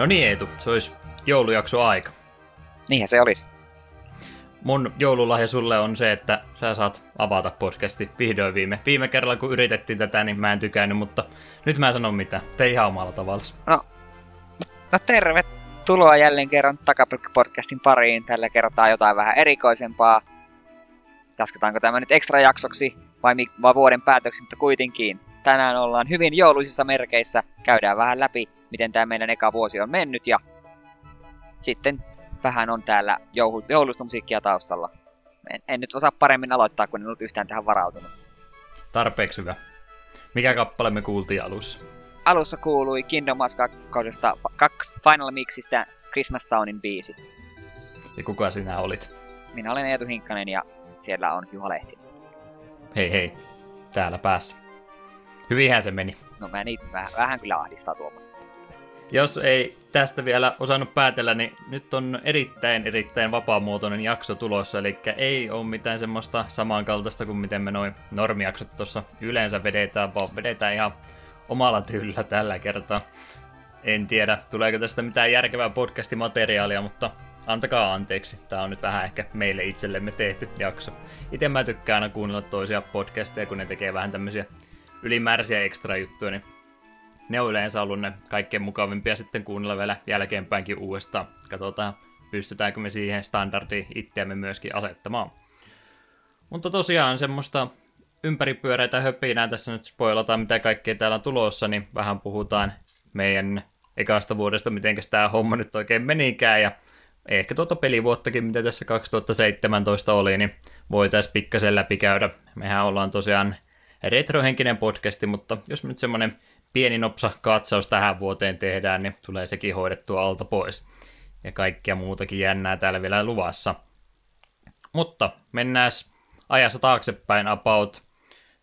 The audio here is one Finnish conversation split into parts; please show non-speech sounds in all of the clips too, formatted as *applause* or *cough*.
No niin Eetu, se olisi joulujakso aika. Niinhän se olisi. Mun joululahja sulle on se, että sä saat avata podcasti vihdoin viime. Viime kerralla kun yritettiin tätä, niin mä en tykännyt, mutta nyt mä sanon mitä. Te ihan omalla tavalla. No, no tervetuloa jälleen kerran Takapyrkki-podcastin pariin. Tällä kertaa jotain vähän erikoisempaa. Jasketaanko tämä nyt ekstra jaksoksi vai, vai vuoden päätöksi, mutta kuitenkin. Tänään ollaan hyvin jouluisissa merkeissä. Käydään vähän läpi miten tämä meidän eka vuosi on mennyt ja sitten vähän on täällä joulu, joulusta musiikkia taustalla. En, en nyt osaa paremmin aloittaa, kun en ollut yhtään tähän varautunut. Tarpeeksi hyvä. Mikä kappale me kuultiin alussa? Alussa kuului Kingdom Hearts 2 Final Mixistä Christmas Townin biisi. Ja kuka sinä olit? Minä olen Eetu Hinkkanen ja siellä on Juha Lehti. Hei hei, täällä päässä. Hyvinhän se meni. No mä niin, vähän, vähän kyllä ahdistaa tuomasta. Jos ei tästä vielä osannut päätellä, niin nyt on erittäin erittäin vapaamuotoinen jakso tulossa, eli ei ole mitään semmoista samankaltaista kuin miten me noin normijaksot tuossa yleensä vedetään, vaan vedetään ihan omalla tyylillä tällä kertaa. En tiedä, tuleeko tästä mitään järkevää podcastimateriaalia, mutta antakaa anteeksi. Tämä on nyt vähän ehkä meille itsellemme tehty jakso. Itse mä tykkään aina kuunnella toisia podcasteja, kun ne tekee vähän tämmöisiä ylimääräisiä ekstra juttuja, niin ne on yleensä ollut ne kaikkein mukavimpia sitten kuunnella vielä jälkeenpäinkin uudestaan. Katsotaan, pystytäänkö me siihen standardiin itseämme myöskin asettamaan. Mutta tosiaan semmoista ympäripyöreitä höpinää tässä nyt spoilataan, mitä kaikkea täällä on tulossa, niin vähän puhutaan meidän ekasta vuodesta, miten tämä homma nyt oikein menikään, ja ehkä tuota pelivuottakin, mitä tässä 2017 oli, niin voitaisiin pikkasen läpikäydä. Mehän ollaan tosiaan retrohenkinen podcasti, mutta jos nyt semmoinen pieni nopsa katsaus tähän vuoteen tehdään, niin tulee sekin hoidettua alta pois. Ja kaikkia muutakin jännää täällä vielä luvassa. Mutta mennään ajassa taaksepäin about.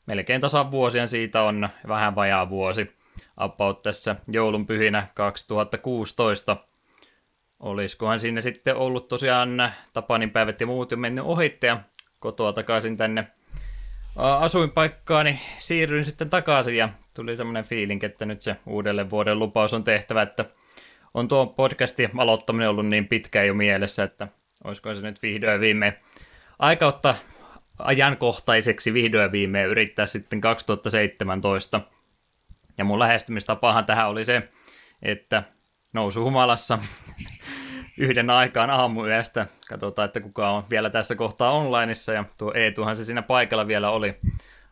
Melkein tasan vuosien siitä on vähän vajaa vuosi. About tässä joulun pyhinä 2016. Olisikohan sinne sitten ollut tosiaan Tapanin päivät ja muut jo mennyt ohitte ja kotoa takaisin tänne asuinpaikkaani siirryin sitten takaisin ja tuli semmoinen fiilinki, että nyt se uudelle vuoden lupaus on tehtävä, että on tuo podcasti aloittaminen ollut niin pitkä jo mielessä, että olisiko se nyt vihdoin viimein aika ottaa ajankohtaiseksi vihdoin viimein yrittää sitten 2017. Ja mun lähestymistapahan tähän oli se, että nousu humalassa yhden aikaan aamuyöstä. Katsotaan, että kuka on vielä tässä kohtaa onlineissa ja tuo Eetuhan se siinä paikalla vielä oli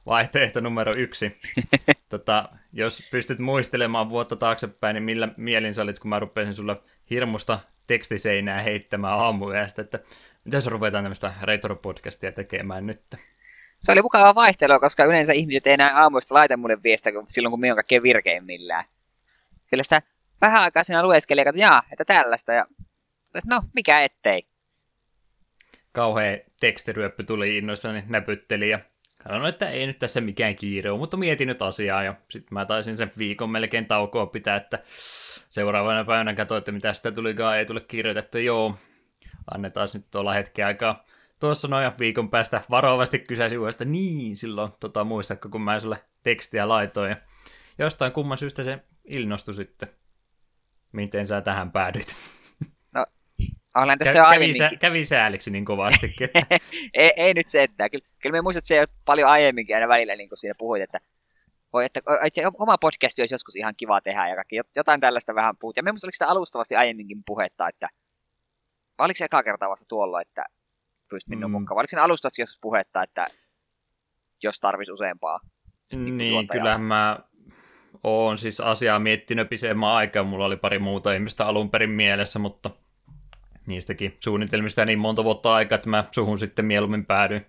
vaihtoehto numero yksi. *laughs* tota, jos pystyt muistelemaan vuotta taaksepäin, niin millä mielin sä olit, kun mä rupesin sulle hirmusta tekstiseinää heittämään aamuyöstä, että mitä jos ruvetaan tämmöistä retro-podcastia tekemään nyt? Se oli mukava vaihtelu, koska yleensä ihmiset ei enää aamuista laita mulle viestiä silloin, kun minä on kaikkein virkeimmillään. Kyllä sitä vähän aikaa siinä lueskelin ja jaa, että tällaista, ja no, mikä ettei. Kauhea tekstiryöppy tuli innoissani, näpytteli ja Sanoin, että ei nyt tässä mikään kiire ole, mutta mietin nyt asiaa ja sitten mä taisin sen viikon melkein taukoa pitää, että seuraavana päivänä katsoin, että mitä sitä tulikaan, ei tule kirjoitettu, joo, annetaan nyt tuolla hetki aikaa. Tuossa noin viikon päästä varovasti kysäsi uudestaan, niin silloin tota, muistatko, kun mä sulle tekstiä laitoin ja jostain kumman syystä se innostui sitten. Miten sä tähän päädyit? Olen tästä Kä, kävi, sä, kävi sääliksi niin kovastikin. *laughs* Ei, ei, nyt se, että kyllä, kyllä me muistat, että se paljon aiemminkin aina välillä niin kuin siinä puhuit, että voi, että itse oma podcasti olisi joskus ihan kiva tehdä ja kaikki, jotain tällaista vähän puhut. Ja me muistan, oliko sitä alustavasti aiemminkin puhetta, että vai oliko se eka kertaa vasta tuolla, että pyysit minun mm. mukaan, vai oliko se alustavasti joskus puhetta, että jos tarvisi useampaa? Niin, niin kyllä mä oon siis asiaa miettinyt pisemmän aikaa, mulla oli pari muuta ihmistä alun perin mielessä, mutta niistäkin suunnitelmista niin monta vuotta aikaa, että mä suhun sitten mieluummin päädyin.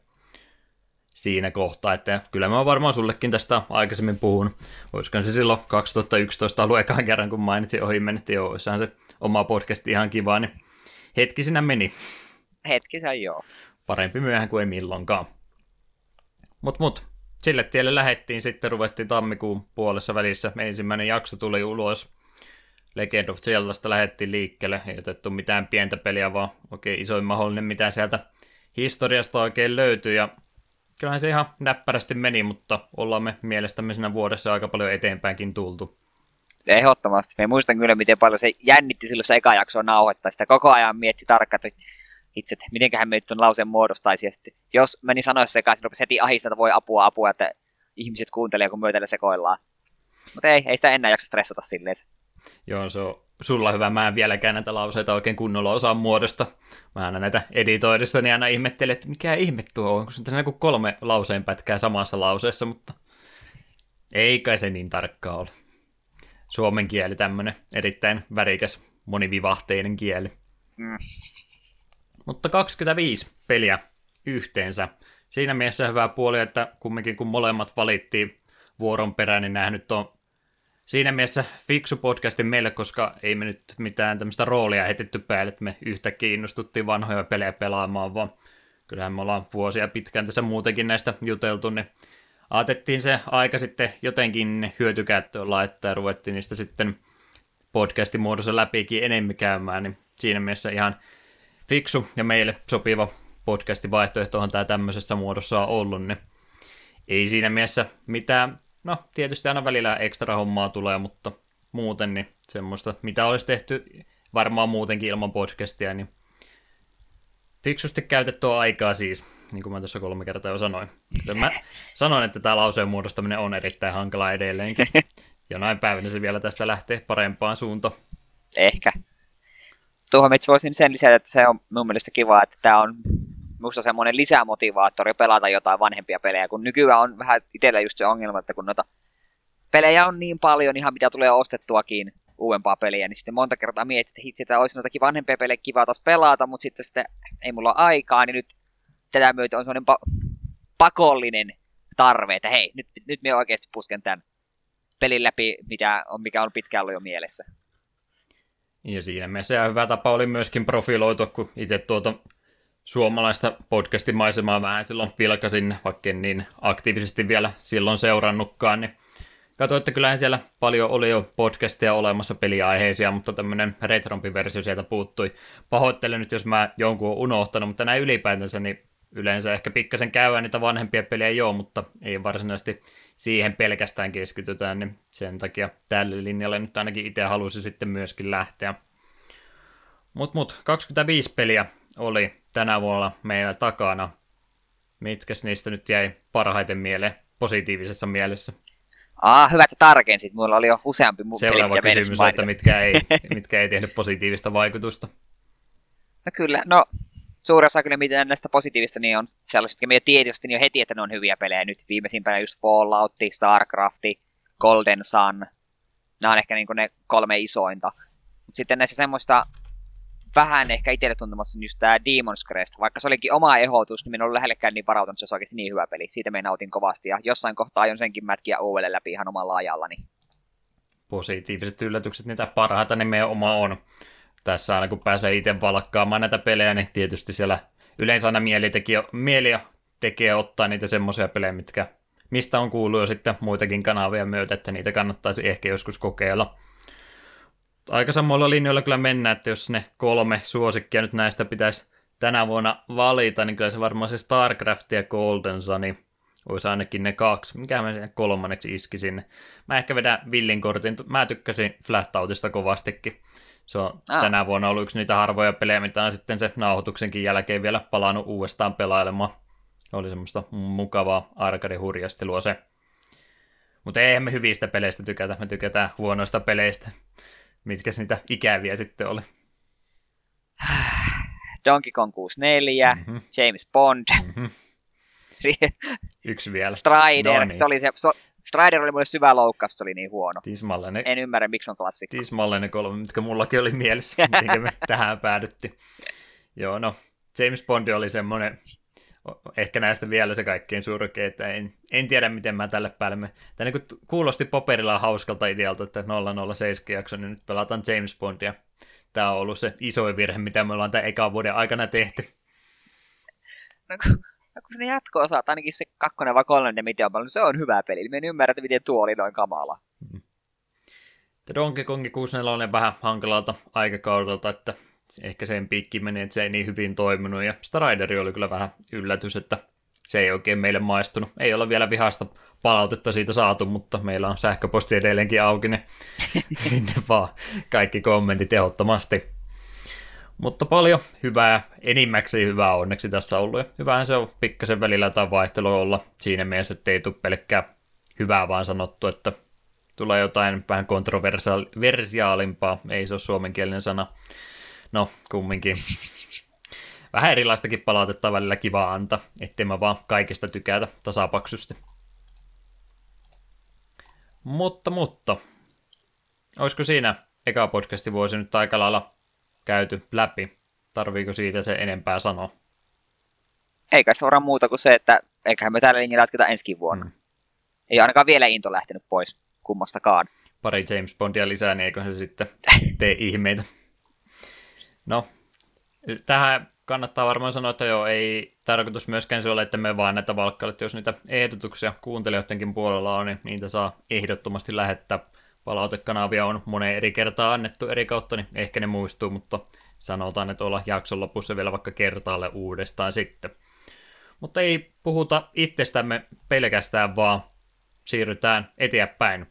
siinä kohtaa, että kyllä mä varmaan sullekin tästä aikaisemmin puhun. Olisikohan se silloin 2011 ollut ekan kerran, kun mainitsin ohi mennyt, joo, olisihan se oma podcast ihan kiva, niin hetki sinä meni. Hetki se joo. Parempi myöhään kuin ei milloinkaan. Mut mut, sille tielle lähettiin sitten, ruvettiin tammikuun puolessa välissä. Ensimmäinen jakso tuli ulos. Legend of Zeldasta lähettiin liikkeelle, ei otettu mitään pientä peliä, vaan oikein isoin mahdollinen, mitä sieltä historiasta oikein löytyy. Ja kyllähän se ihan näppärästi meni, mutta ollaan me mielestämme siinä vuodessa aika paljon eteenpäinkin tultu. Ehdottomasti. Me muistan kyllä, miten paljon se jännitti silloin se eka jakso nauhoittaa. Sitä koko ajan mietti tarkkaan, että itse, että mitenköhän me nyt tuon lauseen muodostaisi. Ja sitten, jos meni sanoissa sekaisin, rupesi heti ahistaa, että voi apua, apua, että ihmiset kuuntelee, kun myötällä sekoillaan. Mutta ei, ei sitä enää jaksa stressata silleen. Joo, se on sulla hyvä. Mä en vieläkään näitä lauseita oikein kunnolla osaa muodosta. Mä aina näitä editoidessa, niin aina ihmettelen, että mikä ihme tuo on, kun se on kolme lauseen pätkää samassa lauseessa, mutta ei kai se niin tarkkaa ole. Suomen kieli tämmönen erittäin värikäs, monivivahteinen kieli. Mm. Mutta 25 peliä yhteensä. Siinä mielessä hyvä puoli, että kumminkin kun molemmat valittiin vuoron perään, niin nämä nyt on siinä mielessä fiksu podcasti meille, koska ei me nyt mitään tämmöistä roolia heitetty päälle, että me yhtäkkiä innostuttiin vanhoja pelejä pelaamaan, vaan kyllähän me ollaan vuosia pitkään tässä muutenkin näistä juteltu, niin ajateltiin se aika sitten jotenkin hyötykäyttöön laittaa ja ruvettiin niistä sitten podcastin muodossa läpikin enemmän käymään, niin siinä mielessä ihan fiksu ja meille sopiva podcastin vaihtoehtohan tämä tämmöisessä muodossa on ollut, niin ei siinä mielessä mitään, no tietysti aina välillä ekstra hommaa tulee, mutta muuten niin semmoista, mitä olisi tehty varmaan muutenkin ilman podcastia, niin fiksusti käytettyä aikaa siis, niin kuin mä tuossa kolme kertaa jo sanoin. Joten mä sanoin, että tämä lauseen muodostaminen on erittäin hankala edelleenkin. *laughs* Jonain päivänä se vielä tästä lähtee parempaan suuntaan. Ehkä tuohon itse voisin sen lisätä, että se on mun mielestä kiva, että tämä on musta semmoinen lisämotivaattori pelata jotain vanhempia pelejä, kun nykyään on vähän itsellä just se ongelma, että kun noita pelejä on niin paljon, ihan mitä tulee ostettuakin uudempaa peliä, niin sitten monta kertaa mietit, että hitsi, että olisi noitakin vanhempia pelejä kiva taas pelata, mutta sitten, sitten ei mulla ole aikaa, niin nyt tätä myötä on semmoinen pa- pakollinen tarve, että hei, nyt, nyt me oikeasti pusken tämän pelin läpi, mikä on, mikä on pitkään ollut jo mielessä. Ja siinä mielessä hyvä tapa oli myöskin profiloitua, kun itse tuota suomalaista podcastimaisemaa vähän silloin pilkasin, vaikka en niin aktiivisesti vielä silloin seurannutkaan, niin katsoin, että kyllähän siellä paljon oli jo podcasteja olemassa peliaiheisia, mutta tämmöinen retrompi versio sieltä puuttui. Pahoittelen nyt, jos mä jonkun on unohtanut, mutta näin ylipäätänsä niin yleensä ehkä pikkasen käydään niitä vanhempia pelejä joo, mutta ei varsinaisesti siihen pelkästään keskitytään, niin sen takia tälle linjalle nyt ainakin itse halusin sitten myöskin lähteä. Mut mut, 25 peliä oli tänä vuonna meillä takana. Mitkäs niistä nyt jäi parhaiten mieleen positiivisessa mielessä? Aa, hyvä, että tarkensit. Mulla oli jo useampi muu Seuraava kysymys on, että mitkä ei, *laughs* mitkä ei tehnyt positiivista vaikutusta. No kyllä, no suurin osa kyllä mitä näistä positiivista niin on sellaiset, jotka me tietysti niin jo heti, että ne on hyviä pelejä. Nyt viimeisimpänä just Fallout, Starcraft, Golden Sun. Nämä on ehkä niin ne kolme isointa. Mutta sitten näissä semmoista vähän ehkä itselle tuntumassa just tämä Demon's Crest. Vaikka se olikin oma ehdotus, niin minä olen lähellekään niin varautunut, se olisi oikeasti niin hyvä peli. Siitä me nautin kovasti ja jossain kohtaa aion senkin mätkiä uudelleen läpi ihan omalla ajallani. Positiiviset yllätykset, niitä parhaita nimenomaan on tässä aina kun pääsee itse valkkaamaan näitä pelejä, niin tietysti siellä yleensä aina mieli, teki, mieli tekee ottaa niitä semmoisia pelejä, mitkä, mistä on kuullut jo sitten muitakin kanavia myötä, että niitä kannattaisi ehkä joskus kokeilla. Aika samoilla linjoilla kyllä mennään, että jos ne kolme suosikkia nyt näistä pitäisi tänä vuonna valita, niin kyllä se varmaan se StarCraft ja Golden Sun olisi ainakin ne kaksi. Mikä mä sen kolmanneksi iskisin? Mä ehkä vedän villin kortin. Mä tykkäsin Flatout kovastikin. Se on ah. tänä vuonna ollut yksi niitä harvoja pelejä, mitä on sitten se nauhoituksenkin jälkeen vielä palannut uudestaan pelailemaan. Oli semmoista mukavaa arcade-hurjastelua se. Mutta eihän me hyvistä peleistä tykätä, me tykätään huonoista peleistä. Mitkä niitä ikäviä sitten oli? Donkey Kong 64, mm-hmm. James Bond. Mm-hmm. *laughs* Yksi vielä. Strider, no niin. se oli se, so, Strider oli mulle syvä loukkaus, se oli niin huono. Tismalle En ymmärrä, miksi on klassikko. Tismalle ne kolme, mitkä mullakin oli mielessä, *laughs* miten me tähän päädyttiin. Joo, no, James Bond oli semmoinen, ehkä näistä vielä se kaikkein surkea, että en, en tiedä miten mä tälle päälle me... Tämä niin kuulosti paperilla hauskalta idealta, että 007 jakso, niin nyt pelataan James Bondia. Tämä on ollut se isoin virhe, mitä me ollaan tämän ekan vuoden aikana tehty. No kun, no kun sinne jatko saat ainakin se kakkonen vai kolmannen mitä on, se on hyvä peli. Mä en ymmärrä, että miten tuo oli noin kamala. Mm. Donkey Kong 64 on vähän hankalalta aikakaudelta, että ehkä sen piikki meni, että se ei niin hyvin toiminut. Ja Rideri oli kyllä vähän yllätys, että se ei oikein meille maistunut. Ei olla vielä vihasta palautetta siitä saatu, mutta meillä on sähköposti edelleenkin auki, niin *laughs* sinne vaan kaikki kommentit ehdottomasti. Mutta paljon hyvää, enimmäkseen hyvää onneksi tässä ollut. Ja hyvähän se on pikkasen välillä jotain vaihtelua olla siinä mielessä, että ei tule pelkkää hyvää vaan sanottu, että tulee jotain vähän kontroversiaalimpaa, ei se ole suomenkielinen sana. No, kumminkin. Vähän erilaistakin palautetta välillä kiva antaa, ettei mä vaan kaikista tykätä tasapaksusti. Mutta, mutta, olisiko siinä eka podcasti vuosi nyt aika lailla käyty läpi? Tarviiko siitä se enempää sanoa? Eikä suoraan muuta kuin se, että eiköhän me täällä linjalla jatketa ensi vuonna. Mm. Ei ainakaan vielä into lähtenyt pois kummastakaan. Pari James Bondia lisää, niin eikö se sitten tee ihmeitä. No, tähän kannattaa varmaan sanoa, että joo, ei tarkoitus myöskään se ole, että me vaan näitä valkkailet, jos niitä ehdotuksia kuuntelijoidenkin puolella on, niin niitä saa ehdottomasti lähettää. Palautekanavia on moneen eri kertaa annettu eri kautta, niin ehkä ne muistuu, mutta sanotaan, että olla jakson lopussa vielä vaikka kertaalle uudestaan sitten. Mutta ei puhuta itsestämme pelkästään, vaan siirrytään eteenpäin.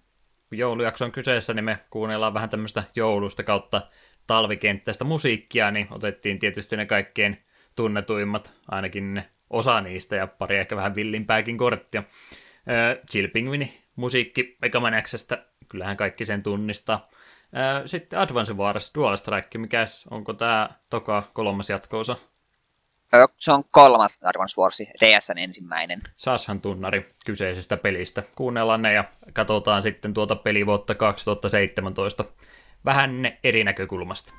Kun joulujakso on kyseessä, niin me kuunnellaan vähän tämmöistä joulusta kautta talvikenttäistä musiikkia, niin otettiin tietysti ne kaikkein tunnetuimmat, ainakin ne osa niistä ja pari ehkä vähän villimpääkin korttia. Chill Penguini musiikki Megamaniacsesta, kyllähän kaikki sen tunnistaa. Sitten Advance Wars Dual Strike, mikäs, onko tämä toka kolmas jatkoosa? Se on kolmas Advance Wars, DSN ensimmäinen. Saashan tunnari kyseisestä pelistä. Kuunnellaan ne ja katsotaan sitten tuota pelivuotta 2017 vähän eri näkökulmasta.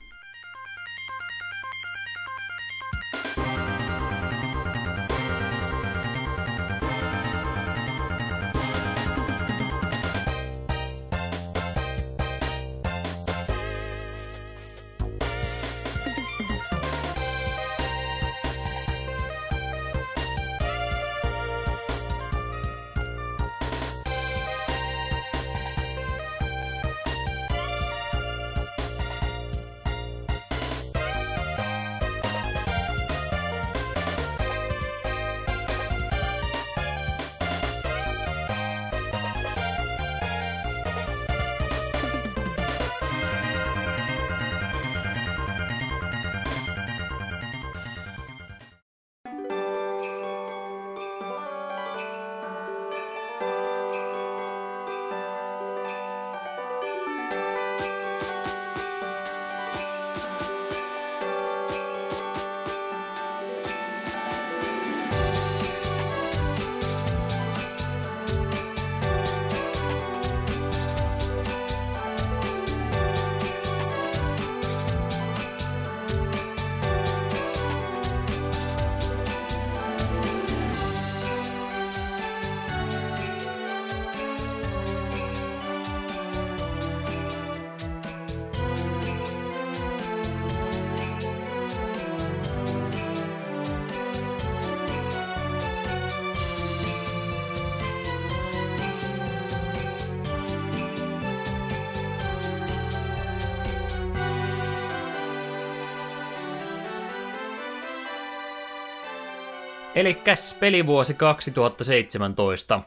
Eli pelivuosi 2017.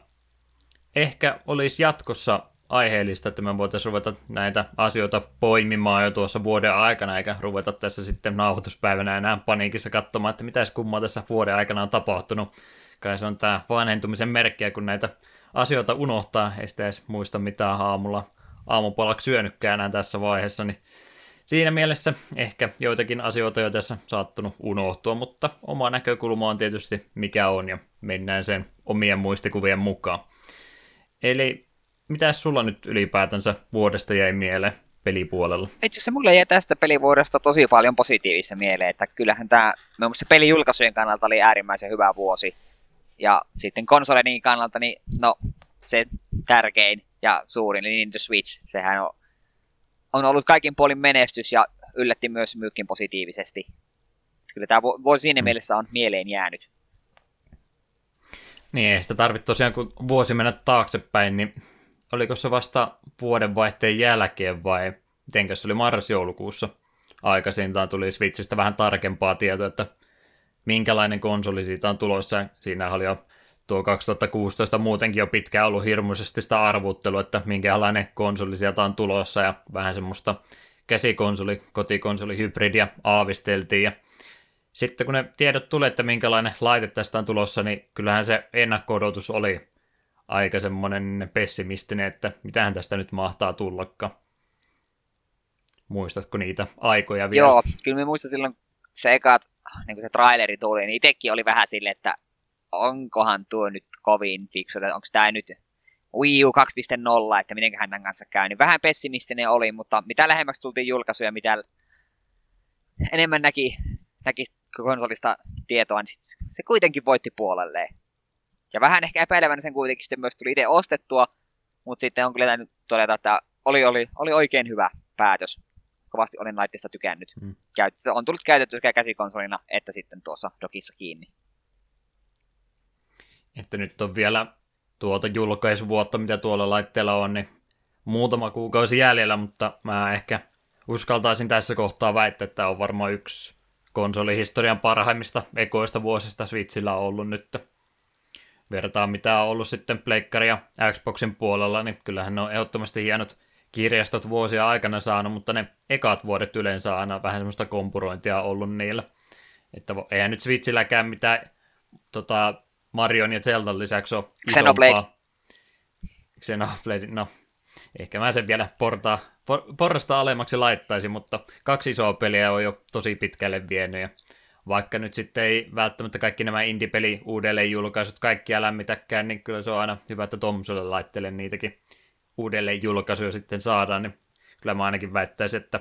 Ehkä olisi jatkossa aiheellista, että me voitaisiin ruveta näitä asioita poimimaan jo tuossa vuoden aikana, eikä ruveta tässä sitten nauhoituspäivänä enää paniikissa katsomaan, että mitäs kummaa tässä vuoden aikana on tapahtunut. Kai se on tämä vanhentumisen merkkiä, kun näitä asioita unohtaa, ei sitä edes muista mitään aamulla aamupalaksi syönytkään enää tässä vaiheessa, niin Siinä mielessä ehkä joitakin asioita jo tässä saattanut unohtua, mutta oma näkökulma on tietysti mikä on ja mennään sen omien muistikuvien mukaan. Eli mitä sulla nyt ylipäätänsä vuodesta jäi mieleen pelipuolella? Itse asiassa mulle jäi tästä pelivuodesta tosi paljon positiivista mieleen, että kyllähän tämä se pelijulkaisujen kannalta oli äärimmäisen hyvä vuosi. Ja sitten konsoleiden kannalta, niin no se tärkein ja suurin, eli Nintendo Switch, sehän on, on ollut kaikin puolin menestys ja yllätti myös myykin positiivisesti. Kyllä tämä vuosi siinä mm. mielessä on mieleen jäänyt. Niin, ei sitä tarvitse tosiaan, kun vuosi mennä taaksepäin, niin oliko se vasta vuodenvaihteen jälkeen vai mitenkä se oli marras-joulukuussa aikaisintaan tuli Switchistä vähän tarkempaa tietoa, että minkälainen konsoli siitä on tulossa. Siinä oli jo tuo 2016 muutenkin jo pitkään ollut hirmuisesti sitä arvuttelua, että minkälainen konsoli sieltä on tulossa ja vähän semmoista käsikonsoli, kotikonsoli, hybridia aavisteltiin ja sitten kun ne tiedot tuli, että minkälainen laite tästä on tulossa, niin kyllähän se ennakko oli aika semmoinen pessimistinen, että mitähän tästä nyt mahtaa tullakaan. Muistatko niitä aikoja vielä? Joo, kyllä me muistan silloin se eka, niin kun se traileri tuli, niin itsekin oli vähän silleen, että onkohan tuo nyt kovin fiksu, että onko tämä nyt Wii U 2.0, että mitenköhän tämän kanssa käy. Niin vähän pessimistinen oli, mutta mitä lähemmäksi tultiin julkaisuja, mitä enemmän näki, näki konsolista tietoa, niin sit se kuitenkin voitti puolelleen. Ja vähän ehkä epäilevänä sen kuitenkin sitten myös tuli itse ostettua, mutta sitten on kyllä täytynyt todeta, että oli, oli, oli oikein hyvä päätös. Kovasti olen laitteessa tykännyt. Hmm. Käyt, on tullut käytetty sekä käsikonsolina että sitten tuossa dokissa kiinni. Että nyt on vielä tuota julkaisuvuotta, mitä tuolla laitteella on, niin muutama kuukausi jäljellä, mutta mä ehkä uskaltaisin tässä kohtaa väittää, että on varmaan yksi konsolihistorian parhaimmista ekoista vuosista Switchillä on ollut nyt. Vertaa mitä on ollut sitten Pleikkari ja Xboxin puolella, niin kyllähän ne on ehdottomasti hienot kirjastot vuosia aikana saanut, mutta ne ekat vuodet yleensä aina vähän semmoista kompurointia ollut niillä. Että eihän nyt Switchilläkään mitään tota, Marion ja Zeldan lisäksi ole Xenoblade. Xenoblade, no ehkä mä sen vielä portaa, por, porrasta alemmaksi laittaisin, mutta kaksi isoa peliä on jo tosi pitkälle vienyt ja vaikka nyt sitten ei välttämättä kaikki nämä indie-peli uudelleen julkaisut kaikkia lämmitäkään, niin kyllä se on aina hyvä, että Tomsolle laittelen niitäkin uudelleen julkaisuja sitten saadaan, niin kyllä mä ainakin väittäisin, että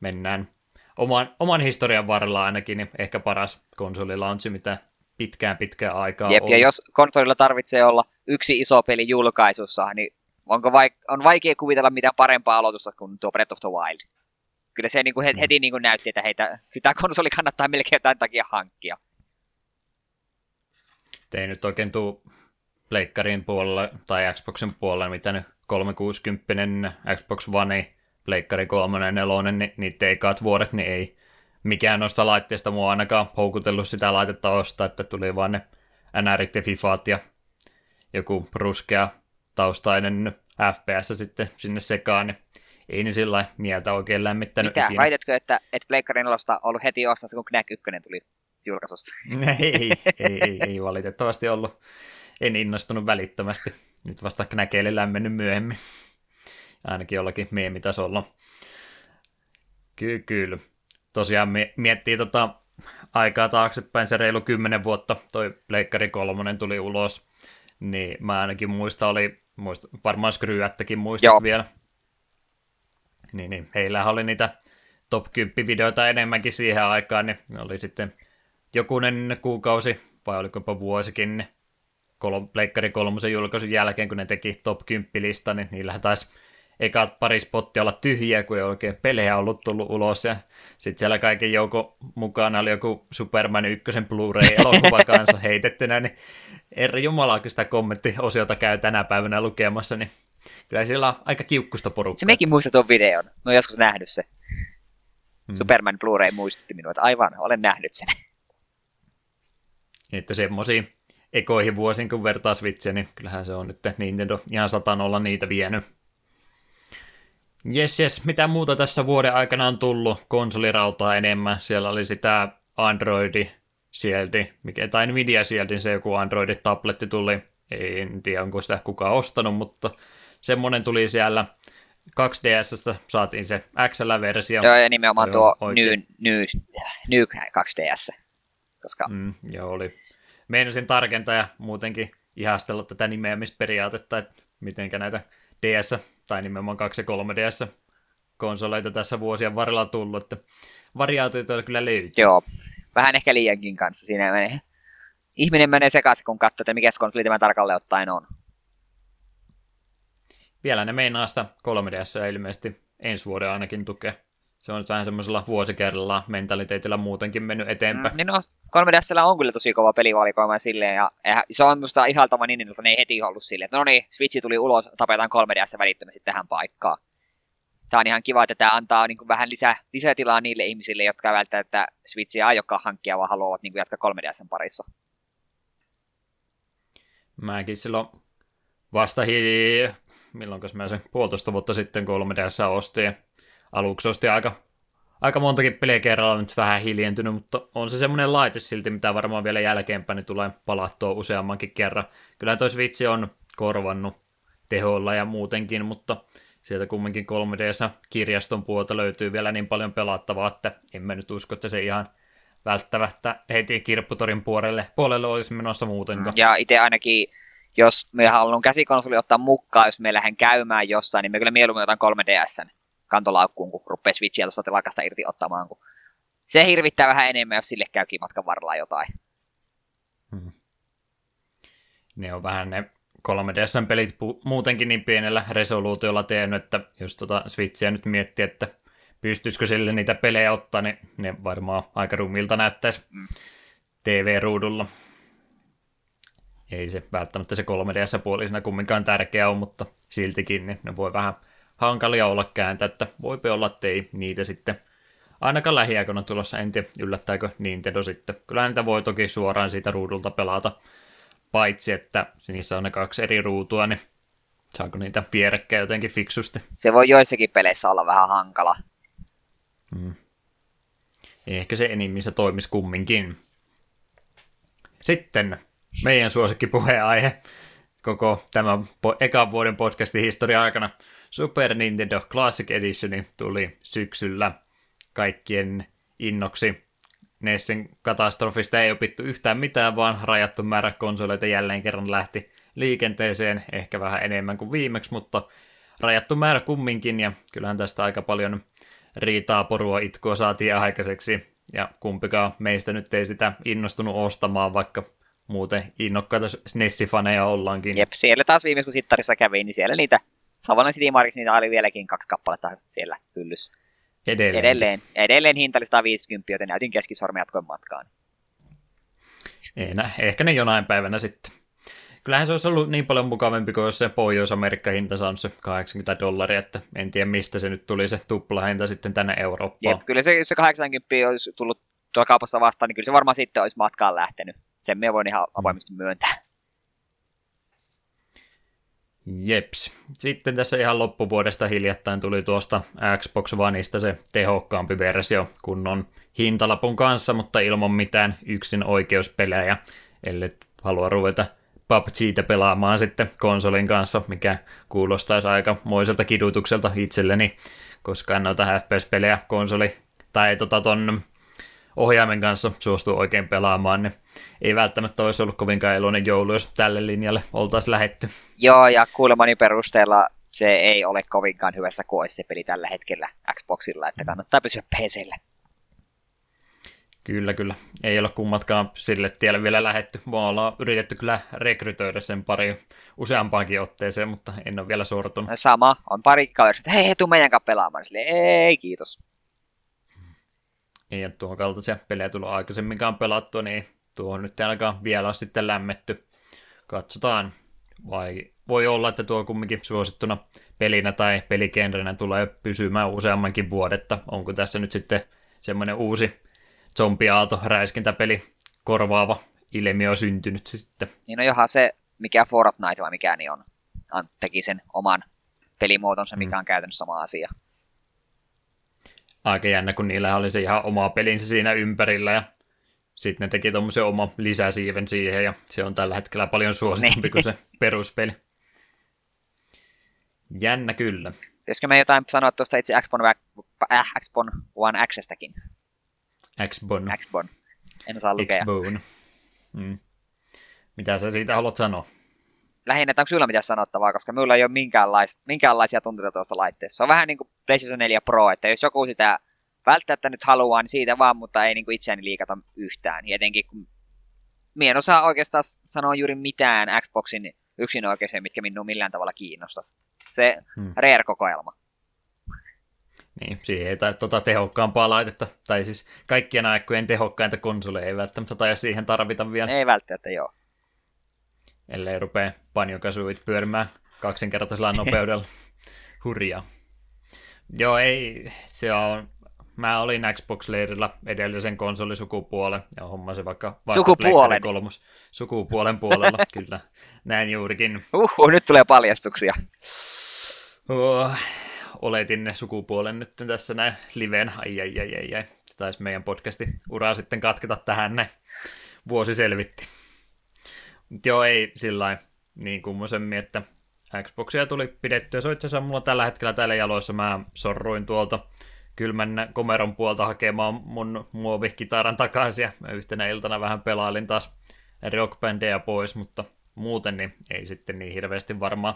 mennään oman, oman historian varrella ainakin niin ehkä paras konsolilaunchi, mitä pitkään pitkään aikaa Jep, ja jos konsolilla tarvitsee olla yksi iso peli julkaisussa, niin onko vaik- on vaikea kuvitella mitään parempaa aloitusta kuin tuo Breath of the Wild. Kyllä se niin kuin mm. heti niin kuin näytti, että heitä, tämä konsoli kannattaa melkein jotain takia hankkia. Ei nyt oikein tuu Pleikkarin puolella tai Xboxin puolella, mitä nyt 360 Xbox One, Pleikkari 3 4, niin niitä ekaat vuodet, niin ei mikään noista laitteista mua ainakaan houkutellut sitä laitetta ostaa, että tuli vaan ne NRit ja FIFAt ja joku ruskea taustainen FPS sitten sinne sekaan, niin ei niin sillä mieltä oikein lämmittänyt Mitä? Ikinä. Väitätkö, että et Pleikkari 4 ollut heti ostaa, kun Knack 1 tuli julkaisussa? *laughs* ei, ei, ei, ei, valitettavasti ollut. En innostunut välittömästi. Nyt vasta Knäkeille lämmennyt myöhemmin. Ainakin jollakin meemitasolla. Kyllä, kyllä tosiaan miettii tota aikaa taaksepäin, se reilu kymmenen vuotta toi Pleikkari kolmonen tuli ulos, niin mä ainakin muista oli, muista, varmaan Skryättäkin muistat Joo. vielä. Niin, niin, heillä oli niitä top 10 videoita enemmänkin siihen aikaan, niin oli sitten jokunen kuukausi, vai oliko jopa vuosikin, niin kol- Pleikkari kolmosen julkaisun jälkeen, kun ne teki top 10 lista, niin niillähän taisi ekat pari spottia olla tyhjiä, kun ei oikein pelejä ollut tullut ulos. Ja sitten siellä kaiken joukko mukana oli joku Superman 1 Blu-ray-elokuva *laughs* kanssa heitettynä, niin eri jumala, kun sitä kommenttiosiota käy tänä päivänä lukemassa, niin kyllä siellä on aika kiukkusta porukkaa. Se mekin muistat tuon videon. No joskus nähnyt se. Hmm. Superman Blu-ray muistutti minua, että aivan, olen nähnyt sen. Että semmoisiin ekoihin vuosiin, kun vertaa Switchiä, niin kyllähän se on nyt Nintendo ihan satanolla niitä vienyt. Jes, jes. Mitä muuta tässä vuoden aikana on tullut? Konsolirautaa enemmän. Siellä oli sitä Androidi sieltä, mikä, tai Nvidia sieltä, se joku Android-tabletti tuli. En tiedä, onko sitä kukaan ostanut, mutta semmonen tuli siellä. 2DSstä saatiin se XL-versio. Joo, ja nimenomaan tuo New, New, New 2DS. Koska... Mm, joo, oli. Meinasin tarkentaa ja muutenkin ihastella tätä nimeämisperiaatetta, että mitenkä näitä DS tai nimenomaan 2 ja 3DS konsoleita tässä vuosien varrella tullut, että variaatioita kyllä löytyy. Joo, vähän ehkä liiankin kanssa siinä menee. Ihminen menee sekaisin, kun katsoo, että mikä konsoli tämä tarkalleen ottaen on. Vielä ne meinaa sitä 3DS ilmeisesti ensi vuoden ainakin tukea. Se on nyt vähän semmoisella vuosikerralla mentaliteetillä muutenkin mennyt eteenpäin. Mm, niin no, 3DS on kyllä tosi kova pelivalikoima silleen, ja se on musta ihaltava niin, että ne ei heti ollut silleen, että no niin, Switchi tuli ulos, tapetaan 3DS välittömästi tähän paikkaan. Tämä on ihan kiva, että tämä antaa niin kuin vähän lisää, lisätilaa niille ihmisille, jotka välttämättä Switchia aiokkaan hankkia, vaan haluavat niin kuin jatkaa 3DSn parissa. Mäkin silloin vasta hi... milloin mä sen puolitoista vuotta sitten 3DS ostin. Aluksi ostin aika, aika montakin peliä kerralla nyt vähän hiljentynyt, mutta on se semmoinen laite silti, mitä varmaan vielä jälkeenpäin niin tulee palattua useammankin kerran. Kyllä toi Switch on korvannut teholla ja muutenkin, mutta sieltä kumminkin 3 d kirjaston puolta löytyy vielä niin paljon pelattavaa, että en mä nyt usko, että se ihan välttämättä heti kirpputorin puolelle, puolelle olisi menossa muutenkaan. Ja itse ainakin, jos me haluan käsikonsoli ottaa mukaan, jos me lähden käymään jossain, niin me kyllä mieluummin otan 3DSn kantolaukkuun, kun rupeaa Switchiä tuosta telakasta irti ottamaan, kun se hirvittää vähän enemmän, jos sille käykin matkan varrella jotain. Hmm. Ne on vähän ne 3DS-pelit pu- muutenkin niin pienellä resoluutiolla tehnyt, että jos tota Switchiä nyt miettii, että pystyisikö sille niitä pelejä ottaa, niin ne varmaan aika rumilta näyttäisi mm. TV-ruudulla. Ei se välttämättä se 3DS-puolisena kumminkaan tärkeä on, mutta siltikin niin ne voi vähän hankalia olla kääntää, että voipi olla, että ei niitä sitten ainakaan lähiaikoina tulossa, en tiedä yllättääkö Nintendo sitten. Kyllä niitä voi toki suoraan siitä ruudulta pelata, paitsi että niissä on ne kaksi eri ruutua, niin saako niitä vierekkäin jotenkin fiksusti. Se voi joissakin peleissä olla vähän hankala. Mm. Ehkä se enimmissä toimisi kumminkin. Sitten meidän suosikkipuheenaihe koko tämän po- ekan vuoden podcastin historia aikana. Super Nintendo Classic Edition tuli syksyllä kaikkien innoksi. Nessin katastrofista ei opittu yhtään mitään, vaan rajattu määrä konsoleita jälleen kerran lähti liikenteeseen, ehkä vähän enemmän kuin viimeksi, mutta rajattu määrä kumminkin, ja kyllähän tästä aika paljon riitaa, porua, itkua saatiin aikaiseksi, ja kumpikaan meistä nyt ei sitä innostunut ostamaan, vaikka muuten innokkaita Nessifaneja ollaankin. Jep, siellä taas viimeis kun sittarissa kävi, niin siellä niitä Savonnan City Markets, niitä oli vieläkin kaksi kappaletta siellä hyllyssä. Edelleen. Edelleen, edelleen hinta oli 150, joten näytin keskisormen jatkoin matkaan. Ei, nä, ehkä ne jonain päivänä sitten. Kyllähän se olisi ollut niin paljon mukavampi kuin jos se Pohjois-Amerikka-hinta saanut se 80 dollaria, että en tiedä mistä se nyt tuli se tuplahinta sitten tänne Eurooppaan. Jep, kyllä se, jos se 80 olisi tullut tuolla kaupassa vastaan, niin kyllä se varmaan sitten olisi matkaan lähtenyt. Sen me voin ihan avoimesti myöntää. Jeps. Sitten tässä ihan loppuvuodesta hiljattain tuli tuosta Xbox Oneista se tehokkaampi versio kunnon hintalapun kanssa, mutta ilman mitään yksin oikeuspelejä, ellei halua ruveta PUBGtä pelaamaan sitten konsolin kanssa, mikä kuulostaisi aika moiselta kidutukselta itselleni, koska en noita FPS-pelejä konsoli tai tota ton ohjaimen kanssa suostu oikein pelaamaan, niin ei välttämättä olisi ollut kovinkaan iloinen joulu, jos tälle linjalle oltaisiin lähetty. Joo, ja kuulemani perusteella se ei ole kovinkaan hyvässä koissa se peli tällä hetkellä Xboxilla, että kannattaa pysyä PCllä. Kyllä, kyllä. Ei ole kummatkaan sille tielle vielä lähetty. Me ollaan yritetty kyllä rekrytoida sen pari useampaankin otteeseen, mutta en ole vielä sortunut. Sama. On pari kaveria, että hei, tuu meidän kanssa pelaamaan. Sille, ei, kiitos. Ei ole tuohon kaltaisia pelejä tullut aikaisemminkaan pelattua, niin tuo nyt ainakaan vielä on sitten lämmetty. Katsotaan. Vai voi olla, että tuo kumminkin suosittuna pelinä tai pelikenrenä tulee pysymään useammankin vuodetta. Onko tässä nyt sitten semmoinen uusi zombiaalto räiskintäpeli korvaava ilmiö on syntynyt sitten. Niin no johan se, mikä Fortnite vai mikä niin on, teki sen oman pelimuotonsa, mikä mm. on käytännössä sama asia. Aika jännä, kun niillä oli se ihan oma pelinsä siinä ympärillä ja sitten ne teki tuommoisen oma lisäsiiven siihen ja se on tällä hetkellä paljon suositumpi niin. kuin se peruspeli. Jännä kyllä. Pitäisikö me jotain sanoa tuosta itse Xbox, äh, Xbox One Xstäkin? Xbon. En osaa lukea. Xbone. Mm. Mitä sä siitä haluat sanoa? lähinnä, että onko sinulla mitään sanottavaa, koska minulla ei ole minkäänlais, minkäänlaisia tunteita tuossa laitteessa. Se on vähän niin kuin PlayStation 4 Pro, että jos joku sitä välttämättä nyt haluaa, niin siitä vaan, mutta ei niin kuin itseäni liikata yhtään. Ja etenkin kun minä en osaa oikeastaan sanoa juuri mitään Xboxin yksin oikein, mitkä minua millään tavalla kiinnostaisi. Se hmm. Rare-kokoelma. Niin, siihen ei tuota tehokkaampaa laitetta, tai siis kaikkien aikojen tehokkainta konsoleja ei välttämättä tai siihen tarvita vielä. Ei välttämättä, joo. Ellei rupea panjokasuit pyörimään kaksinkertaisella *laughs* nopeudella. Hurjaa. Joo, ei, se on, mä olin Xbox-leirillä edellisen konsolisukupuolen, ja hommasin vaikka Sukupuolen? Kolmus, sukupuolen puolella, *laughs* kyllä. Näin juurikin. Uhu, nyt tulee paljastuksia. Oh, oletin ne sukupuolen nyt tässä näin liveen. Ai, ai, ai, ai, ai. Se taisi meidän podcasti uraa sitten katketa tähän näin. Vuosi selvitti. Mut joo, ei sillä niin kummosemmin, että Xboxia tuli pidettyä. Se on itse asiassa mulla tällä hetkellä täällä jaloissa. Mä sorruin tuolta kylmän komeron puolta hakemaan mun muovikitaran takaisin ja yhtenä iltana vähän pelailin taas rockbändeja pois, mutta muuten niin ei sitten niin hirveästi varmaan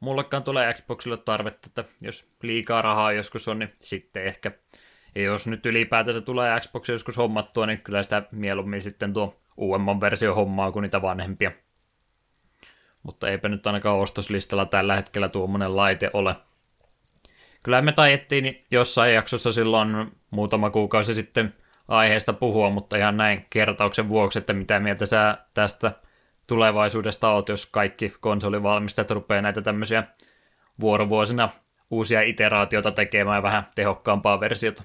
mullekaan tulee Xboxille tarvetta, että jos liikaa rahaa joskus on, niin sitten ehkä. Ja jos nyt ylipäätänsä tulee Xbox joskus hommattua, niin kyllä sitä mieluummin sitten tuo uudemman versio hommaa kuin niitä vanhempia. Mutta eipä nyt ainakaan ostoslistalla tällä hetkellä tuommoinen laite ole. Kyllä me tajettiin jossain jaksossa silloin muutama kuukausi sitten aiheesta puhua, mutta ihan näin kertauksen vuoksi, että mitä mieltä sä tästä tulevaisuudesta oot, jos kaikki konsolivalmistajat rupeaa näitä tämmöisiä vuorovuosina uusia iteraatioita tekemään vähän tehokkaampaa versiota?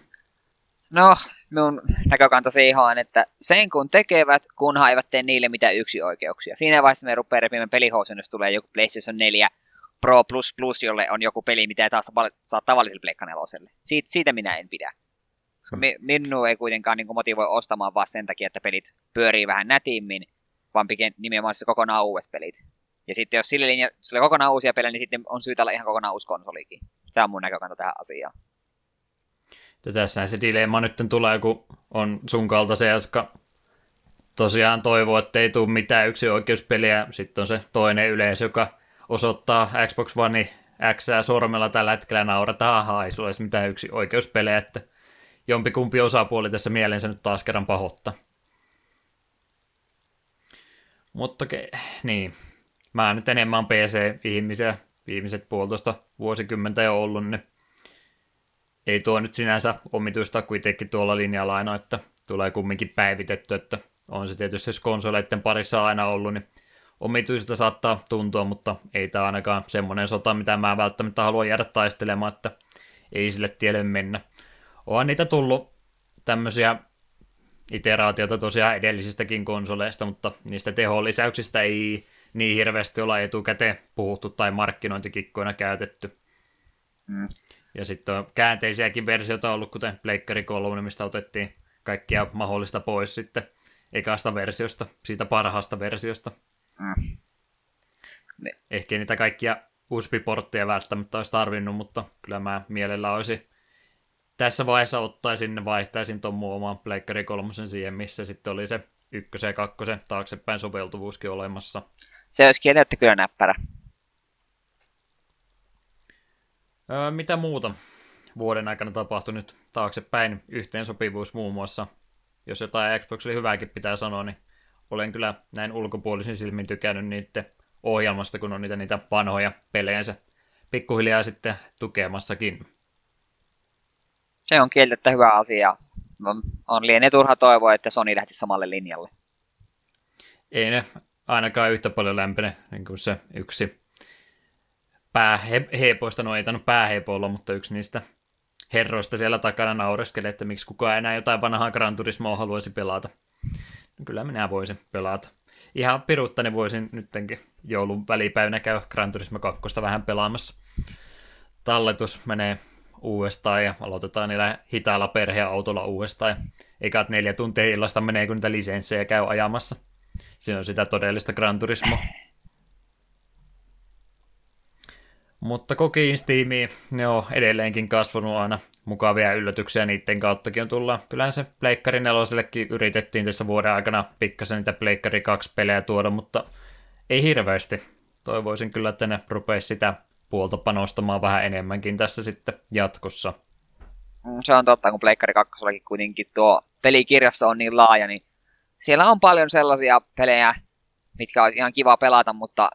No, minun näkökanta siihen on, että sen kun tekevät, kunhan eivät tee niille mitään yksi oikeuksia. Siinä vaiheessa me rupeaa repimään pelihousun, jos tulee joku PlayStation 4 Pro Plus Plus, jolle on joku peli, mitä ei taas saa tavalliselle Pleikka Siitä, siitä minä en pidä. Hmm. minua ei kuitenkaan niin motivoi ostamaan vaan sen takia, että pelit pyörii vähän nätimmin, vaan piken nimenomaan se kokonaan uudet pelit. Ja sitten jos sille linja, sille kokonaan uusia pelejä, niin sitten on syytä olla ihan kokonaan uusi konsolikin. Se on mun näkökanta tähän asiaan. Tässä se dilemma nyt tulee, kun on sun kaltaisia, jotka tosiaan toivoo, että ei tule mitään yksi oikeuspeliä. Sitten on se toinen yleisö, joka osoittaa Xbox One X sormella tällä hetkellä naurataan, sulla edes mitään yksi oikeuspelejä, että jompikumpi osapuoli tässä mielensä nyt taas kerran pahoittaa. Mutta ke, niin, mä nyt enemmän PC-ihmisiä viimeiset puolitoista vuosikymmentä jo ollut, niin ei tuo nyt sinänsä omituista kuitenkin tuolla linjalla aina, että tulee kumminkin päivitetty, että on se tietysti, jos konsoleiden parissa aina ollut, niin omituista saattaa tuntua, mutta ei tämä ainakaan semmoinen sota, mitä mä välttämättä haluan jäädä taistelemaan, että ei sille tielle mennä. Onhan niitä tullut tämmöisiä iteraatiota tosiaan edellisistäkin konsoleista, mutta niistä teholisäyksistä ei niin hirveästi olla etukäteen puhuttu tai markkinointikikkoina käytetty. Mm. Ja sitten on käänteisiäkin versioita ollut, kuten Pleikkari 3, mistä otettiin kaikkia mahdollista pois sitten ekasta versiosta, siitä parhaasta versiosta. Mm. Ehkä niitä kaikkia USB-portteja välttämättä olisi tarvinnut, mutta kyllä mä mielellä olisi tässä vaiheessa ottaisin ja vaihtaisin tuon mun oman Pleikkari 3 siihen, missä sitten oli se ykkösen ja kakkosen taaksepäin soveltuvuuskin olemassa. Se olisi kielletty kyllä näppärä. Öö, mitä muuta vuoden aikana tapahtui nyt taaksepäin? Yhteensopivuus muun muassa. Jos jotain Xboxille hyvääkin pitää sanoa, niin olen kyllä näin ulkopuolisin silmin tykännyt niiden ohjelmasta, kun on niitä, niitä vanhoja pelejänsä pikkuhiljaa sitten tukemassakin. Se on kieltettä hyvä asia. On, on lienee turha toivoa, että Sony lähtisi samalle linjalle. Ei ne ainakaan yhtä paljon lämpene niin kuin se yksi päähepoista, no ei tainnut päähepo mutta yksi niistä herroista siellä takana naureskelee, että miksi kukaan enää jotain vanhaa Gran Turismoa haluaisi pelata. Kyllä minä voisin pelata. Ihan piruuttani voisin nyttenkin joulun välipäivänä käydä Gran Turismo 2 vähän pelaamassa. Talletus menee uudestaan ja aloitetaan niillä hitailla perheautolla uudestaan. Eikä neljä tuntia illasta menee, kun niitä lisenssejä käy ajamassa. Siinä on sitä todellista Gran Turismo. Mutta kokiin Steamia, ne on edelleenkin kasvanut aina mukavia yllätyksiä niiden kauttakin on tulla. Kyllähän se Pleikkari 4 yritettiin tässä vuoden aikana pikkasen niitä Pleikkari 2 pelejä tuoda, mutta ei hirveästi. toivoisin kyllä, että ne rupeisi sitä puolta panostamaan vähän enemmänkin tässä sitten jatkossa. Mm, se on totta, kun Pleikkari 2 kuitenkin tuo pelikirjasto on niin laaja, niin siellä on paljon sellaisia pelejä, mitkä olisi ihan kiva pelata, mutta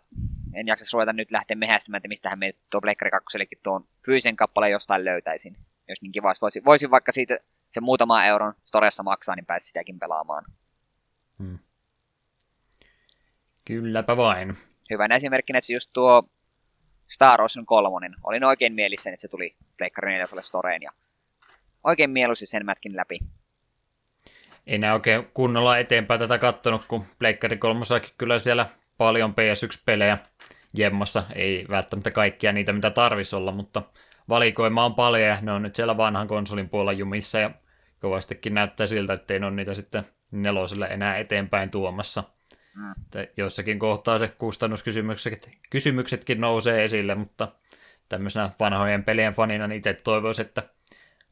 en jaksa ruveta nyt lähteä mehästämään, että mistähän me tuo Pleikkari 2 tuon fyysisen kappaleen jostain löytäisin. Jos niin kiva voisin, voisin vaikka siitä se muutama euron storessa maksaa, niin pääsi sitäkin pelaamaan. Hmm. Kylläpä vain. Hyvänä esimerkkinä, että just tuo Star Ocean 3. Olin oikein mielissä, että se tuli Pleikkari 4 Storeen ja oikein mieluisi sen mätkin läpi. Nää oikein kunnolla eteenpäin tätä kattonut, kun Pleikkari 3 kyllä siellä paljon PS1-pelejä jemmassa. Ei välttämättä kaikkia niitä, mitä tarvisi olla, mutta valikoima on paljon ja ne on nyt siellä vanhan konsolin puolella jumissa ja kovastikin näyttää siltä, että ei ole niitä sitten neloselle enää eteenpäin tuomassa. Mm. Jossakin kohtaa se kustannuskysymyksetkin nousee esille, mutta tämmöisenä vanhojen pelien fanina niin itse toivoisin, että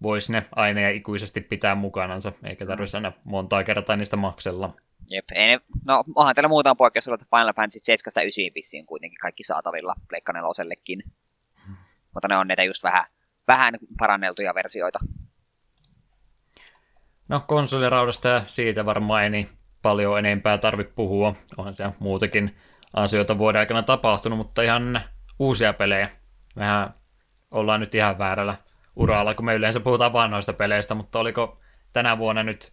voisi ne aina ja ikuisesti pitää mukanansa, eikä tarvitsisi aina montaa kertaa niistä maksella. Jep, ei ne, no onhan täällä muutama poikkeus että Final Fantasy 7 9 vissiin kuitenkin kaikki saatavilla Pleikka nelosellekin. Mutta ne on näitä just vähän, vähän paranneltuja versioita. No konsoliraudasta ja siitä varmaan ei niin paljon enempää tarvitse puhua. Onhan siellä muutakin asioita vuoden aikana tapahtunut, mutta ihan uusia pelejä. Mehän ollaan nyt ihan väärällä uralla, kun me yleensä puhutaan vanhoista peleistä, mutta oliko tänä vuonna nyt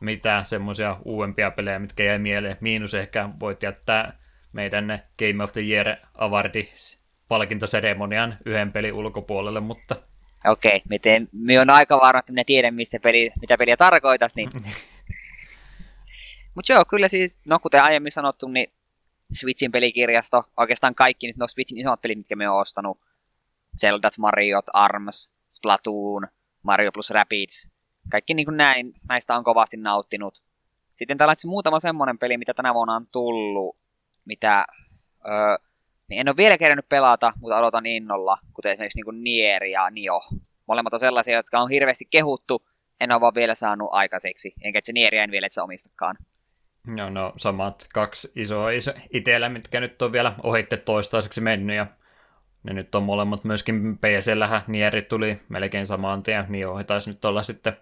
mitään semmoisia uudempia pelejä, mitkä jäi mieleen. Miinus ehkä voit jättää meidän Game of the Year Awardis palkintoseremonian yhden pelin ulkopuolelle, mutta... Okei, okay, miten, me on aika varma, että minä tiedän, mistä peli, mitä peliä tarkoitat, niin... *laughs* mutta joo, kyllä siis, no kuten aiemmin sanottu, niin Switchin pelikirjasto, oikeastaan kaikki nyt no Switchin isommat pelit, mitkä me on ostanut, Zeldat, Mariot, ARMS, Splatoon, Mario plus Rabbids, kaikki niin kuin näin, näistä on kovasti nauttinut. Sitten täällä on muutama semmonen peli, mitä tänä vuonna on tullut, mitä öö, niin en ole vielä kerännyt pelata, mutta odotan innolla, kuten esimerkiksi niin Nier ja Nio. Molemmat on sellaisia, jotka on hirveästi kehuttu, en ole vaan vielä saanut aikaiseksi, enkä se Nieria en vielä itse omistakaan. Joo, no samat kaksi isoa iso, itsellä, mitkä nyt on vielä ohitte toistaiseksi mennyt, ja ne nyt on molemmat myöskin PC-lähän, Nieri tuli melkein samaan tien, niin ohi taisi nyt olla sitten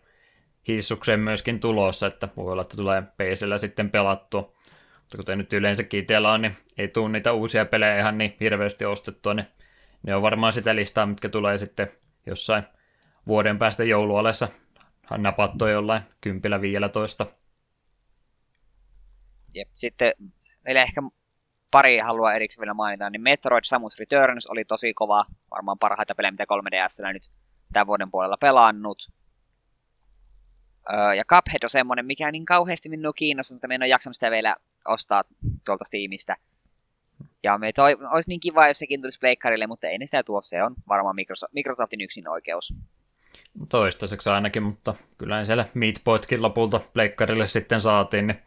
hissukseen myöskin tulossa, että voi olla, että tulee PCllä sitten pelattua. Mutta kuten nyt yleensäkin itsellä on, niin ei tule niitä uusia pelejä ihan niin hirveästi ostettua, niin ne on varmaan sitä listaa, mitkä tulee sitten jossain vuoden päästä joulualessa napattua jollain kympillä 15. Jep. Sitten vielä ehkä pari haluaa erikseen vielä mainita, niin Metroid Samus Returns oli tosi kova, varmaan parhaita pelejä, mitä 3DS nyt tämän vuoden puolella pelannut. Öö, ja Cuphead on semmonen, mikä niin kauheasti minua kiinnostaa, mutta en ole jaksanut sitä vielä ostaa tuolta Steamista. Ja me toi, olisi niin kiva, jos sekin tulisi Pleikkarille, mutta ei ne sitä tuo, se on varmaan Microsoft, Microsoftin yksin oikeus. Toistaiseksi ainakin, mutta kyllä siellä Meatboytkin lopulta Pleikkarille sitten saatiin, niin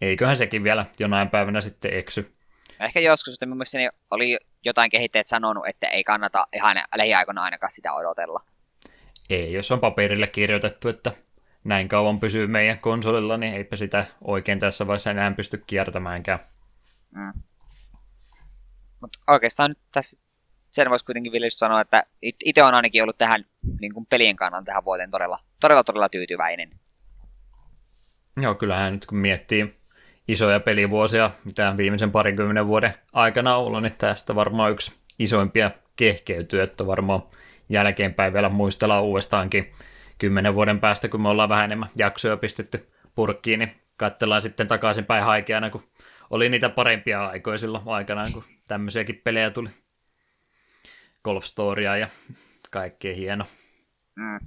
eiköhän sekin vielä jonain päivänä sitten eksy. Ehkä joskus, että mielestäni oli jotain kehittäjät sanonut, että ei kannata ihan lähiaikoina ainakaan sitä odotella. Ei, jos on paperille kirjoitettu, että näin kauan pysyy meidän konsolilla, niin eipä sitä oikein tässä vaiheessa enää pysty kiertämäänkään. Mm. Mutta oikeastaan nyt tässä sen voisi kuitenkin vielä sanoa, että itse on ainakin ollut tähän niin kuin pelien kannalta tähän vuoteen todella, todella, todella tyytyväinen. Joo, kyllähän nyt kun miettii isoja pelivuosia, mitä viimeisen parinkymmenen vuoden aikana on ollut, niin tästä varmaan yksi isoimpia kehkeytyy, että varmaan jälkeenpäin vielä muistellaan uudestaankin kymmenen vuoden päästä, kun me ollaan vähän enemmän jaksoja pistetty purkkiin, niin katsellaan sitten takaisinpäin haikeana, kun oli niitä parempia aikoja silloin aikanaan, kun tämmöisiäkin pelejä tuli. Golf Storya ja kaikkea hieno. Mm.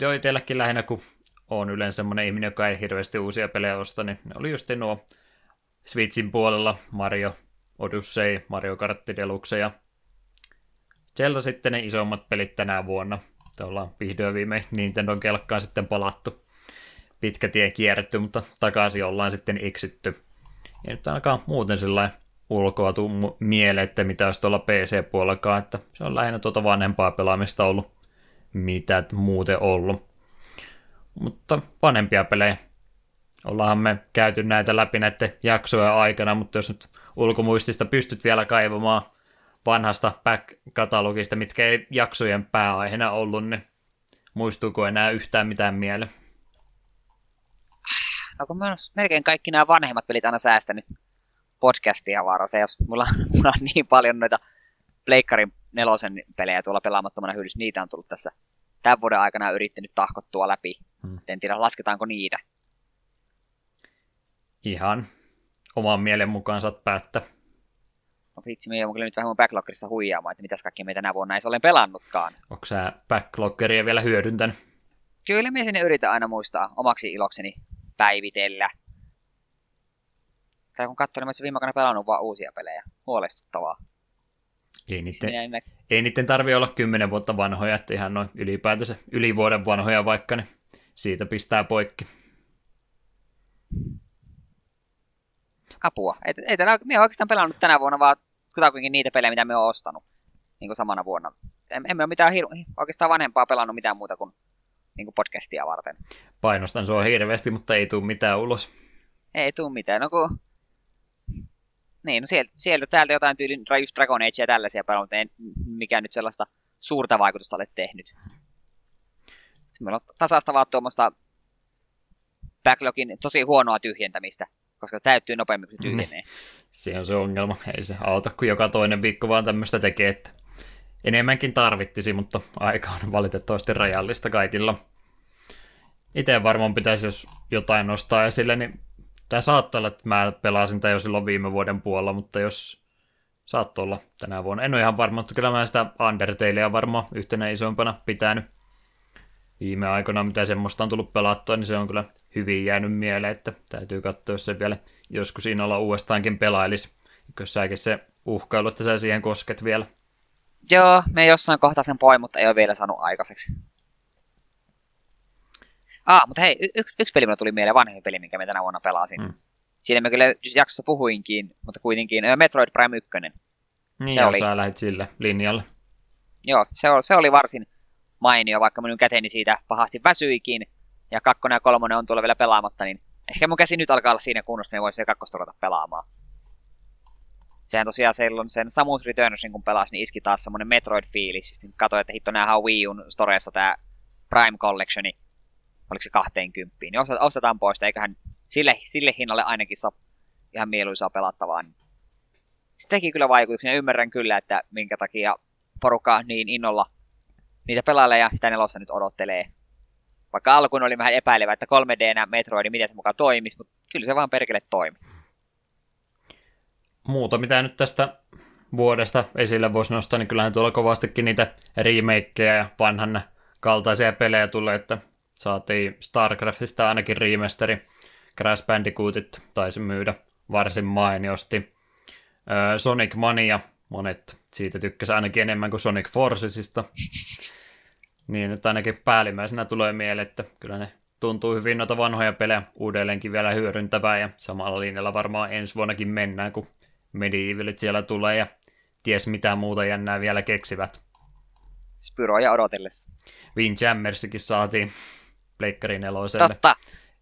Joo, itselläkin lähinnä, kun on yleensä semmoinen ihminen, joka ei hirveästi uusia pelejä osta, niin ne oli just nuo Switchin puolella Mario Odyssey, Mario Kart Deluxe ja Zelda sitten ne isommat pelit tänä vuonna. Te ollaan vihdoin viimein Nintendon kelkkaan sitten palattu. Pitkä tie kierretty, mutta takaisin ollaan sitten eksytty. Ja nyt ainakaan muuten sillä ulkoa tuu mieleen, että mitä olisi tuolla PC-puolellakaan, että se on lähinnä tuota vanhempaa pelaamista ollut, mitä muuten ollut. Mutta vanhempia pelejä. Ollaanhan me käyty näitä läpi näiden jaksoja aikana, mutta jos nyt ulkomuistista pystyt vielä kaivamaan vanhasta back-katalogista, mitkä ei jaksojen pääaiheena ollut, niin muistuuko enää yhtään mitään mieleen? No kun mä melkein kaikki nämä vanhemmat pelit aina säästänyt podcastia varten, jos mulla, *laughs* mulla on niin paljon noita Pleikkarin nelosen pelejä tuolla pelaamattomana hyllyssä, niitä on tullut tässä tämän vuoden aikana yrittänyt tahkottua läpi. Hmm. En tiedä, lasketaanko niitä. Ihan oman mielen mukaan saat päättää. No vitsi, me joudun kyllä nyt vähän mun backloggerissa huijaamaan, että mitäs kaikki meitä tänä vuonna ei ole pelannutkaan. Onko sä backloggeria vielä hyödyntänyt? Kyllä me sinne yritän aina muistaa omaksi ilokseni päivitellä. Tai kun katsoin, niin viime aikoina pelannut vaan uusia pelejä. Huolestuttavaa. Ei niiden, minä... ei niiden tarvi olla kymmenen vuotta vanhoja, että ihan noin ylipäätänsä yli vuoden vanhoja vaikka, niin siitä pistää poikki. Apua. Ei, ei tällä, minä oikeastaan pelannut tänä vuonna vaan kutakuinkin niitä pelejä, mitä me olen ostanut niin kuin samana vuonna. En, emme ole mitään hir- oikeastaan vanhempaa pelannut mitään muuta kuin, niin kuin podcastia varten. Painostan sua hirveästi, mutta ei tule mitään ulos. Ei tule mitään. No kun niin, no sieltä, sieltä täältä jotain tyylin just Dragon Age ja tällaisia pelejä, mutta ei mikä nyt sellaista suurta vaikutusta ole tehnyt. Meillä on tasasta vaan tuommoista backlogin tosi huonoa tyhjentämistä, koska täyttyy nopeammin kuin tyhjenee. Niin. Se on se ongelma. Ei se auta, kun joka toinen viikko vaan tämmöistä tekee, että enemmänkin tarvittisi, mutta aika on valitettavasti rajallista kaikilla. Itse varmaan pitäisi, jos jotain nostaa esille, niin Tämä saattaa olla, että mä pelasin tätä jo silloin viime vuoden puolella, mutta jos saattoi olla tänä vuonna. En ole ihan varma, mutta kyllä mä sitä Undertalea varmaan yhtenä isompana pitänyt viime aikoina, mitä semmoista on tullut pelattua, niin se on kyllä hyvin jäänyt mieleen, että täytyy katsoa, jos se vielä joskus olla uudestaankin pelailisi. Jos säkin se uhkailu, että sä siihen kosket vielä. Joo, me jossain kohtaa sen poin, mutta ei ole vielä saanut aikaiseksi. Ah, mutta hei, y- yksi, yksi peli tuli mieleen, vanhempi peli, minkä me tänä vuonna pelasin. Mm. Siinä mä kyllä jaksossa puhuinkin, mutta kuitenkin Metroid Prime 1. Niin, se joo, oli... sä lähdit sille linjalle. Joo, se oli, se oli varsin mainio, vaikka minun käteni siitä pahasti väsyikin, ja kakkonen ja kolmonen on tuolla vielä pelaamatta, niin ehkä mun käsi nyt alkaa olla siinä kunnossa, me voisi kakkosta ruveta pelaamaan. Sehän tosiaan on sen Samus Returnsin kun pelasi, niin iski taas semmonen Metroid-fiilis. Sitten katsoin, että hitto näähän on Wii U'n storeessa tää Prime Collectioni, oliko se 20, niin ostetaan pois, eiköhän sille, sille hinnalle ainakin saa ihan mieluisaa pelattavaa. Niin teki kyllä vaikutuksia, ymmärrän kyllä, että minkä takia porukka niin innolla niitä pelailee ja sitä nelosta nyt odottelee. Vaikka alkuun oli vähän epäilevä, että 3D Metroid, miten se mukaan toimisi, mutta kyllä se vaan perkele toimi. Muuta, mitä nyt tästä vuodesta esille voisi nostaa, niin kyllähän tuolla kovastikin niitä remakeja ja vanhan kaltaisia pelejä tulee, että Saatiin StarCraftista ainakin remasteri. Crash Bandicootit taisi myydä varsin mainiosti. Sonic Mania, monet siitä tykkäsivät ainakin enemmän kuin Sonic Forcesista. *laughs* niin nyt ainakin päällimmäisenä tulee mieleen, että kyllä ne tuntuu hyvin noita vanhoja pelejä uudelleenkin vielä hyödyntävää ja samalla linjalla varmaan ensi vuonnakin mennään, kun Medievalit siellä tulee ja ties mitä muuta jännää vielä keksivät. Spyroja odotellessa. Windjammersikin saatiin Pleikkari neloselle. Totta.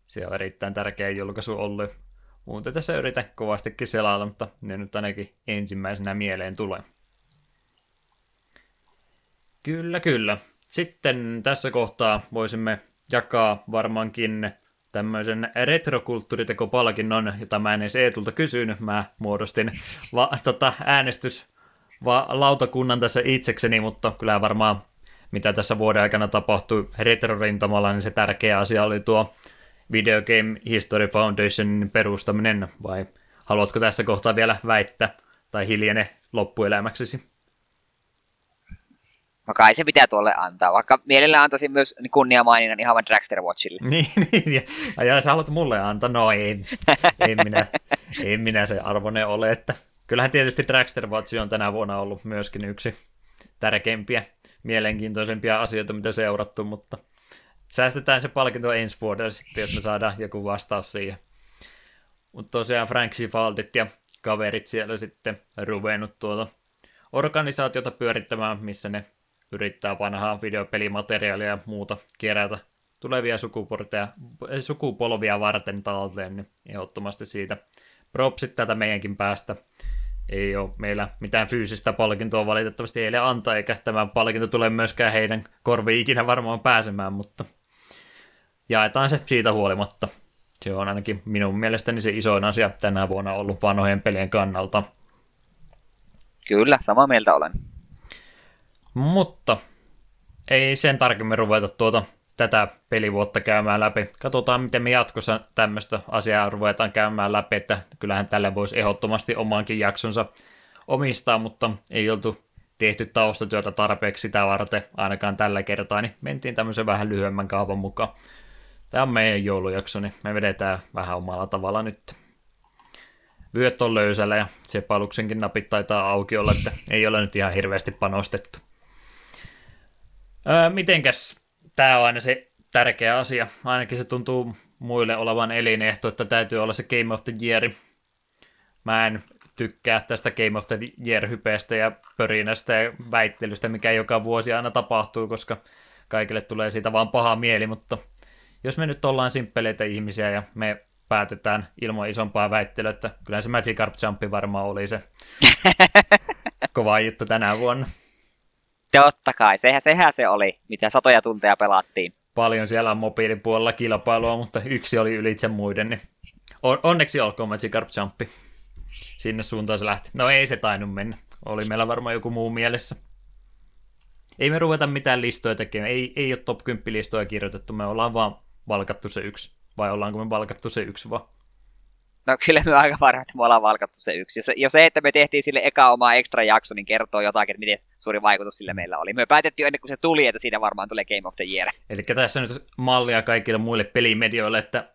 Se on erittäin tärkeä julkaisu ollut. Muuten tässä yritän kovastikin selailla, mutta ne nyt ainakin ensimmäisenä mieleen tulee. Kyllä, kyllä. Sitten tässä kohtaa voisimme jakaa varmaankin tämmöisen retrokulttuuritekopalkinnon, jota mä en edes Eetulta kysynyt. Mä muodostin va- tota, äänestys va- lautakunnan tässä itsekseni, mutta kyllä varmaan mitä tässä vuoden aikana tapahtui retro-rintamalla, niin se tärkeä asia oli tuo Video Game History Foundationin perustaminen, vai haluatko tässä kohtaa vielä väittää tai hiljene loppuelämäksesi? No kai se pitää tuolle antaa, vaikka mielellä antaisin myös kunniamaininnan ihan vain Dragster Watchille. *laughs* niin, niin, ja, ja sä haluat mulle antaa, no ei, ei minä, ei minä se arvone ole, että kyllähän tietysti Dragster Watch on tänä vuonna ollut myöskin yksi tärkeimpiä mielenkiintoisempia asioita, mitä seurattu, mutta säästetään se palkinto ensi vuodelle sitten, jos me saadaan joku vastaus siihen. Mutta tosiaan Frank Sifaldit ja kaverit siellä sitten ruvennut tuota organisaatiota pyörittämään, missä ne yrittää vanhaa videopelimateriaalia ja muuta kerätä tulevia sukupolvia varten talteen, niin ehdottomasti siitä propsit tätä meidänkin päästä. Ei ole meillä mitään fyysistä palkintoa valitettavasti heille antaa, eikä tämä palkinto tule myöskään heidän korviin ikinä varmaan pääsemään, mutta jaetaan se siitä huolimatta. Se on ainakin minun mielestäni se isoin asia tänä vuonna ollut vanhojen pelien kannalta. Kyllä, samaa mieltä olen. Mutta ei sen tarkemmin ruveta tuota tätä pelivuotta käymään läpi. Katsotaan, miten me jatkossa tämmöistä asiaa ruvetaan käymään läpi, että kyllähän tälle voisi ehdottomasti omaankin jaksonsa omistaa, mutta ei oltu tehty taustatyötä tarpeeksi sitä varten ainakaan tällä kertaa, niin mentiin tämmöisen vähän lyhyemmän kaavan mukaan. Tämä on meidän joulujakso, niin me vedetään vähän omalla tavalla nyt. Vyöt on löysällä ja sepaluksenkin napit taitaa auki olla, että ei ole nyt ihan hirveästi panostettu. Öö, mitenkäs tämä on aina se tärkeä asia. Ainakin se tuntuu muille olevan elinehto, että täytyy olla se Game of the Year. Mä en tykkää tästä Game of the Year-hypeestä ja pörinästä ja väittelystä, mikä joka vuosi aina tapahtuu, koska kaikille tulee siitä vaan paha mieli, mutta jos me nyt ollaan simppeleitä ihmisiä ja me päätetään ilman isompaa väittelyä, että kyllä se Magikarp Jump varmaan oli se *laughs* kova juttu tänä vuonna. Totta kai, sehän, sehän se oli, mitä satoja tunteja pelattiin. Paljon siellä on mobiilipuolella kilpailua, mutta yksi oli ylitse muiden, niin on, onneksi olkoon Magikarp Jump. Sinne suuntaan se lähti. No ei se tainnut mennä. Oli meillä varmaan joku muu mielessä. Ei me ruveta mitään listoja tekemään. Ei, ei ole top 10 listoja kirjoitettu. Me ollaan vaan valkattu se yksi. Vai ollaanko me valkattu se yksi vaan? No kyllä me aika varmaan, että me ollaan valkattu se yksi. Jos, jo se, että me tehtiin sille eka oma extra jakso, niin kertoo jotakin, että miten suuri vaikutus sille meillä oli. Me päätettiin ennen kuin se tuli, että siitä varmaan tulee Game of the Year. Eli tässä nyt mallia kaikille muille pelimedioille, että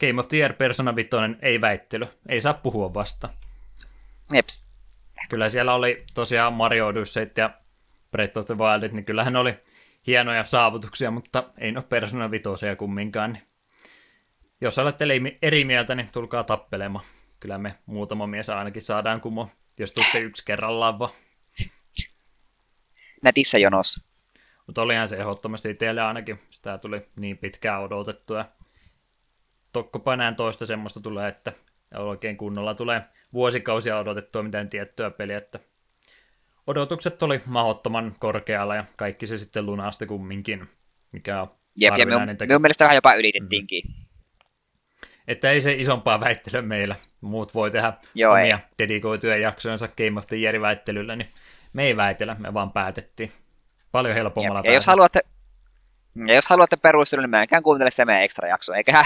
Game of the Year Persona 5 ei väittely. Ei saa puhua vasta. Jeps. Kyllä siellä oli tosiaan Mario Odyssey ja Breath of the Wild, niin kyllähän oli hienoja saavutuksia, mutta ei ole Persona 5 kumminkaan. Niin jos olette eri mieltä, niin tulkaa tappelemaan. Kyllä me muutama mies ainakin saadaan kumo, jos tuutte yksi kerrallaan vaan. Nätissä jonossa. Mutta olihan se ehdottomasti itselle ainakin. Sitä tuli niin pitkään odotettua. Tokkopa näin toista semmoista tulee, että oikein kunnolla tulee vuosikausia odotettua mitään tiettyä peliä, että odotukset oli mahdottoman korkealla ja kaikki se sitten lunasti kumminkin, mikä on Jep, ja minun, minun mielestä vähän jopa ylitettiinkin. Mm-hmm. Että ei se isompaa väittelyä meillä. Muut voi tehdä Joo, omia ei. dedikoituja jaksojensa Game of the väittelyllä, niin me ei väitellä, me vaan päätettiin. Paljon helpommalla ja, ja jos haluatte, ja jos haluatte perustelun, niin menkään kuuntele se meidän ekstra jakso. Eikä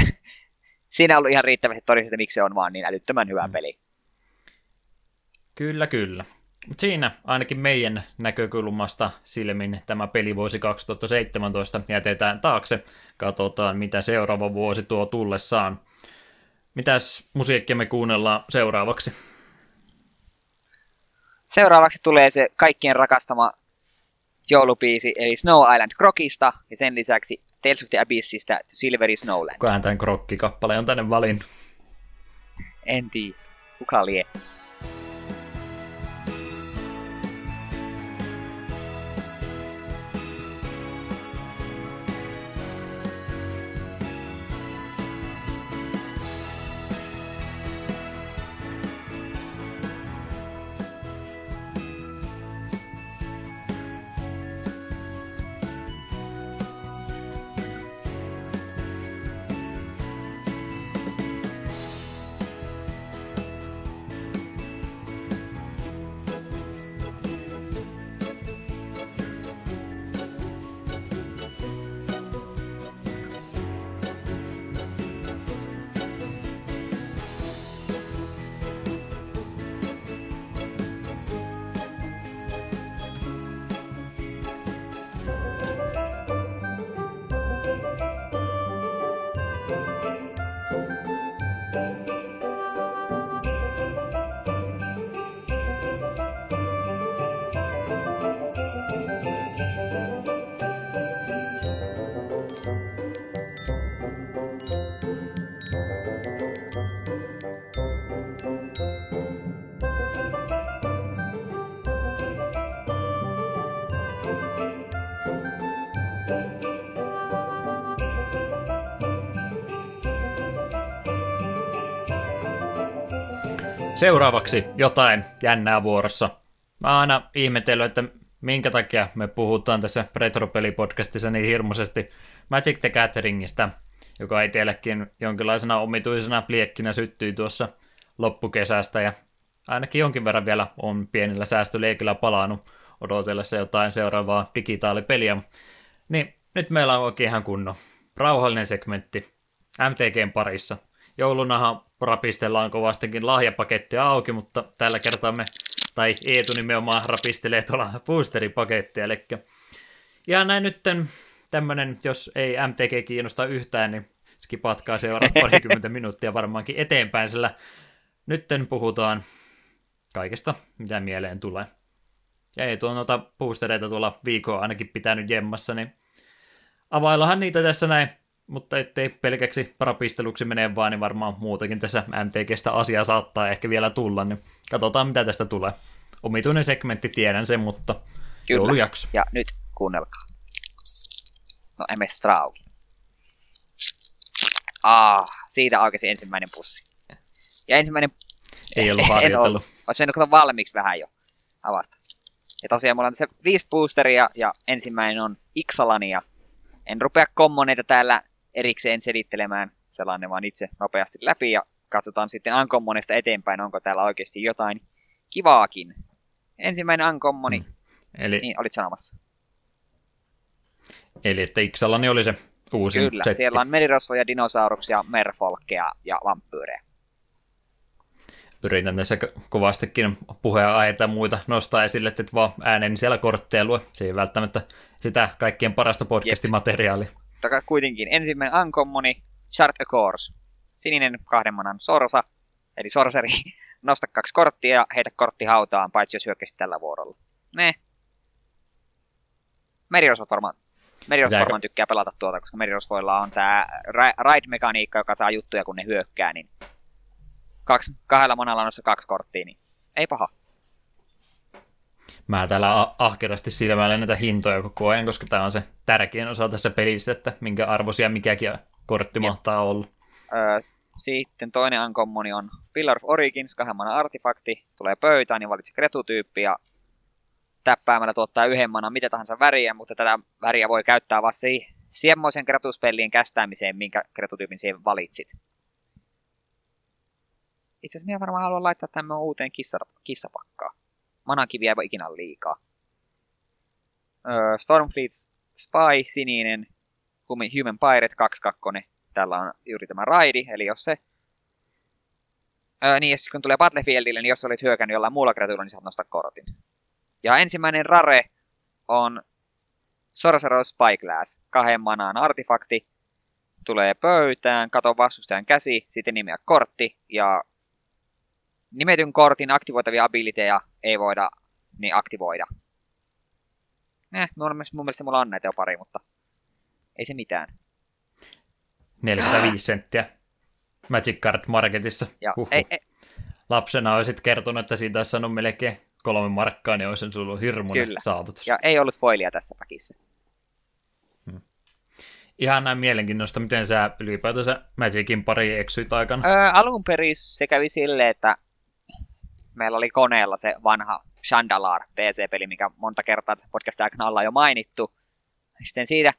*laughs* siinä ollut ihan riittävästi todistettu, miksi se on vaan niin älyttömän hyvä mm. peli. Kyllä, kyllä. Mutta siinä ainakin meidän näkökulmasta silmin tämä pelivuosi 2017 jätetään taakse. Katsotaan, mitä seuraava vuosi tuo tullessaan. Mitäs musiikkia me kuunnellaan seuraavaksi? Seuraavaksi tulee se kaikkien rakastama joulupiisi, eli Snow Island Krokista, ja sen lisäksi Tales of the Abyssistä Silvery Snowland. Kukaan tämän Krokki-kappale on tänne valin? En tiedä. Kuka lie? Seuraavaksi jotain jännää vuorossa. Mä oon aina ihmetellyt, että minkä takia me puhutaan tässä Retropeli-podcastissa niin hirmuisesti Magic the Gatheringistä, joka itsellekin jonkinlaisena omituisena liekkinä syttyi tuossa loppukesästä ja ainakin jonkin verran vielä on pienellä säästöleikillä palannut odotellessa jotain seuraavaa digitaalipeliä. Niin nyt meillä on oikein ihan kunnon rauhallinen segmentti MTGn parissa. Joulunahan rapistellaan kovastikin lahjapakettia auki, mutta tällä kertaa me, tai Eetu nimenomaan rapistelee tuolla boosteripakettia, eli ja näin nytten tämmönen, jos ei MTG kiinnosta yhtään, niin skipatkaa seuraavat parikymmentä minuuttia varmaankin eteenpäin, sillä nytten puhutaan kaikesta, mitä mieleen tulee. Ja ei tuo noita boostereita tuolla viikkoa ainakin pitänyt jemmassa, niin availlahan niitä tässä näin, mutta ettei pelkäksi parapisteluksi mene vaan, niin varmaan muutakin tässä MTGstä asiaa saattaa ehkä vielä tulla, niin katsotaan mitä tästä tulee. Omituinen segmentti, tiedän sen, mutta Kyllä. joulujakso. Ja nyt kuunnelkaa. No MS Trauki. Ah, siitä aukesi ensimmäinen pussi. Ja ensimmäinen... Ei ollut harjoitellut. Olisi mennyt valmiiksi vähän jo avasta. Ja tosiaan mulla on tässä viisi boosteria ja ensimmäinen on Ixalania. En rupea kommoneita täällä erikseen selittelemään, sellainen vaan itse nopeasti läpi ja katsotaan sitten Unkommonista eteenpäin, onko täällä oikeasti jotain kivaakin. Ensimmäinen Uncommoni, mm. Eli... niin olit sanomassa. Eli että Ixalani oli se uusi Kyllä, setti. siellä on merirosvoja, dinosauruksia, merfolkkeja ja vampyyrejä yritän tässä kovastikin puheenaiheita ja muita nostaa esille, että vaan ääneen niin siellä kortteja lue. Se ei välttämättä sitä kaikkien parasta podcastimateriaalia. Taka kuitenkin ensimmäinen Uncommoni, Shark Course. Sininen kahden manan sorsa, eli sorseri. *laughs* Nosta kaksi korttia ja heitä kortti hautaan, paitsi jos hyökkäsit tällä vuorolla. Ne. Merirosvot varmaan Merirosvot varmaan tykkää pelata tuota, koska merirosvoilla on tämä ride-mekaniikka, joka saa juttuja, kun ne hyökkää, niin kaksi, kahdella manalla noissa kaksi korttia, niin ei paha. Mä täällä ahkerasti silmäilen näitä hintoja koko ajan, koska tämä on se tärkein osa tässä pelissä, että minkä arvoisia mikäkin kortti Jep. mahtaa olla. Öö, sitten toinen uncommoni on Pillar of Origins, kahden mana artifakti, tulee pöytään ja valitse kretutyyppi ja täppäämällä tuottaa yhden manan mitä tahansa väriä, mutta tätä väriä voi käyttää vasta semmoisen kretuspellien kästäämiseen, minkä kretutyypin siihen valitsit itse asiassa minä varmaan haluan laittaa tämän uuteen kissa, kissapakkaan. Manakiviä ei ikinä liikaa. Öö, Stormfleet Spy, sininen, Human Pirate 22. Tällä on juuri tämä raidi, eli jos se... Öö, niin, jos kun tulee Battlefieldille, niin jos olit hyökännyt jollain muulla kreatuilla, niin saat nostaa kortin. Ja ensimmäinen rare on Sorcerer Spyglass, kahden manaan artifakti, tulee pöytään, kato vastustajan käsi, sitten nimeä kortti, ja nimetyn kortin aktivoitavia abiliteja ei voida niin aktivoida. Eh, mun, mun mielestä mulla on näitä jo pari, mutta ei se mitään. 45 senttiä Magic Card Marketissa. Ja, ei, ei. Lapsena olisit kertonut, että siitä olisi saanut melkein kolme markkaa, niin olisi ollut hirmuinen Kyllä. saavutus. Ja ei ollut foilia tässä pakissa. Hmm. Ihan näin mielenkiintoista, miten sä ylipäätänsä Magicin pari eksyit aikana? Öö, alun perin se kävi silleen, että meillä oli koneella se vanha Chandalar PC-peli, mikä monta kertaa tässä podcastin aikana jo mainittu. Sitten siitä,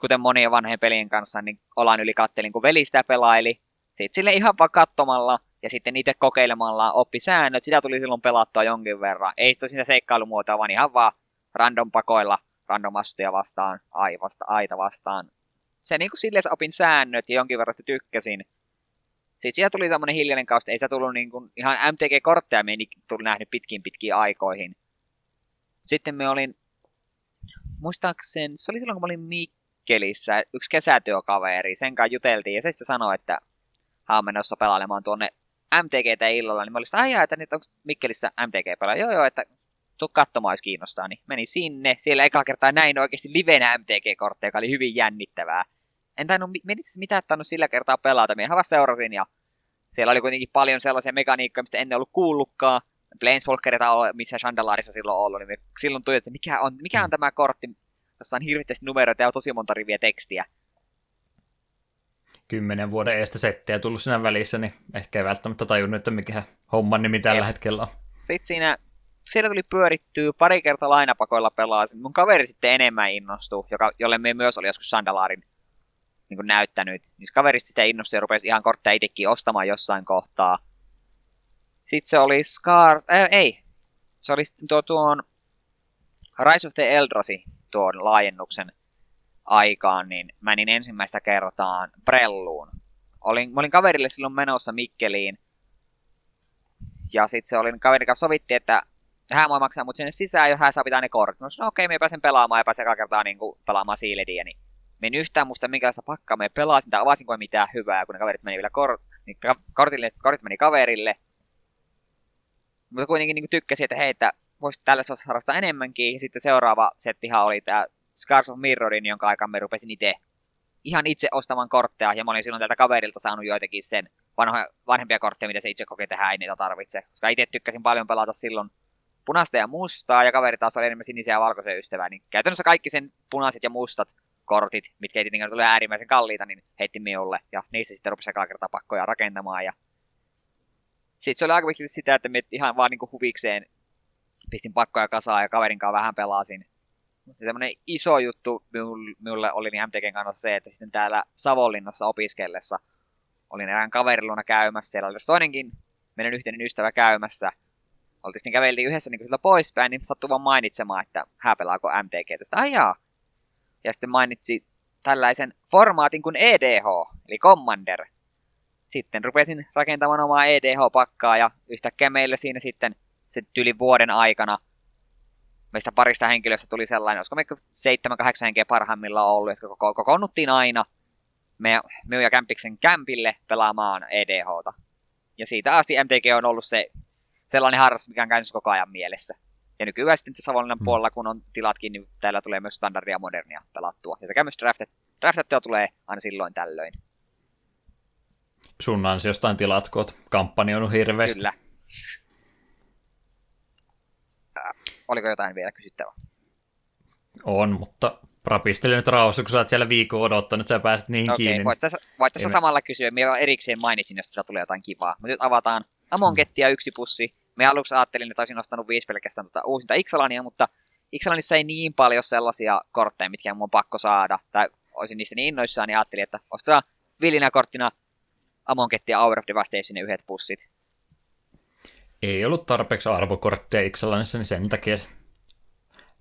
kuten monien vanhojen pelien kanssa, niin ollaan yli kattelin, kun veli sitä pelaili. Sitten sille ihan vaan katsomalla ja sitten itse kokeilemalla oppi säännöt. Sitä tuli silloin pelattua jonkin verran. Ei sitä siinä seikkailumuotoa, vaan ihan vaan random pakoilla, random astuja vastaan, aivasta, aita vastaan. Se niin kuin silleen opin säännöt ja jonkin verran tykkäsin. Sitten siitä tuli semmoinen hiljainen kausi, ei sitä tullut niin kuin, ihan MTG-kortteja me ei tullut nähnyt pitkin pitkiin aikoihin. Sitten me olin, muistaakseni, se oli silloin kun mä olin Mikkelissä, yksi kesätyökaveri, sen kanssa juteltiin, ja se sitten sanoi, että hän on menossa pelailemaan tuonne MTGtä illalla, niin mä olin sitä, aijaa, että nyt onko Mikkelissä MTG pelaa? Joo, joo, että tuu katsomaan, jos kiinnostaa, niin meni sinne. Siellä eka kertaa näin oikeasti livenä MTG-kortteja, joka oli hyvin jännittävää en tainnut menissä mitään tainnut sillä kertaa pelata. Minä vaan seurasin ja siellä oli kuitenkin paljon sellaisia mekaniikkoja, mistä ennen ollut kuullutkaan. Planeswalkerita, missä Chandalarissa silloin ollut, niin silloin tuli, että mikä on, mikä on tämä kortti, jossa on hirvittävästi numeroita ja tosi monta riviä tekstiä. kymmenen vuoden eestä settiä tullut siinä välissä, niin ehkä ei välttämättä tajunnut, että mikä homman nimi tällä Jep. hetkellä on. Sitten siinä, siellä tuli pyörittyä pari kertaa lainapakoilla pelaasin. Mun kaveri sitten enemmän innostui, joka, jolle me myös oli joskus Sandalaarin niin kuin näyttänyt. Niin kaverista sitä innostui ja rupesi ihan kortteja itsekin ostamaan jossain kohtaa. Sitten se oli Scar... Äh, ei. Se oli sitten tuo tuon Rise of the Eldrasi tuon laajennuksen aikaan, niin menin ensimmäistä kertaa Prelluun. Olin, mä olin kaverille silloin menossa Mikkeliin. Ja sitten se oli kaverin kanssa sovittiin, että hän voi maksaa mut sinne sisään, jos hän saa pitää ne kortit. No, okei, okay, me pääsen pelaamaan ja pääsen kertaa niin kuin, pelaamaan Sealediä, niin me en yhtään muista minkälaista pakkaa me pelasin tai avasin kuin mitään hyvää, kun ne kaverit meni vielä kor- niin kortille, kortit meni kaverille. Mutta kuitenkin niin tykkäsin, että hei, että voisi tällä harrastaa enemmänkin. Ja sitten seuraava settihan oli tämä Scars of Mirrorin, jonka aikaan me rupesin itse ihan itse ostamaan kortteja, ja mä olin silloin tältä kaverilta saanut joitakin sen vanhoja, vanhempia kortteja, mitä se itse kokee tehdä, ei niitä tarvitse. Koska itse tykkäsin paljon pelata silloin punaista ja mustaa, ja kaveri taas oli enemmän sinisiä ja valkoisia ystävää, niin käytännössä kaikki sen punaiset ja mustat kortit, mitkä ei tietenkään tule äärimmäisen kalliita, niin heitti minulle, ja niissä sitten rupesi ekaa kertaa pakkoja rakentamaan, ja sitten se oli aika sitä, että ihan vaan niinku huvikseen pistin pakkoja kasaan ja kaverin kanssa vähän pelasin. Ja semmoinen iso juttu minulle oli niin MTGn kannalta se, että sitten täällä Savonlinnassa opiskellessa olin erään kaverin luona käymässä. Siellä oli toinenkin meidän yhteinen ystävä käymässä. Oltiin sitten käveltiin yhdessä niin sillä poispäin, niin sattui vaan mainitsemaan, että hän pelaako MTG tästä. Ai jaa. Ja sitten mainitsi tällaisen formaatin kuin EDH, eli Commander. Sitten rupesin rakentamaan omaa EDH-pakkaa ja yhtäkkiä meille siinä sitten se yli vuoden aikana meistä parista henkilöstä tuli sellainen, olisiko me 7-8 henkeä parhaimmillaan ollut, jotka koko, kokoonnuttiin aina me, me ja Kämpiksen kämpille pelaamaan EDHta. Ja siitä asti MTG on ollut se sellainen harrastus, mikä on käynyt koko ajan mielessä. Ja nykyään sitten Savonlinnan hmm. puolella, kun on tilatkin, niin täällä tulee myös standardia modernia pelattua. Ja sekä myös draftet, draftettua tulee aina silloin tällöin. Sun ansiostaan tilat, kun oot kampanjoinut hirveästi. Kyllä. oliko jotain vielä kysyttävää? On, mutta rapistele nyt rauhassa, kun sä oot siellä viikon odottanut, sä pääset niihin okay, kiinni. Voit tässä, voit tässä samalla kysyä, minä erikseen mainitsin, jos tulee jotain kivaa. Mutta nyt avataan Amonkettia yksi pussi. Me aluksi ajattelin, että olisin ostanut viisi pelkästään tuota uusinta Ixalania, mutta Ixalanissa ei niin paljon sellaisia kortteja, mitkä mun on pakko saada. Tai olisin niistä niin innoissaan, niin ajattelin, että ostetaan villinä korttina Amonketti ja Hour of Devastation yhdet pussit ei ollut tarpeeksi arvokortteja Ixalanissa, niin sen takia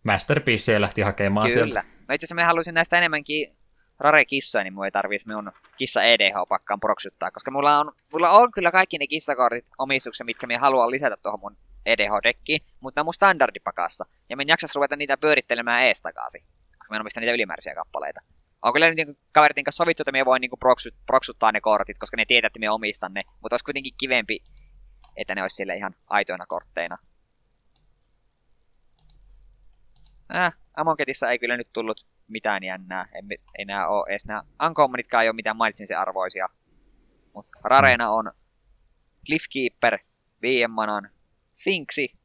Masterpiece lähti hakemaan Kyllä. sieltä. Mä itse asiassa mä haluaisin näistä enemmänkin rare-kissoja, niin mun ei tarvitsisi minun kissa EDH-pakkaan proksuttaa, koska mulla on, mulla on kyllä kaikki ne kissakortit omistuksessa, mitkä minä haluan lisätä tuohon mun EDH-dekkiin, mutta ne on mun standardipakassa, ja minä jaksaisi ruveta niitä pyörittelemään ees takaisin, koska minä omistan niitä ylimääräisiä kappaleita. On kyllä niin kaverin kanssa sovittu, että minä voin niin proksut, proksuttaa ne kortit, koska ne tietää, että minä omistan ne, mutta olisi kuitenkin kivempi että ne olisi sille ihan aitoina kortteina. Äh, Amonketissa ei kyllä nyt tullut mitään jännää. En enää ole edes nämä Uncommonitkaan ei ole mitään mainitsin arvoisia. Mutta Rareena on Cliffkeeper, 5 manan, Sphinxi, 5-3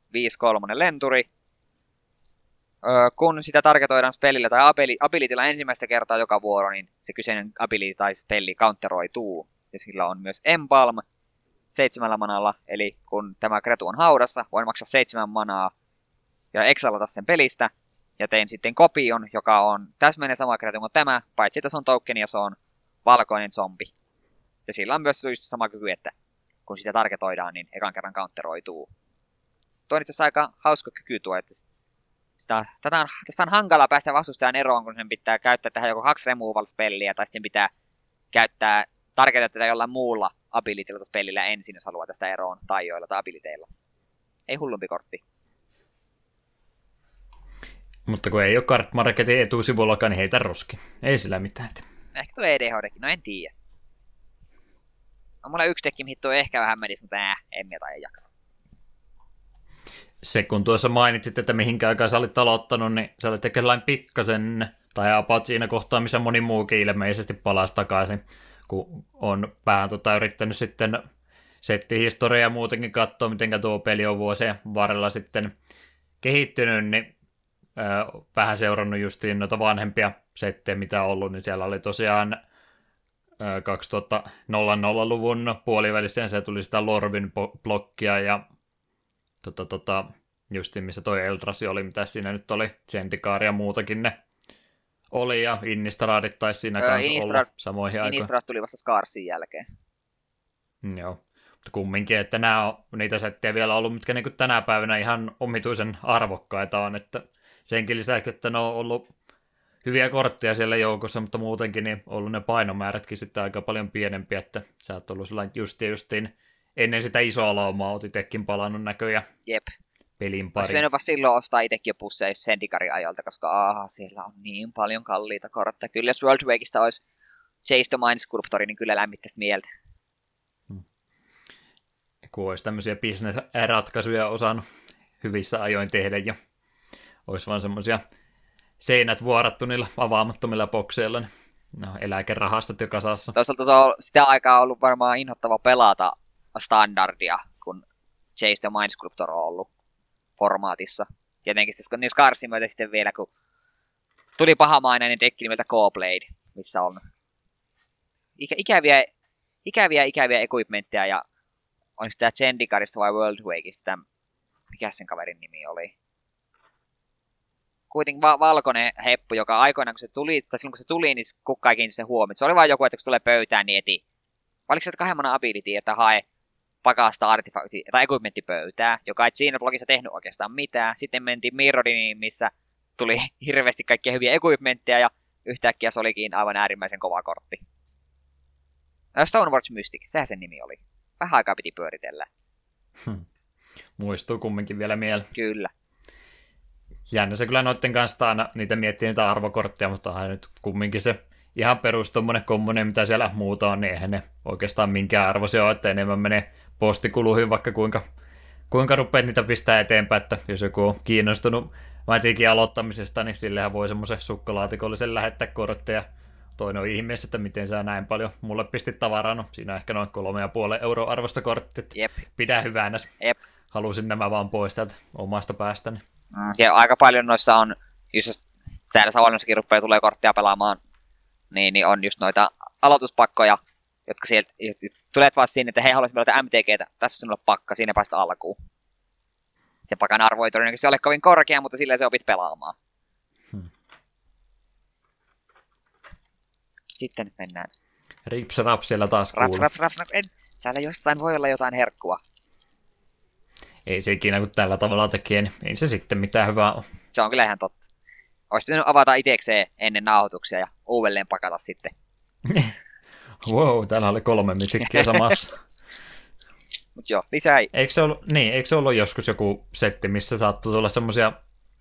lenturi. Öö, kun sitä targetoidaan spellillä tai abilitilla ensimmäistä kertaa joka vuoro, niin se kyseinen ability tai spelli counteroituu. Ja sillä on myös Embalm, seitsemällä manalla, eli kun tämä kretu on haudassa, voin maksaa seitsemän manaa ja exalata sen pelistä, ja tein sitten kopion, joka on täsmälleen sama kretu kuin tämä, paitsi että se on tokeni ja se on valkoinen zombi. Ja sillä on myös just sama kyky, että kun sitä targetoidaan, niin ekan kerran counteroituu. Tuo on itse asiassa aika hauska kyky tuo, että sitä, tätä on, tästä on hankala päästä vastustajan eroon, kun sen pitää käyttää tähän joko kaksi removal-spelliä, tai sitten pitää käyttää, targetata tätä jollain muulla abilitilla spellillä ensin, jos haluaa tästä eroon taijoilla tai abiliteilla. Ei hullumpi kortti. Mutta kun ei ole kartmarketin etusivullakaan, niin heitä roski. Ei sillä mitään. Ehkä tuo EDH-dekki, no en tiedä. On mulla yksi dekki, mihin tuo ehkä vähän menisi, mutta ää, en mä tai jaksa. Se kun tuossa mainitsit, että mihinkä aikaan sä olit aloittanut, niin sä olit ehkä pikkasen, tai about siinä kohtaa, missä moni muukin ilmeisesti palasi takaisin kun on vähän tota, yrittänyt sitten settihistoriaa ja muutenkin katsoa, miten tuo peli on vuosien varrella sitten kehittynyt, niin vähän seurannut justiin noita vanhempia settejä, mitä on ollut, niin siellä oli tosiaan 2000-luvun puolivälissä se tuli sitä Lorvin blokkia ja tota, tota, justiin missä toi Eldrasi oli, mitä siinä nyt oli, Zendikar ja muutakin ne oli, ja Innistraadit taisi siinä öö, kanssa Innistrad, olla samoihin aikoihin. Innistrad tuli vasta Scarsin jälkeen. Mm, joo, mutta kumminkin, että nämä on niitä settejä vielä ollut, mitkä niin tänä päivänä ihan omituisen arvokkaita on, että senkin lisäksi, että ne on ollut hyviä kortteja siellä joukossa, mutta muutenkin niin ollut ne painomäärätkin sitten aika paljon pienempiä, että sä oot ollut sellainen justiin, justiin ennen sitä isoa laumaa oot itekin palannut näköjä. Jep. Pelin pari. Olisi vasta silloin ostaa itsekin jo pusseja Sendikarin ajalta, koska aha, siellä on niin paljon kalliita kortteja. Kyllä jos World Wakeista olisi Chase the Mind Sculptori, niin kyllä lämmittäisi mieltä. Hmm. Kun olisi tämmöisiä business-ratkaisuja osannut hyvissä ajoin tehdä ja olisi vaan semmoisia seinät vuorattu niillä avaamattomilla bokseilla, niin no, eläkerahastot joka saassa. Toisaalta se on sitä aikaa ollut varmaan inhottava pelata standardia, kun Chase the Mind Sculptor on ollut formaatissa. Tietenkin siis niissä Scarsin myötä sitten vielä, kun tuli pahamainen dekki nimeltä K-Blade, missä on ikä, ikäviä, ikäviä, ikäviä equipmentteja ja on sitä Zendikarista vai World Wakeista, mikä sen kaverin nimi oli? Kuitenkin va- valkoinen heppu, joka aikoinaan kun se tuli, tai silloin kun se tuli, niin kukaan ei sen huomioon. Se oli vain joku, että kun se tulee pöytään, niin eti. Oliko se kahden ability, että hae pakasta artefakti tai equipmenttipöytää, joka ei siinä blogissa tehnyt oikeastaan mitään. Sitten mentiin Mirrodiniin, missä tuli *laughs* hirveästi kaikkia hyviä equipmentteja ja yhtäkkiä se olikin aivan äärimmäisen kova kortti. Stonewatch Mystic, sehän sen nimi oli. Vähän aikaa piti pyöritellä. Hmm. Muistuu kumminkin vielä mieleen. Kyllä jännä se kyllä noiden kanssa aina niitä miettii niitä arvokortteja, mutta aina nyt kumminkin se ihan perus tuommoinen kommonen, mitä siellä muuta on, niin eihän ne oikeastaan minkään arvoisia ole, että enemmän menee postikuluihin vaikka kuinka, kuinka rupeat niitä pistää eteenpäin, että jos joku on kiinnostunut Magicin aloittamisesta, niin sillehän voi semmoisen sukkalaatikollisen lähettää kortteja. Toinen on ihmeessä, että miten sä näin paljon mulle pistit tavaraa, no siinä on ehkä noin kolme ja puoli euroa arvosta korttit. Jep. Pidä hyvänä. Jep. Halusin nämä vaan pois täältä omasta päästäni. Mm, ja aika paljon noissa on, jos täällä Savonlinnassakin rupeaa tulee korttia pelaamaan, niin, niin on just noita aloituspakkoja, jotka sieltä tulee vaan sinne, että hei, haluaisin pelata MTGtä, tässä sinulle pakka, siinä päästä alkuun. Se pakan arvo ei todennäköisesti ole kovin korkea, mutta sillä se opit pelaamaan. Hmm. Sitten nyt mennään. Rips rap siellä taas raps, raps, raps, raps, en. Täällä jostain voi olla jotain herkkua ei se ikinä kun tällä tavalla tekee, niin ei se sitten mitään hyvää ole. Se on kyllä ihan totta. Olisi pitänyt avata itsekseen ennen nauhoituksia ja uudelleen pakata sitten. *laughs* wow, täällä oli kolme mitikkiä samassa. *laughs* Mut joo, lisää ei. Eikö se, ollut, niin, eikö se ollut joskus joku setti, missä saattoi tulla semmoisia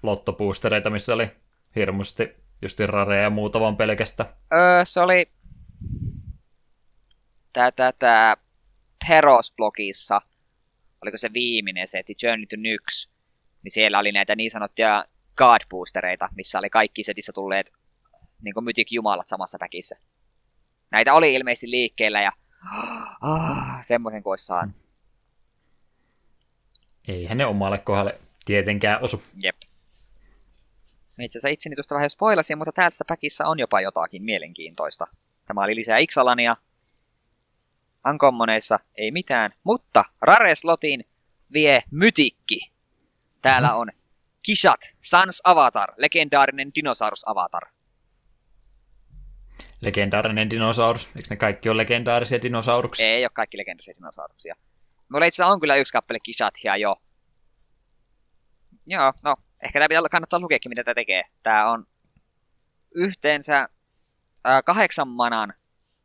lottopuustereita, missä oli hirmusti just rareja ja muuta vaan pelkästä? Öö, se oli tää, tää, tää Heros-blogissa oliko se viimeinen setti, Journey to Nyx, niin siellä oli näitä niin sanottuja God boostereita, missä oli kaikki setissä tulleet niin kuin mytik jumalat samassa päkissä. Näitä oli ilmeisesti liikkeellä ja ah, semmoisen kuin olisi saanut. Eihän ne omalle kohdalle tietenkään osu. Jep. Itse asiassa itseni tuosta vähän spoilasin, mutta tässä päkissä on jopa jotakin mielenkiintoista. Tämä oli lisää Ixalania, Unkommoneissa ei mitään, mutta Rare-slotin vie Mytikki. Täällä on Kishat, Sans Avatar, legendaarinen dinosaurus-avatar. Legendaarinen dinosaurus. Eikö ne kaikki ole legendaarisia dinosauruksia? Ei ole kaikki legendaarisia dinosauruksia. Mulla itse on kyllä yksi kappale Kishathia jo. Joo, no, ehkä tämä pitää kannattaa lukeekin, mitä tämä tekee. Tämä on yhteensä äh, kahdeksan manan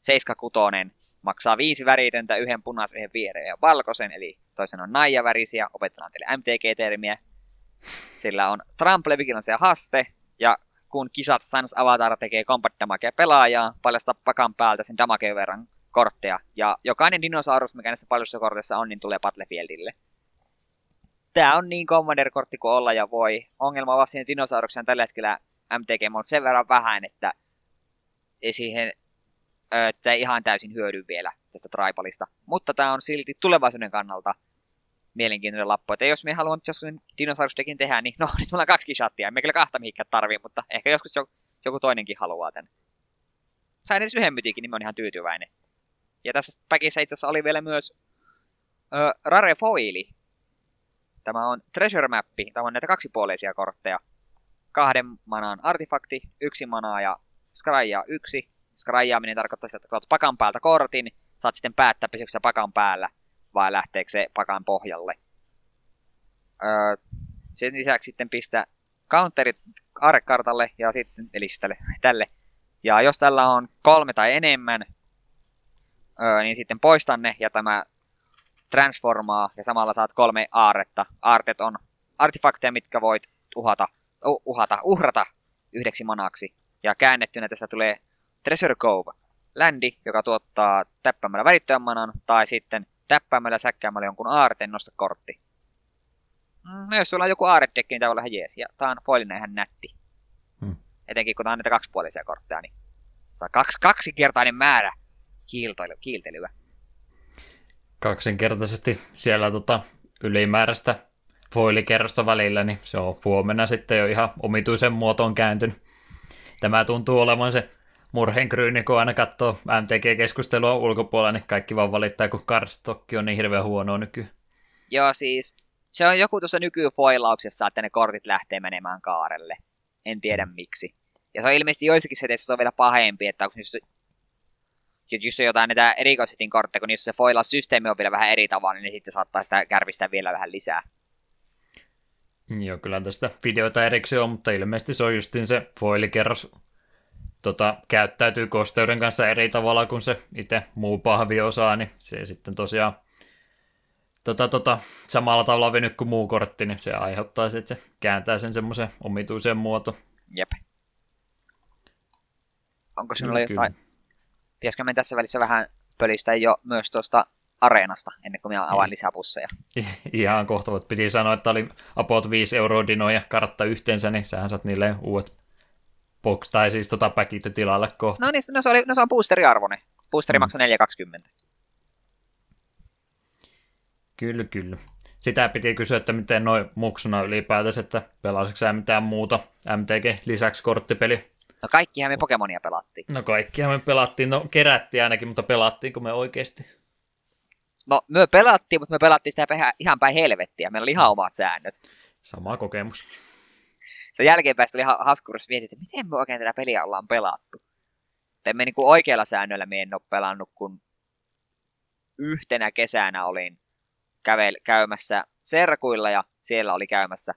76 maksaa viisi väritöntä, yhden punaisen, yhden vihreän ja valkoisen, eli toisen on naija-värisiä, opetetaan teille MTG-termiä. Sillä on Trample, Vigilance ja Haste, ja kun kisat Sans Avatar tekee combat damagea pelaajaa, paljastaa pakan päältä sen damageen verran kortteja, ja jokainen dinosaurus, mikä näissä paljossa korteissa on, niin tulee Battlefieldille. Tää on niin Commander-kortti kuin olla ja voi. Ongelma vaan siinä dinosauruksen tällä hetkellä MTG on sen verran vähän, että ei siihen että se ei ihan täysin hyödy vielä tästä Tribalista. Mutta tämä on silti tulevaisuuden kannalta mielenkiintoinen lappu. Että jos me haluamme joskus sen dinosaurusdekin tehdä, niin no *laughs* nyt mulla on kaksi shattia. Me kyllä kahta mihinkään tarvii, mutta ehkä joskus joku, joku toinenkin haluaa tämän. sain edes yhden mytiikin, niin mä oon ihan tyytyväinen. Ja tässä päkissä itse asiassa oli vielä myös ö, Rare Foili. Tämä on Treasure Mappi. Tämä on näitä kaksipuoleisia kortteja. Kahden manaan artefakti, yksi manaa ja Skraija yksi. Skraijaaminen tarkoittaa sitä, että otat pakan päältä kortin, saat sitten päättää, pysyykö se pakan päällä vai lähteekö se pakan pohjalle. Öö, sen lisäksi sitten pistä counterit aarekartalle ja sitten, eli siis tälle, tälle. Ja jos tällä on kolme tai enemmän, öö, niin sitten poistan ne ja tämä transformaa ja samalla saat kolme aaretta. Aartet on artefakteja, mitkä voit uhata, uh, uhata, uhrata yhdeksi manaksi. Ja käännettynä tästä tulee Treasure Cove, ländi, joka tuottaa täppäämällä värittömän manan, tai sitten täppäämällä säkkäämällä jonkun aarteen nosta kortti. Mm, no jos sulla on joku aaredekki, niin tämä on ihan jees. Ja tää on foilina ihan nätti. Hmm. Etenkin kun tää on näitä kaksipuolisia kortteja, niin saa kaksi, kaksikertainen määrä kiiltoilu, kiiltelyä. Kaksinkertaisesti siellä tota, ylimääräistä foilikerrosta välillä, niin se on huomenna sitten jo ihan omituisen muotoon kääntynyt. Tämä tuntuu olevan se murheen kryyni, kun aina katsoo MTG-keskustelua ulkopuolella, niin kaikki vaan valittaa, kun karstokki on niin hirveän huono nyky. Joo, siis se on joku tuossa nykyfoilauksessa, että ne kortit lähtee menemään kaarelle. En tiedä mm. miksi. Ja se on ilmeisesti joissakin seteissä se on vielä pahempi, että onko just, just jotain näitä erikoisetin kortteja, kun jos se foilaussysteemi on vielä vähän eri tavalla, niin sitten se saattaa sitä kärvistä vielä vähän lisää. Joo, kyllä tästä videota erikseen on, mutta ilmeisesti se on justin se foilikerros tota, käyttäytyy kosteuden kanssa eri tavalla kuin se itse muu pahvi osaa, niin se sitten tosiaan tota, tota, samalla tavalla venyt kuin muu kortti, niin se aiheuttaa sitten, että se kääntää sen semmoisen omituisen muoto. Jep. Onko sinulla no, jotain? Pitäisikö me tässä välissä vähän pölistä jo myös tuosta areenasta, ennen kuin minä avaan lisää busseja. *laughs* Ihan kohta, piti sanoa, että oli about 5 euroa dinoja kartta yhteensä, niin sähän saat niille uudet box, tai siis tota päkitty tilalle kohta. No niin, no se, oli, no se on boosteriarvoinen. Boosteri mm. maksaa 4,20. Kyllä, kyllä. Sitä piti kysyä, että miten noin muksuna ylipäätänsä, että pelasitko sä mitään muuta MTG lisäksi korttipeli? No kaikkihan me Pokemonia pelattiin. No kaikkihan me pelattiin, no kerättiin ainakin, mutta pelattiinko me oikeasti? No me pelattiin, mutta me pelattiin sitä ihan päin helvettiä, meillä oli ihan omat säännöt. Sama kokemus se jälkeenpäin oli ihan hauska, mietin, että miten me oikein tätä peliä ollaan pelattu. Tai me niin kuin oikealla säännöllä me en ole pelannut, kun yhtenä kesänä olin kävel, käymässä serkuilla ja siellä oli käymässä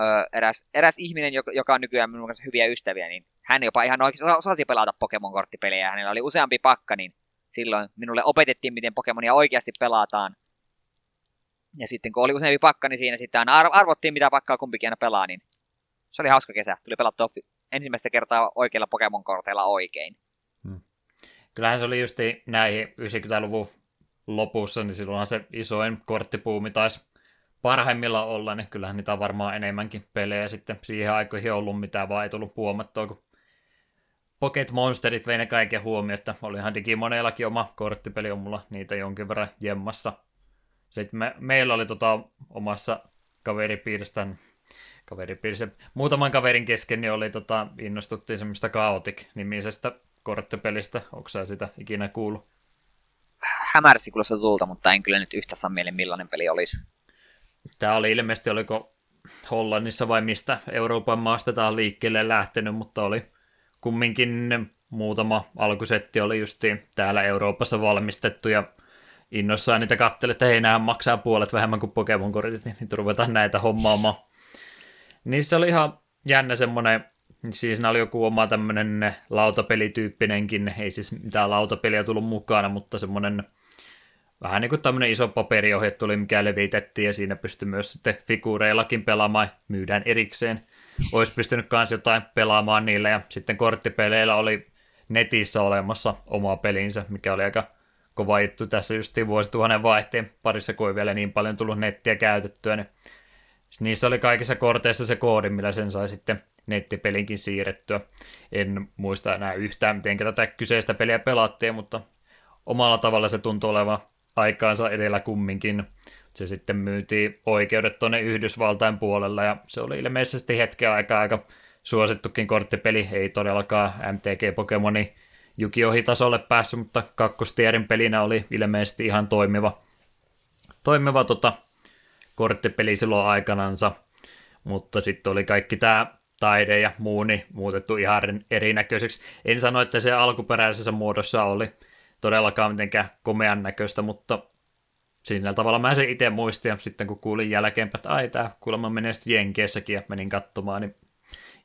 öö, eräs, eräs ihminen, joka, joka on nykyään minun kanssa hyviä ystäviä, niin hän jopa ihan oikein osasi pelata Pokemon-korttipelejä. Hänellä oli useampi pakka, niin silloin minulle opetettiin, miten Pokemonia oikeasti pelataan. Ja sitten kun oli useampi pakka, niin siinä sitten aina arvottiin, mitä pakkaa kumpikin aina pelaa, niin se oli hauska kesä. Tuli pelattua ensimmäistä kertaa oikeilla Pokemon-korteilla oikein. Hmm. Kyllähän se oli just näihin 90-luvun lopussa, niin silloinhan se isoin korttipuumi taisi parhaimmilla olla, niin kyllähän niitä on varmaan enemmänkin pelejä sitten siihen aikoihin ollut, mitä vaan ei tullut huomattua, kun Pocket Monsterit vei ne kaiken huomioon, että olihan Digimoneillakin oma korttipeli, on mulla niitä jonkin verran jemmassa sitten me, meillä oli tota, omassa kaveripiirissä, kaveripiirissä, muutaman kaverin kesken niin oli, tota, innostuttiin semmoista Chaotic-nimisestä korttipelistä. Onko sä sitä ikinä kuullut? Hämärsi kuulosta tulta, mutta en kyllä nyt yhtä saa mieleen, millainen peli olisi. Tämä oli ilmeisesti, oliko Hollannissa vai mistä Euroopan maasta tämä on liikkeelle lähtenyt, mutta oli kumminkin muutama alkusetti oli justiin täällä Euroopassa valmistettu ja innossaan niitä kattele, että hei, maksaa puolet vähemmän kuin Pokemon-kortit, niin nyt ruvetaan näitä hommaamaan. Niissä oli ihan jännä semmoinen, siis oli joku oma tämmöinen lautapelityyppinenkin, ei siis mitään lautapeliä tullut mukana, mutta semmoinen vähän niin kuin tämmöinen iso paperiohje tuli, mikä levitettiin, ja siinä pystyi myös sitten figureillakin pelaamaan, myydään erikseen. Olisi pystynyt myös jotain pelaamaan niillä, ja sitten korttipeleillä oli netissä olemassa oma pelinsä, mikä oli aika kova juttu tässä justiin vuosituhannen vaihteen parissa, kun ei vielä niin paljon tullut nettiä käytettyä, niin niissä oli kaikissa korteissa se koodi, millä sen sai sitten nettipelinkin siirrettyä. En muista enää yhtään, miten tätä kyseistä peliä pelattiin, mutta omalla tavalla se tuntui olevan aikaansa edellä kumminkin. Se sitten myytiin oikeudet tuonne Yhdysvaltain puolella ja se oli ilmeisesti hetken aikaa aika suosittukin korttipeli, ei todellakaan MTG Pokemoni Jukiohi tasolle päässyt, mutta kakkostierin pelinä oli ilmeisesti ihan toimiva, toimiva tota, korttipeli silloin aikanansa, mutta sitten oli kaikki tämä taide ja muu niin muutettu ihan erinäköiseksi. En sano, että se alkuperäisessä muodossa oli todellakaan mitenkään komean näköistä, mutta sillä tavalla mä sen itse muistin, ja sitten kun kuulin jälkeenpäin, että ai tää kuulemma menee sitten Jenkeessäkin, ja menin katsomaan, niin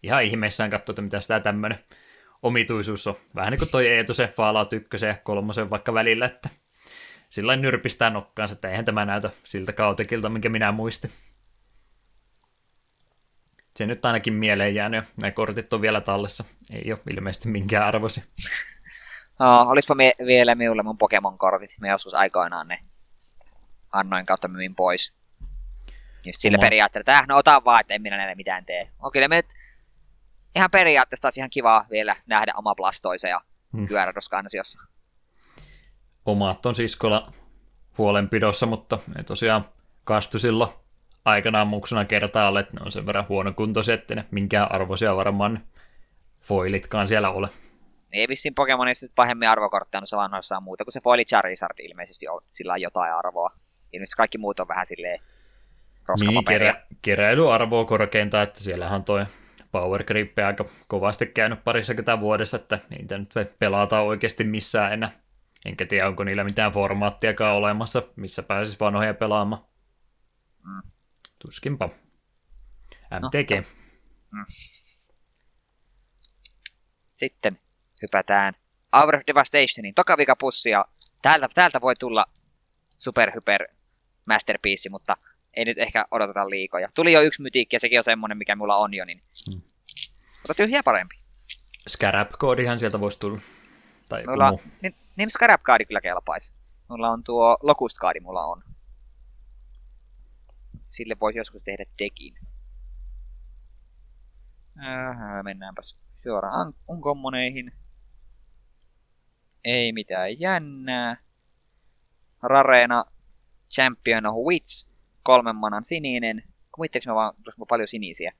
ihan ihmeissään katsoin, että mitä sitä tämmöinen omituisuus on. Vähän niin kuin toi Eetu se Fallout 1 ja 3 vaikka välillä, että sillä nyrpistää nokkaansa, että eihän tämä näytä siltä kautekilta, minkä minä muistin. Se nyt ainakin mieleen jäänyt, ja nämä kortit on vielä tallessa. Ei ole ilmeisesti minkään arvosi. No, olispa mie- vielä minulle mun Pokemon-kortit. Me joskus aikoinaan ne annoin kautta myin pois. Just sillä Oma. periaatteella, että äh, no ota vaan, että en minä näille mitään tee. On kyllä me ihan periaatteessa taas ihan kiva vielä nähdä oma plastoisa ja hmm. kyörädoskansiossa. Omat on siskolla huolenpidossa, mutta ne tosiaan kastu silloin aikanaan muksuna kertaalle, että ne on sen verran huonokuntoisia, että ne minkään arvoisia varmaan foilitkaan siellä ole. Ei vissiin Pokemonissa pahemmin arvokortteja noissa vanhoissa on muuta kuin se foili Charizard ilmeisesti on, sillä on jotain arvoa. Ilmeisesti kaikki muut on vähän silleen niin, kerä, keräilyarvoa korkeinta, että siellähän toi Power Grip aika kovasti käynyt parissakymmentä vuodessa, että niitä nyt pelataan oikeasti missään enää. Enkä tiedä, onko niillä mitään formaattiakaan olemassa, missä pääsisi vanhoja pelaamaan. Mm. Tuskinpa. MTG. No, mm. Sitten hypätään Hour of Devastationin tokavikapussi ja täältä, täältä voi tulla super hyper masterpiece, mutta ei nyt ehkä odoteta liikoja. Tuli jo yksi mytiikki ja sekin on semmonen, mikä mulla on jo, niin hmm. mutta tyhjää parempi. Scarab-koodihan sieltä voisi tulla. Tai mulla, niin, niin Scarab-kaadi kyllä kelpaisi. Mulla on tuo Locust-kaadi, mulla on. Sille voisi joskus tehdä dekin. Äh, mennäänpäs suoraan unkommoneihin. Ei mitään jännää. Rareena Champion of Wits, kolmen manan sininen. Kuvittelis mä vaan, koska paljon sinisiä.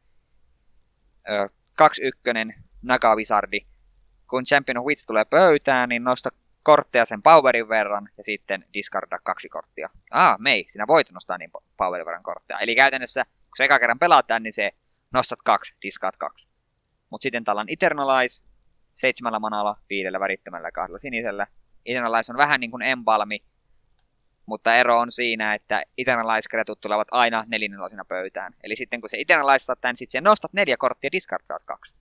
Öö, kaksi ykkönen, Naga Wizardi. Kun Champion of Wits tulee pöytään, niin nosta kortteja sen powerin verran ja sitten discarda kaksi korttia. Ah, mei, sinä voit nostaa niin powerin verran kortteja. Eli käytännössä, kun se eka kerran pelaat tämän, niin se nostat kaksi, discard kaksi. Mutta sitten täällä on Eternalize, seitsemällä manalla, viidellä värittömällä kahdella sinisellä. Eternalize on vähän niin kuin Embalmi, mutta ero on siinä, että Eternalize-kretut tulevat aina nelinelosina pöytään. Eli sitten kun se saat tämän, sitten nostat neljä korttia discardaat kaksi.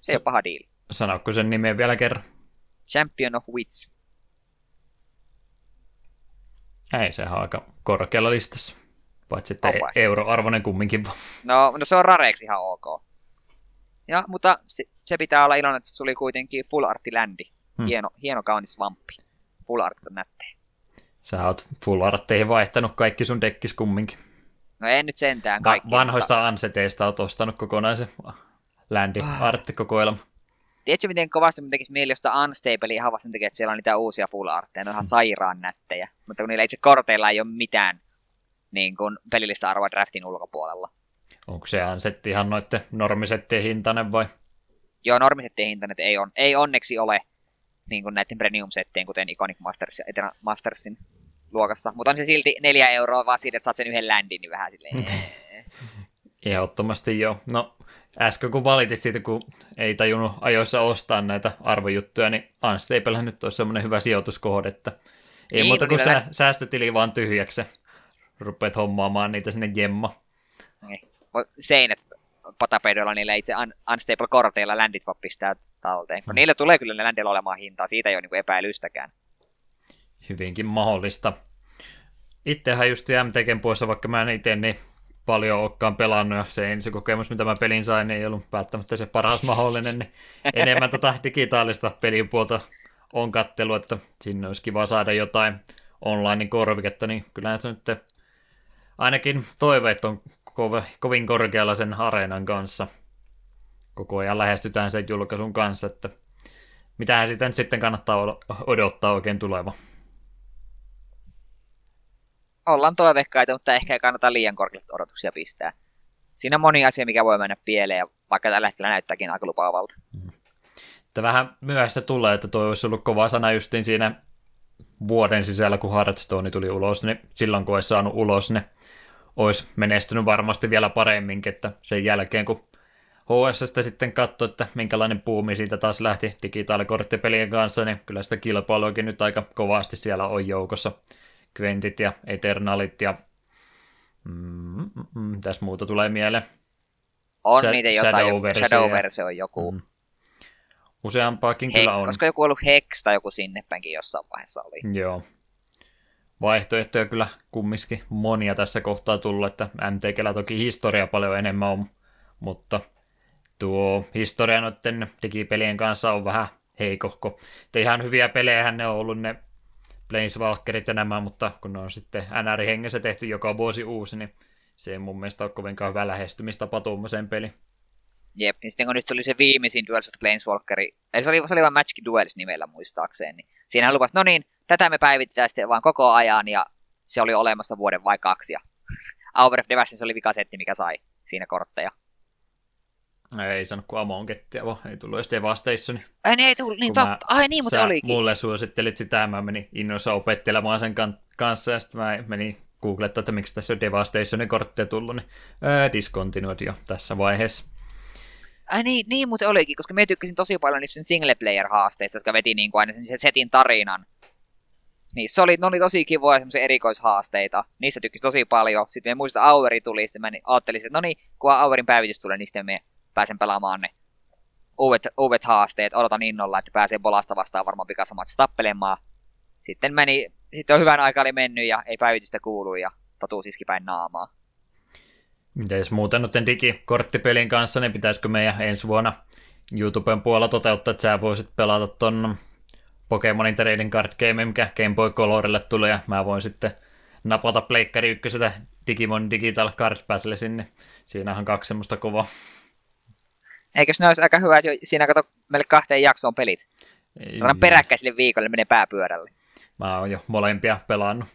Se ei ole paha diili. Sanoiko sen nimen vielä kerran? Champion of Wits. Ei, se on aika korkealla listassa. Paitsi että euroarvoinen kumminkin. No, no se on rareeksi ihan ok. Ja, mutta se, se pitää olla iloinen, että se tuli kuitenkin full artti ländi. Hmm. Hieno, hieno kaunis vamppi. Full art on nättejä. Sä oot full artteihin vaihtanut kaikki sun dekkis kumminkin. No en nyt sentään kaikki. Va- vanhoista mutta... anseteista oot ostanut kokonaisen ländi ah. arttikokoelma. Tiedätkö, miten kovasti mun tekisi mieli jostain Unstable ihan vasta takia, että siellä on niitä uusia full artteja, ne on ihan sairaan nättejä. Mutta kun niillä itse korteilla ei ole mitään niin kuin pelillistä arvoa draftin ulkopuolella. Onko se Unsetti ihan noitten normisettien hintainen vai? Joo, normisettien hintainen ei, on, ei onneksi ole niin kuin näiden premium-settien, kuten Iconic Masters ja Eternal Mastersin luokassa. Mutta on se silti neljä euroa vaan siitä, että saat sen yhden landin, niin vähän silleen... *laughs* Ehdottomasti joo. No, äsken kun valitit siitä, kun ei tajunnut ajoissa ostaa näitä arvojuttuja, niin Unstablehän nyt olisi semmoinen hyvä sijoituskohde, että ei niin, muuta kuin sä, säästötili vaan tyhjäksi rupeat hommaamaan niitä sinne jemma. Niin. Seinät patapeidoilla niillä itse un- unstable-korteilla landit voi pistää talteen. Hmm. niillä tulee kyllä ne landilla olemaan hintaa, siitä ei ole niin epäilystäkään. Hyvinkin mahdollista. Itsehän just MTGn puolessa, vaikka mä en itse niin paljon olekaan pelannut ja se ensi kokemus, mitä mä pelin sain, niin ei ollut välttämättä se paras *laughs* mahdollinen, niin enemmän tätä tota digitaalista pelipuolta on kattelu, että sinne olisi kiva saada jotain online korviketta, niin kyllä se nyt ainakin toiveet on kovin korkealla sen areenan kanssa. Koko ajan lähestytään sen julkaisun kanssa, että mitähän sitä nyt sitten kannattaa odottaa oikein tuleva. Ollaan toiveikkaita, mutta ehkä ei kannata liian korkeat odotuksia pistää. siinä on moni asia, mikä voi mennä pieleen, vaikka tällä hetkellä näyttääkin aika lupaavalta. Että vähän myöhässä tulee, että toi olisi ollut kova sana justiin siinä vuoden sisällä, kun Hearthstone tuli ulos, niin silloin kun olisi saanut ulos, ne olisi menestynyt varmasti vielä paremminkin, että sen jälkeen kun HSstä sitten katsoi, että minkälainen puumi siitä taas lähti digitaalikorttipelien kanssa, niin kyllä sitä kilpailuakin nyt aika kovasti siellä on joukossa. Quentit ja Eternalit ja mm, mm, mm, tässä muuta tulee mieleen. On Sha- niitä jotain, Shadow-versio. On joku. Mm. Useampaakin He, kyllä on. Olisiko joku ollut Hex tai joku sinne päinkin jossain vaiheessa oli. Joo. Vaihtoehtoja kyllä kumminkin monia tässä kohtaa tullut, että MTGllä toki historia paljon enemmän on, mutta tuo historia noiden digipelien kanssa on vähän heikohko. Että ihan hyviä pelejä ne on ollut ne Planeswalkerit ja nämä, mutta kun ne on sitten NR-hengessä tehty joka vuosi uusi, niin se ei mun mielestä ole kovinkaan hyvä lähestymistapa tuommoiseen peliin. Jep, niin sitten kun nyt tuli se viimeisin Duels of Planeswalkeri, eli se oli, se oli vain Magic Duels nimellä muistaakseni, niin siinähän lupasi, no niin, tätä me päivitetään sitten vaan koko ajan, ja se oli olemassa vuoden vai kaksi, ja *laughs* Hour of se oli vikasetti, mikä sai siinä kortteja. Ei sanonut kuin Amonkettia, vaan ei tullut edes Devastation. Ai niin, ei tullut, niin totta, ai niin, mutta olikin. mulle suosittelit sitä, mä menin innoissa opettelemaan sen kan- kanssa, ja sitten mä menin googlettaa, että miksi tässä on Devastationin kortteja tullut, niin ää, discontinued jo tässä vaiheessa. Ai niin, niin muuten olikin, koska mä tykkäsin tosi paljon niistä single player haasteista, jotka veti niin kuin aina sen setin tarinan. Niin, se oli, ne oli tosi kivoja semmoisia erikoishaasteita. Niistä tykkäsin tosi paljon. Sitten me muista Auveri tuli, sitten mä niin ajattelin, että no niin, kun Auerin päivitys tulee, niin sitten me pääsen pelaamaan ne uudet, uudet haasteet. Odotan innolla, että pääsee Bolasta vastaan varmaan pikasamassa tappelemaan. Sitten meni, sitten on hyvän aika oli mennyt ja ei päivitystä kuulu ja totuus iski päin naamaa. Mites muuten noiden digikorttipelin kanssa, niin pitäisikö meidän ensi vuonna YouTuben puolella toteuttaa, että sä voisit pelata ton Pokemonin Trading Card Game, mikä Game Boy Colorille tulee, ja mä voin sitten napata Pleikkari ykkösetä Digimon Digital Card Battle sinne. Siinähän on kaksi semmoista kovaa. Eikös ne olisi aika hyvä, että jo- siinä kato meille kahteen jaksoon pelit. Ei- Annan peräkkäisille viikolle menee pääpyörälle. Mä oon jo molempia pelannut.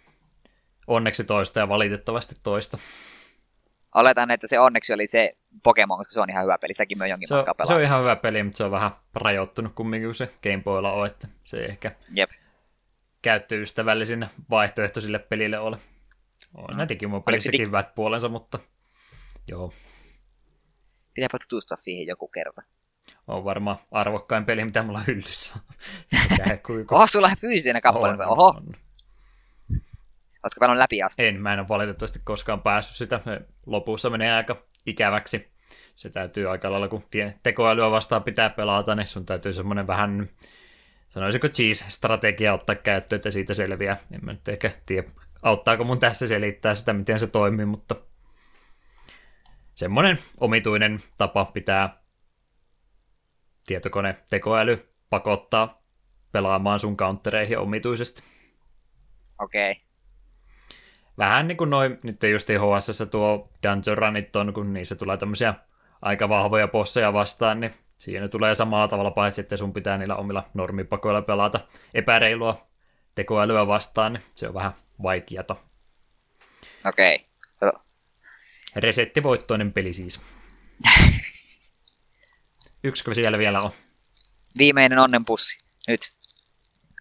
Onneksi toista ja valitettavasti toista. Oletan, että se onneksi oli se Pokemon, koska se on ihan hyvä peli. Säkin oon jonkin Se on, matkaa se on ihan hyvä peli, mutta se on vähän rajoittunut kumminkin, kun se Game Boylla on, että se ei ehkä Jep. käyttöystävällisin vaihtoehto sille pelille ole. On ne Digimon pelissäkin dig- hyvät puolensa, mutta joo, Pitääpä tutustua siihen joku kerta. on varmaan arvokkain peli, mitä mulla hyllyssä *laughs* on. Oho, sulla on fyysisenä kappale. On, Oho, on. ootko pelannut läpi asti? En, mä en ole valitettavasti koskaan päässyt sitä. Lopussa menee aika ikäväksi. Se täytyy aika lailla, kun tekoälyä vastaan pitää pelata, niin sun täytyy semmoinen vähän, sanoisiko cheese-strategia ottaa käyttöön, että siitä selviää. En mä nyt ehkä tiedä, auttaako mun tässä selittää sitä, miten se toimii, mutta semmoinen omituinen tapa pitää tietokone tekoäly pakottaa pelaamaan sun countereihin omituisesti. Okei. Okay. Vähän niin kuin noin, nyt just HSS tuo Dungeon Runit on, kun niissä tulee tämmöisiä aika vahvoja bosseja vastaan, niin siinä tulee samalla tavalla, paitsi että sun pitää niillä omilla normipakoilla pelata epäreilua tekoälyä vastaan, niin se on vähän vaikeata. Okei. Okay. Resettivoittoinen peli siis. *laughs* Yksikö siellä vielä on? Viimeinen onnenpussi. Nyt.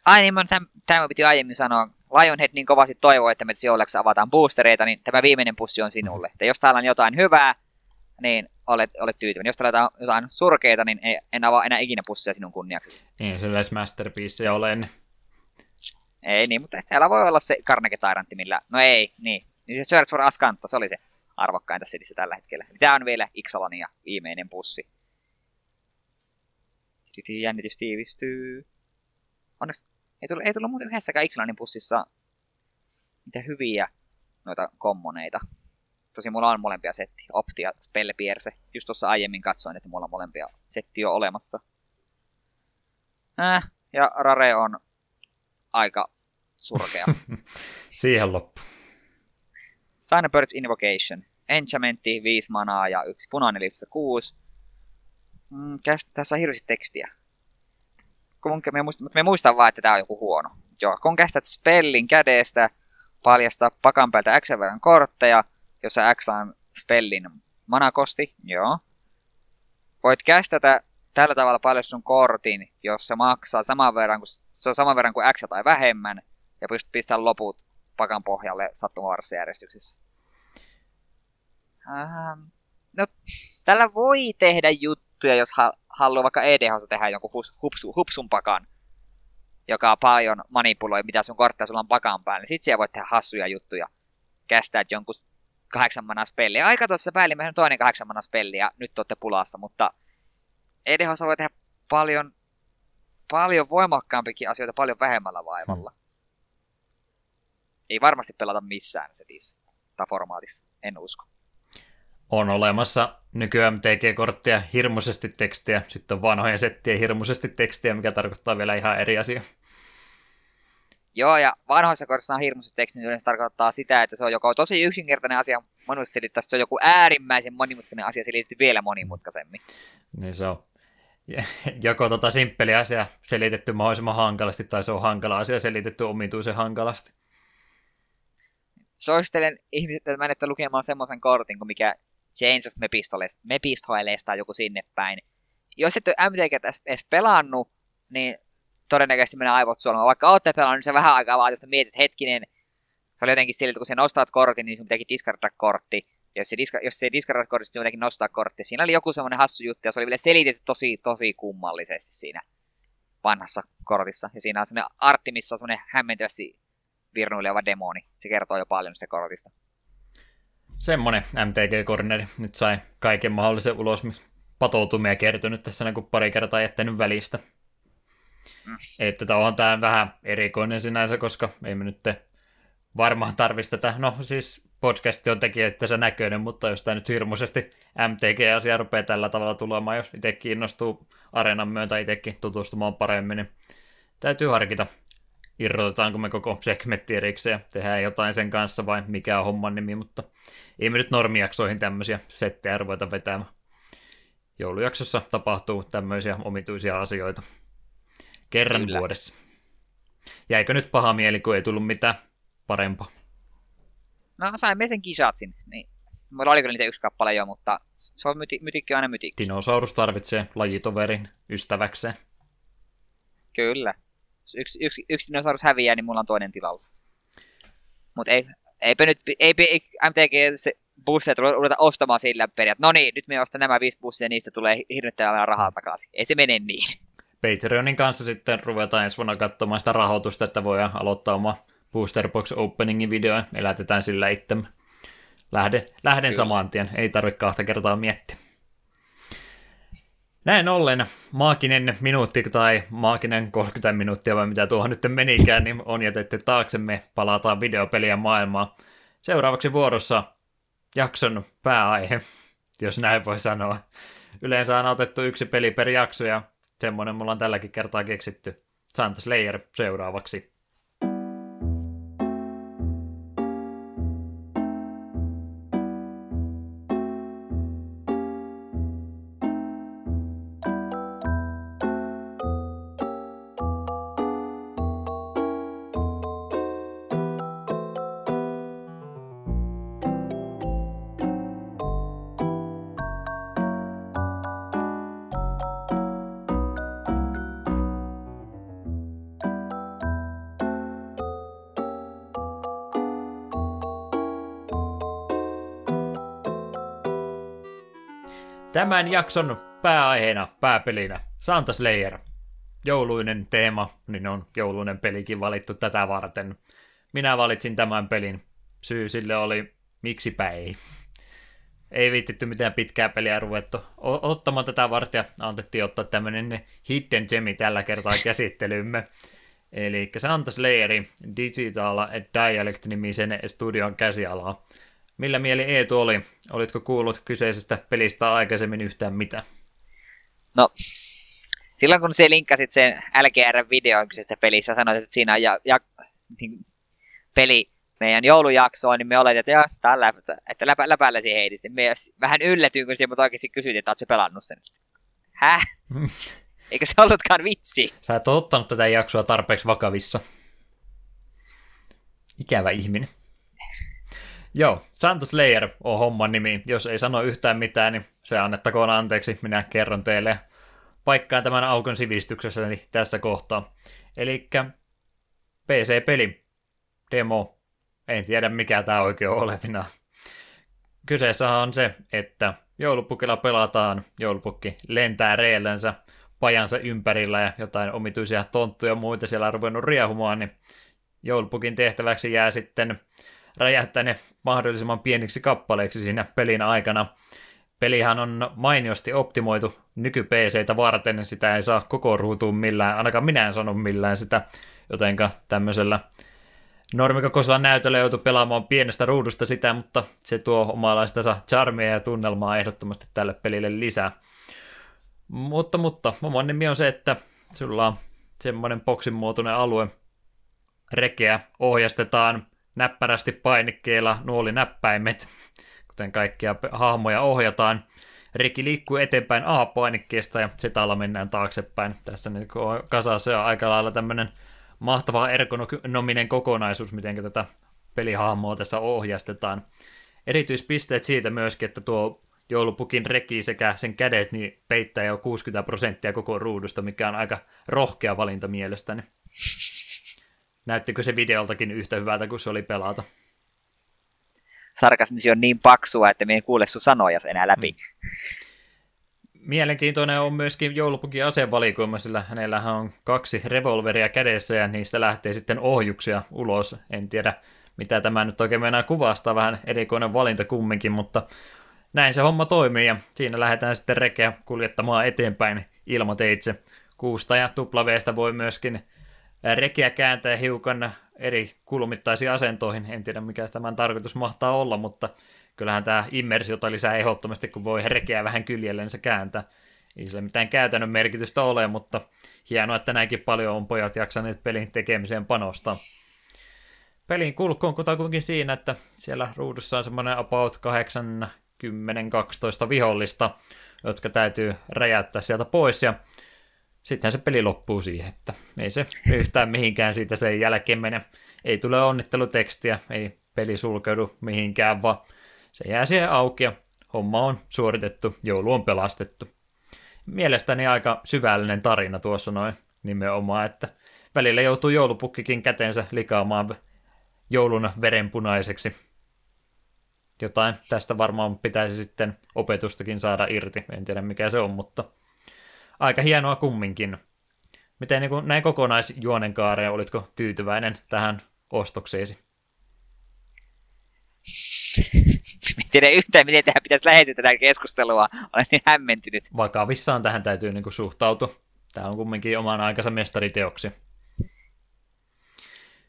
Ai niin, mä- täm- tämä piti aiemmin sanoa. Lionhead niin kovasti toivoo, että me Sioleksi avataan boostereita, niin tämä viimeinen pussi on sinulle. Että jos täällä on jotain hyvää, niin olet, olet tyytyväinen. Jos täällä on jotain surkeita, niin ei, en avaa enää ikinä pussia sinun kunniaksi. Niin, sellaisia masterpieceja olen. Ei niin, mutta siellä voi olla se Carnegie Tyrantti, millä... No ei, niin. Niin se Search for Ascanta, se oli se arvokkain tässä setissä tällä hetkellä. Tämä on vielä ja viimeinen pussi. Jännitys tiivistyy. Onneksi ei tullut, ei tullut muuten yhdessäkään Ixalanin pussissa mitä hyviä noita kommoneita. Tosi mulla on molempia setti, Opti ja Spellpierce. Just tuossa aiemmin katsoin, että mulla on molempia setti jo olemassa. Äh, ja Rare on aika surkea. *laughs* Siihen loppu. Cyberbird's Invocation. Enchantmentti, 5 manaa ja yksi punainen liittyessä 6. Mm, tässä on hirveästi tekstiä. Kun me muistan, mutta me muistan vaan, että tämä on joku huono. Joo, kun kästät spellin kädestä, paljastaa pakan päältä X kortteja, jossa X on spellin Manakosti, joo. Voit kästätä tällä tavalla paljon sun kortin, jos se maksaa saman verran kuin, se on saman verran kuin X tai vähemmän, ja pystyt pistämään loput pakan pohjalle sattumavarassa järjestyksessä. Ähm, no, tällä voi tehdä juttuja, jos ha- haluaa vaikka EDH tehdä jonkun hupsu, hupsun pakan, joka paljon manipuloi, mitä sun kortteja sulla on pakan päällä. Niin sit siellä voit tehdä hassuja juttuja. Kästää jonkun kahdeksan manas spelliä. Aika tuossa päällimmäisen toinen kahdeksan spelli ja nyt olette pulassa, mutta EDH voi tehdä paljon, paljon voimakkaampikin asioita paljon vähemmällä vaivalla. Hmm. Ei varmasti pelata missään setissä tai formaatissa, en usko. On olemassa nykyään MTG-korttia hirmuisesti tekstiä, sitten on vanhojen settien hirmuisesti tekstiä, mikä tarkoittaa vielä ihan eri asia. Joo, ja vanhoissa kortissa on hirmuisesti tekstiä, niin se tarkoittaa sitä, että se on joko tosi yksinkertainen asia monimutkaisesti se on joku äärimmäisen monimutkainen asia selitetty vielä monimutkaisemmin. Niin se on. *laughs* Joko tota simppeli asia selitetty mahdollisimman hankalasti, tai se on hankala asia selitetty omituisen hankalasti. Suosittelen ihmiset, että menette lukemaan semmoisen kortin, kuin mikä Chains of Mephistoilesta joku sinne päin. Jos et ole MTG edes pelannut, niin todennäköisesti menee aivot suolamaan. Vaikka olette pelannut, niin se vähän aikaa vaatii, että mietit, hetkinen, se oli jotenkin sillä, että kun sä nostat kortin, niin sun pitääkin discardaa kortti. Jos se, diska, jos se discardaa kortti, niin pitääkin nostaa kortti. Siinä oli joku semmoinen hassu juttu, ja se oli vielä selitetty tosi, tosi kummallisesti siinä vanhassa kortissa. Ja siinä on semmoinen artti, missä on semmoinen hämmentävästi virnuileva demoni. Se kertoo jo paljon sitä kortista. Semmonen MTG-korneri. Nyt sai kaiken mahdollisen ulos patoutumia kertynyt tässä, kun pari kertaa jättänyt välistä. Mm. Että tämä on tämä vähän erikoinen sinänsä, koska ei me nyt varmaan tarvitsisi tätä. No siis podcasti on tekijöittänsä näköinen, mutta jos tämä nyt hirmuisesti MTG-asia rupeaa tällä tavalla tulemaan, jos itse kiinnostuu areenan myötä itsekin tutustumaan paremmin, niin täytyy harkita irrotetaanko me koko segmentti erikseen tehdään jotain sen kanssa vai mikä on homman nimi, mutta ei me nyt normijaksoihin tämmöisiä settejä ruveta vetämään. Joulujaksossa tapahtuu tämmöisiä omituisia asioita kerran Kyllä. vuodessa. Jäikö nyt paha mieli, kun ei tullut mitään parempaa? No saimme sen kisatsin, niin Mulla oli kyllä niitä yksi kappale jo, mutta se on myti, mytikki aina mytikki. Dinosaurus tarvitsee lajitoverin ystäväkseen. Kyllä yksi, yksi, yksi dinosaurus häviää, niin mulla on toinen tilalla. Mutta ei, eipä nyt, eipä, ei, MTG se boosteja ruveta ostamaan sillä perin, no niin, nyt me ostan nämä viisi bussia ja niistä tulee hirvittävää rahaa takaisin. Ei se mene niin. Patreonin kanssa sitten ruvetaan ensi vuonna katsomaan sitä rahoitusta, että voidaan aloittaa oma Booster Box Openingin video, elätetään sillä itsemme. Lähden, lähden saman tien, ei tarvitse kahta kertaa miettiä. Näin ollen maaginen minuutti tai maaginen 30 minuuttia vai mitä tuohon nyt menikään, niin on jätetty taaksemme. Palataan videopeliä maailmaa. Seuraavaksi vuorossa jakson pääaihe, jos näin voi sanoa. Yleensä on otettu yksi peli per jakso ja semmoinen mulla on tälläkin kertaa keksitty. Santa Slayer seuraavaksi. Tämän jakson pääaiheena, pääpelinä, Santa Slayer. Jouluinen teema, niin on jouluinen pelikin valittu tätä varten. Minä valitsin tämän pelin. Syy sille oli, miksipä ei. Ei viittitty mitään pitkää peliä ruvettu ottamaan tätä vartia. Antettiin ottaa tämmönen Hidden Gemi tällä kertaa käsittelymme. Eli Santa Slayeri Digital Dialect-nimisen studion käsialaa. Millä mieli Eetu oli? Olitko kuullut kyseisestä pelistä aikaisemmin yhtään mitä? No, silloin kun se linkkasit sen LGR-videon kyseisestä pelissä, sanoit, että siinä on ja, ja, niin, peli meidän joulujaksoon, niin me oletin, että joo, tää läpä, että läpä, läpällä siihen heitit. Me vähän yllätyin, kun mutta oikeasti kysyit, että ootko pelannut sen. Häh? *laughs* Eikö se ollutkaan vitsi? Sä et ottanut tätä jaksoa tarpeeksi vakavissa. Ikävä ihminen. Joo, Santos Slayer on homman nimi. Jos ei sano yhtään mitään, niin se annettakoon anteeksi. Minä kerron teille paikkaan tämän aukon sivistyksessäni tässä kohtaa. Eli PC-peli, demo, en tiedä mikä tämä oikein on olevina. Kyseessä on se, että joulupukilla pelataan, joulupukki lentää reellensä pajansa ympärillä ja jotain omituisia tonttuja ja muita siellä on ruvennut riehumaan, niin joulupukin tehtäväksi jää sitten räjähtää ne mahdollisimman pieniksi kappaleiksi siinä pelin aikana. Pelihän on mainiosti optimoitu nyky varten, sitä ei saa koko ruutuun millään, ainakaan minä en sano millään sitä, jotenka tämmöisellä normikokoisella näytöllä joutui pelaamaan pienestä ruudusta sitä, mutta se tuo omalaistensa charmia ja tunnelmaa ehdottomasti tälle pelille lisää. Mutta, mutta, mun nimi on se, että sulla on semmoinen boksin muotoinen alue, rekeä ohjastetaan näppärästi painikkeilla nuolinäppäimet, kuten kaikkia hahmoja ohjataan. Reki liikkuu eteenpäin A-painikkeesta ja setalla mennään taaksepäin. Tässä niin kasassa on aika lailla tämmöinen mahtava ergonominen kokonaisuus, miten tätä pelihahmoa tässä ohjastetaan. Erityispisteet siitä myöskin, että tuo joulupukin reki sekä sen kädet niin peittää jo 60 prosenttia koko ruudusta, mikä on aika rohkea valinta mielestäni. Näyttikö se videoltakin yhtä hyvältä kuin se oli pelata? Sarkasmisi on niin paksua, että me ei kuule sun sanoja enää läpi. Hmm. Mielenkiintoinen on myöskin joulupukin asevalikoima, sillä hänellähän on kaksi revolveria kädessä ja niistä lähtee sitten ohjuksia ulos. En tiedä, mitä tämä nyt oikein mennään kuvastaa, vähän erikoinen valinta kumminkin, mutta näin se homma toimii ja siinä lähdetään sitten rekeä kuljettamaan eteenpäin ilmateitse. Kuusta ja tuplaveesta voi myöskin rekiä kääntää hiukan eri kulmittaisiin asentoihin. En tiedä, mikä tämän tarkoitus mahtaa olla, mutta kyllähän tämä immersiota lisää ehdottomasti, kun voi rekeä vähän kyljellensä kääntää. Ei sillä mitään käytännön merkitystä ole, mutta hienoa, että näinkin paljon on pojat jaksaneet pelin tekemiseen panostaa. Pelin kulku on kutakuinkin siinä, että siellä ruudussa on semmoinen about 8, 10, 12 vihollista, jotka täytyy räjäyttää sieltä pois, ja sittenhän se peli loppuu siihen, että ei se yhtään mihinkään siitä sen jälkeen mene. Ei tule onnittelutekstiä, ei peli sulkeudu mihinkään, vaan se jää siihen auki ja homma on suoritettu, joulu on pelastettu. Mielestäni aika syvällinen tarina tuossa noin nimenomaan, että välillä joutuu joulupukkikin käteensä likaamaan joulun verenpunaiseksi. Jotain tästä varmaan pitäisi sitten opetustakin saada irti, en tiedä mikä se on, mutta aika hienoa kumminkin. Miten niin näin kokonaisjuonen kaarea, olitko tyytyväinen tähän ostokseesi? tiedä yhtään, miten tähän pitäisi lähestyä tätä keskustelua. Olen niin hämmentynyt. Vakavissaan tähän täytyy niin kuin suhtautua. Tämä on kumminkin oman aikansa mestariteoksi.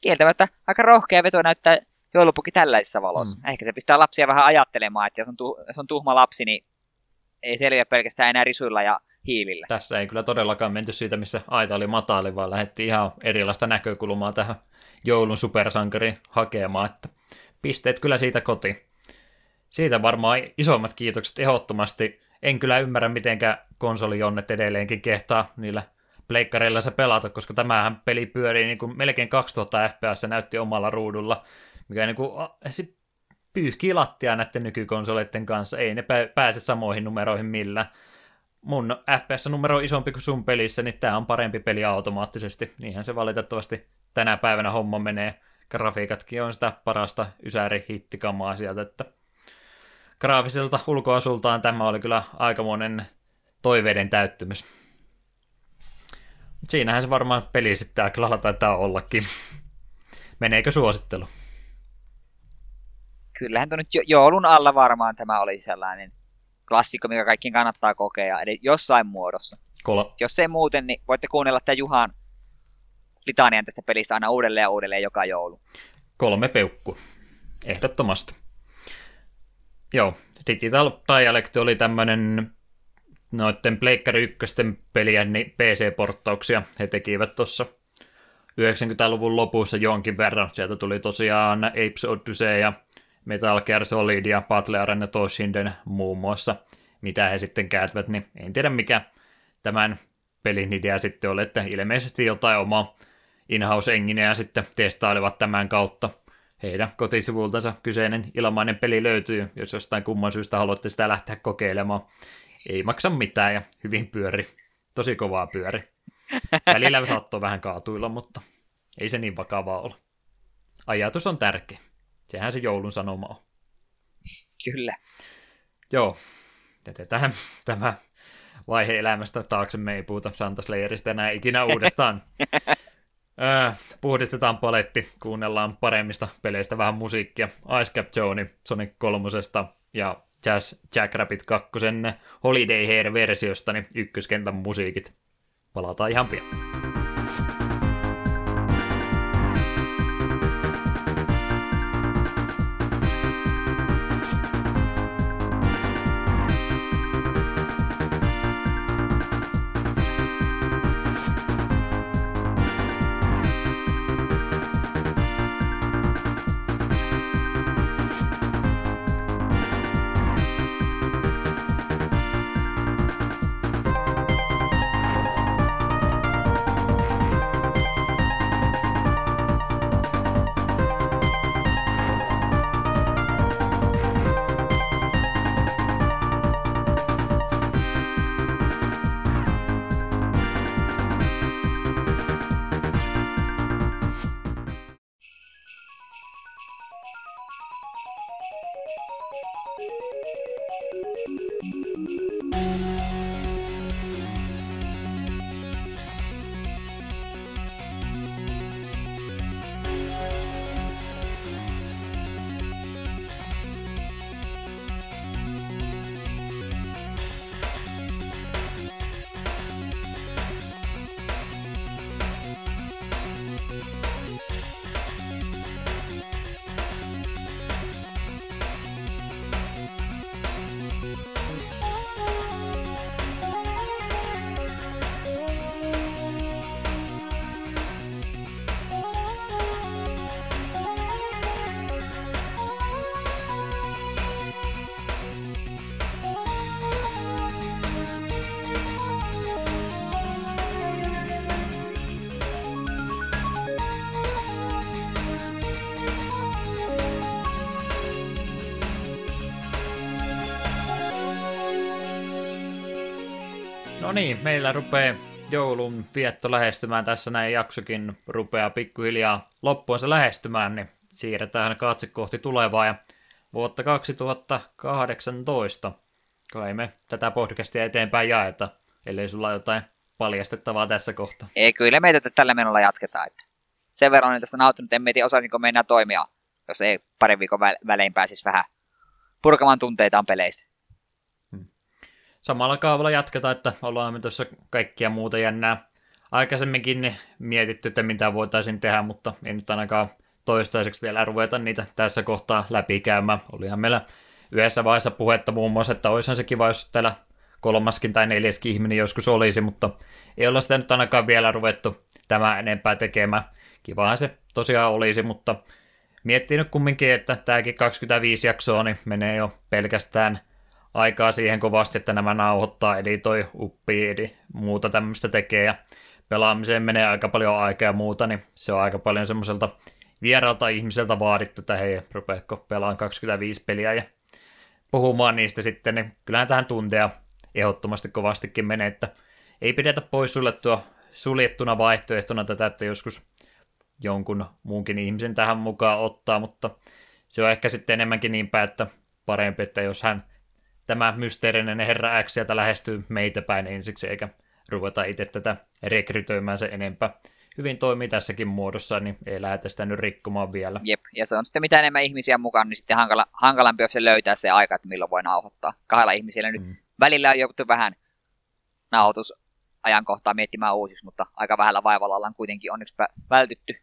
Kieltämättä aika rohkea veto näyttää joulupuki tällaisessa valossa. Mm. Ehkä se pistää lapsia vähän ajattelemaan, että jos on, tu- jos on tuhma lapsi, niin ei selviä pelkästään enää risuilla ja hiilillä. Tässä ei kyllä todellakaan menty siitä, missä aita oli matali, vaan lähdettiin ihan erilaista näkökulmaa tähän joulun supersankari hakemaan, että pisteet kyllä siitä koti. Siitä varmaan isommat kiitokset ehdottomasti. En kyllä ymmärrä, mitenkä konsolijonnet edelleenkin kehtaa niillä pleikkareilla se pelata, koska tämähän peli pyörii niin kuin melkein 2000 fps näytti omalla ruudulla, mikä niin kuin, se pyyhkii lattia näiden nykykonsoleiden kanssa. Ei ne pääse samoihin numeroihin millään mun FPS-numero on isompi kuin sun pelissä, niin tämä on parempi peli automaattisesti. Niinhän se valitettavasti tänä päivänä homma menee. Grafiikatkin on sitä parasta ysäri-hittikamaa sieltä, että graafiselta ulkoasultaan tämä oli kyllä aikamoinen toiveiden täyttymys. Siinähän se varmaan peli sitten aika lailla taitaa ollakin. Meneekö suosittelu? Kyllähän tuon nyt joulun alla varmaan tämä oli sellainen klassikko, mikä kaikkien kannattaa kokea, eli jossain muodossa. Kol- Jos ei muuten, niin voitte kuunnella tämän Juhan litanian tästä pelistä aina uudelleen ja uudelleen joka joulu. Kolme peukku. Ehdottomasti. Joo, Digital Dialect oli tämmöinen noiden Pleikkari 1 pelien niin PC-porttauksia he tekivät tuossa 90-luvun lopussa jonkin verran. Sieltä tuli tosiaan Apes Odyssey ja Metal Gear Solid ja Battle Arena Toshinden muun muassa, mitä he sitten käyttävät, niin en tiedä mikä tämän pelin idea sitten oli, että ilmeisesti jotain omaa in-house sitten testailivat tämän kautta. heidän kotisivultansa kyseinen ilmainen peli löytyy, jos jostain kumman syystä haluatte sitä lähteä kokeilemaan. Ei maksa mitään ja hyvin pyöri. Tosi kovaa pyöri. Välillä saattoi vähän kaatuilla, mutta ei se niin vakavaa ole. Ajatus on tärkeä. Sehän se joulun sanoma on. Kyllä. Joo, jätetään tämä vaihe elämästä taakse. Me ei puhuta Santa Slayerista enää ikinä *laughs* uudestaan. öö, puhdistetaan paletti, kuunnellaan paremmista peleistä vähän musiikkia. Ice Cap Johnny Sonic 3 ja Jazz Jackrabbit 2 Holiday Hair-versiosta, niin ykköskentän musiikit. Palataan ihan pian. Meillä rupeaa joulun vietto lähestymään. Tässä näin jaksokin rupeaa pikkuhiljaa loppuunsa lähestymään, niin siirretään katse kohti tulevaa ja vuotta 2018. Kai me tätä podcastia eteenpäin jaeta, ellei sulla ole jotain paljastettavaa tässä kohtaa. Ei, kyllä meitä tällä menolla jatketaan. Että sen verran olen tästä nauttinut, en tiedä osaisinko mennä toimia, jos ei parin viikon välein pääsisi vähän purkamaan tunteitaan peleistä samalla kaavalla jatketaan, että ollaan me tuossa kaikkia muuta jännää aikaisemminkin mietitty, että mitä voitaisiin tehdä, mutta ei nyt ainakaan toistaiseksi vielä ruveta niitä tässä kohtaa läpikäymään. Olihan meillä yhdessä vaiheessa puhetta muun muassa, että olisihan se kiva, jos täällä kolmaskin tai neljäskin ihminen joskus olisi, mutta ei olla sitä nyt ainakaan vielä ruvettu tämä enempää tekemään. Kivahan se tosiaan olisi, mutta miettii nyt kumminkin, että tämäkin 25 jaksoa niin menee jo pelkästään – aikaa siihen kovasti, että nämä nauhoittaa, editoi, uppii, edi, muuta tämmöistä tekee. Ja pelaamiseen menee aika paljon aikaa ja muuta, niin se on aika paljon semmoiselta vieralta ihmiseltä vaadittu, että hei, rupeeko pelaan 25 peliä ja puhumaan niistä sitten, niin kyllähän tähän tunteja ehdottomasti kovastikin menee, että ei pidetä pois suljettua, suljettuna vaihtoehtona tätä, että joskus jonkun muunkin ihmisen tähän mukaan ottaa, mutta se on ehkä sitten enemmänkin niin päin, että parempi, että jos hän tämä mysteerinen herra X sieltä lähestyy meitä päin ensiksi, eikä ruveta itse tätä rekrytoimaan se enempää. Hyvin toimii tässäkin muodossa, niin ei lähdetä sitä nyt rikkomaan vielä. Jep, ja se on sitten mitä enemmän ihmisiä mukaan, niin sitten hankala, hankalampi on se löytää se aika, että milloin voi nauhoittaa. Kahdella ihmisillä nyt mm. välillä on joku vähän nauhoitusajankohtaa miettimään uusiksi, mutta aika vähällä vaivalla ollaan kuitenkin onneksi vältytty.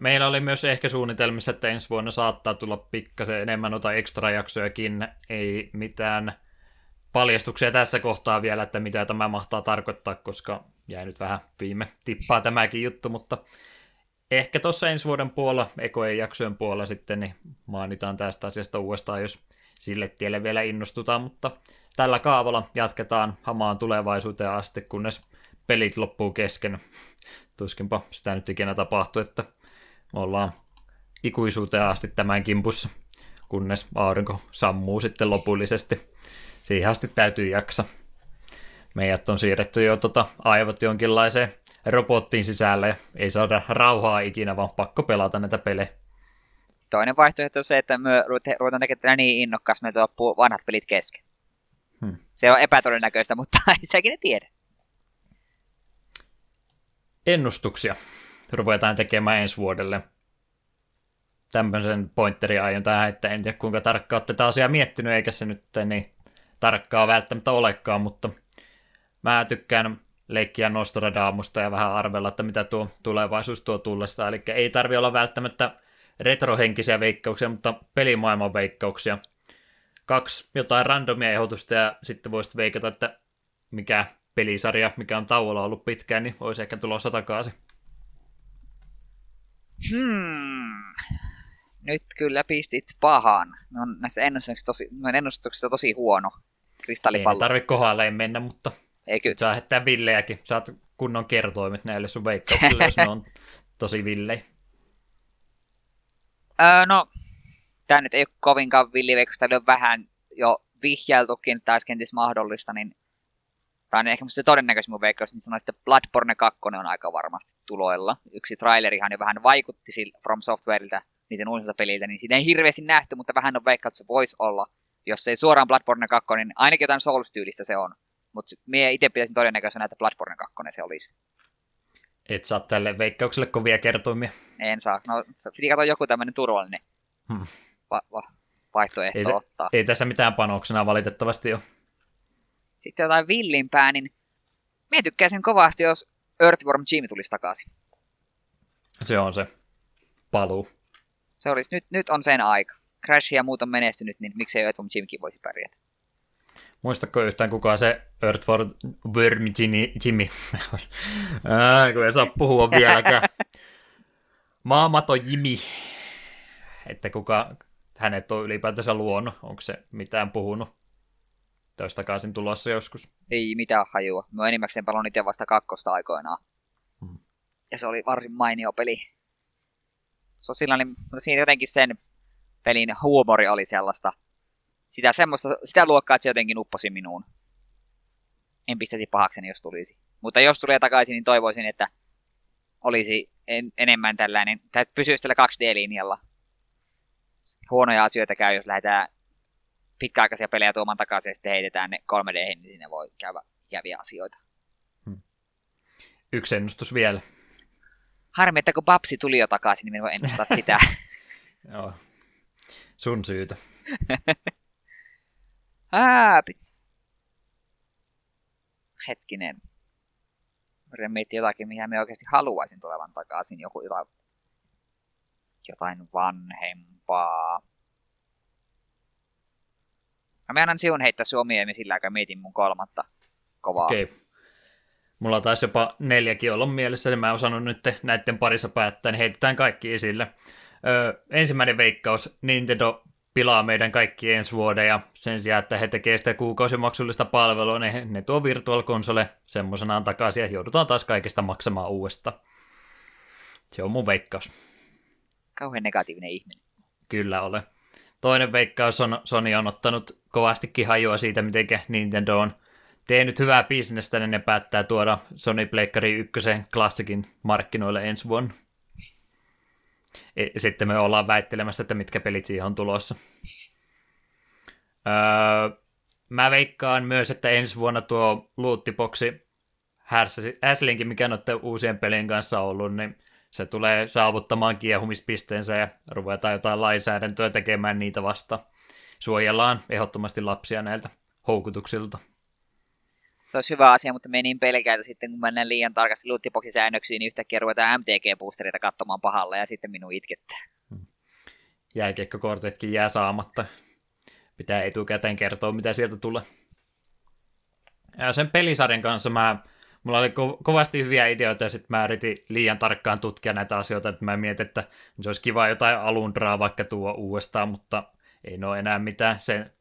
Meillä oli myös ehkä suunnitelmissa, että ensi vuonna saattaa tulla pikkasen enemmän noita ekstra-jaksojakin. Ei mitään paljastuksia tässä kohtaa vielä, että mitä tämä mahtaa tarkoittaa, koska jäi nyt vähän viime tippaa tämäkin juttu, mutta ehkä tuossa ensi vuoden puolella, ekojen jaksojen puolella sitten, niin mainitaan tästä asiasta uudestaan, jos sille tielle vielä innostutaan, mutta tällä kaavalla jatketaan hamaan tulevaisuuteen asti, kunnes pelit loppuu kesken. Tuskinpa sitä nyt ikinä tapahtuu, että ollaan ikuisuuteen asti tämän kimpussa, kunnes aurinko sammuu sitten lopullisesti. Siihen asti täytyy jaksa. Meidät on siirretty jo tota aivot jonkinlaiseen robottiin sisälle ja ei saada rauhaa ikinä, vaan pakko pelata näitä pelejä. Toinen vaihtoehto on se, että me ruvetaan tekemään niin innokkaasti, että loppuu vanhat pelit kesken. Hmm. Se on epätodennäköistä, mutta *laughs* ei sekin ne tiedä. Ennustuksia ruvetaan tekemään ensi vuodelle. Tämmöisen pointteri aion tähän, että en tiedä kuinka tarkkaan olette tätä asiaa miettinyt, eikä se nyt niin tarkkaa välttämättä olekaan, mutta mä tykkään leikkiä Nostradamusta ja vähän arvella, että mitä tuo tulevaisuus tuo tullesta. Eli ei tarvi olla välttämättä retrohenkisiä veikkauksia, mutta pelimaailman veikkauksia. Kaksi jotain randomia ehdotusta ja sitten voisit veikata, että mikä pelisarja, mikä on tauolla ollut pitkään, niin olisi ehkä tulossa takaisin. Hmm. Nyt kyllä pistit pahan. on näissä ennustuksissa tosi, ennustuksissa tosi huono. Kristallipallo. Ei tarvitse kohdalleen mennä, mutta ei kyllä. Saa heittää villejäkin. Saat kunnon kertoimet näille sun veikkauksille, jos ne on *laughs* tosi villejä. Öö, no, tämä nyt ei ole kovinkaan villiveikkaus, tämä on vähän jo vihjailtukin, että tämä olisi mahdollista, niin tai ehkä se todennäköisin mun veikkaus, niin sanoisin, että Bloodborne 2 on aika varmasti tuloilla. Yksi trailerihan jo vähän vaikutti From Softwareilta, niiden uusilta peliltä, niin siinä ei hirveästi nähty, mutta vähän on veikkaus, että se voisi olla. Jos ei suoraan Bloodborne 2, niin ainakin jotain Souls-tyylistä se on. Mutta mie itse pitäisin todennäköisenä, että Bloodborne 2 se olisi. Et saa tälle veikkaukselle kovia kertoimia. En saa. No, piti katsoa joku tämmöinen turvallinen hmm. va- va- vaihtoehto ei, ottaa. Ei tässä mitään panoksena valitettavasti ole. Sitten jotain villimpää, niin mie tykkäisin kovasti, jos Earthworm Jim tulisi takaisin. Se on se paluu. Se olisi, nyt, nyt on sen aika. Crash ja muut on menestynyt, niin miksei Earthworm Jimkin voisi pärjätä. Muistatko yhtään kuka se Earthworm Jimmy, Jimmy. *laughs* Ää, kun ei saa puhua vieläkään. *laughs* Maamato Jimmy. Että kuka hänet on ylipäätänsä luonut. Onko se mitään puhunut? Toista takaisin tulossa joskus. Ei mitään hajua. Mä enimmäkseen palon itse vasta kakkosta aikoinaan. Hmm. Ja se oli varsin mainio peli. Se on silloin, mutta siinä jotenkin sen pelin huumori oli sellaista, sitä, semmoista, sitä luokkaa, että se jotenkin upposi minuun. En pistäisi pahakseni, jos tulisi. Mutta jos tulee takaisin, niin toivoisin, että olisi en, enemmän tällainen, tai pysyisi tällä 2D-linjalla. Huonoja asioita käy, jos lähdetään pitkäaikaisia pelejä tuomaan takaisin ja sitten heitetään ne 3D, niin siinä voi käydä ikäviä asioita. Hmm. Yksi ennustus vielä. Harmi, että kun Babsi tuli jo takaisin, niin voi ennustaa *laughs* sitä. Joo, sun syytä. *laughs* Ää, Hetkinen. Yritän miettiä jotakin, mihin me oikeasti haluaisin tulevan takaisin. Joku jotain, jotain vanhempaa. Mä annan siun heittää suomia ja sillä aikaa mietin mun kolmatta kovaa. Okei. Okay. Mulla taisi jopa neljäkin olla mielessä, niin mä en osannut nyt näiden parissa päättää, niin heitetään kaikki esille. Öö, ensimmäinen veikkaus, Nintendo pilaa meidän kaikki ensi vuoden ja sen sijaan, että he tekevät sitä kuukausimaksullista palvelua, niin ne tuo Virtual Console semmoisenaan takaisin ja joudutaan taas kaikista maksamaan uudesta. Se on mun veikkaus. Kauhean negatiivinen ihminen. Kyllä ole. Toinen veikkaus on, Sony on ottanut kovastikin hajua siitä, miten Nintendo on tehnyt hyvää bisnestä, niin ne päättää tuoda Sony Pleikkari 1 klassikin markkinoille ensi vuonna. E, sitten me ollaan väittelemässä, että mitkä pelit siihen on tulossa. Öö, mä veikkaan myös, että ensi vuonna tuo loottiboksi Häslinkin, mikä on uusien pelien kanssa ollut, niin se tulee saavuttamaan kiehumispisteensä ja ruvetaan jotain lainsäädäntöä tekemään niitä vasta. Suojellaan ehdottomasti lapsia näiltä houkutuksilta se olisi hyvä asia, mutta me niin pelkäitä sitten, kun mennään liian tarkasti loottiboksisäännöksiin, niin yhtäkkiä ruvetaan MTG-boostereita katsomaan pahalla ja sitten minun itkettää. Hmm. Jääkiekkokortitkin jää saamatta. Pitää etukäteen kertoa, mitä sieltä tulee. Ja sen pelisarjan kanssa mä, mulla oli ko- kovasti hyviä ideoita ja sitten mä yritin liian tarkkaan tutkia näitä asioita, että mä mietin, että se olisi kiva jotain alundraa vaikka tuo uudestaan, mutta ei ole enää mitään sen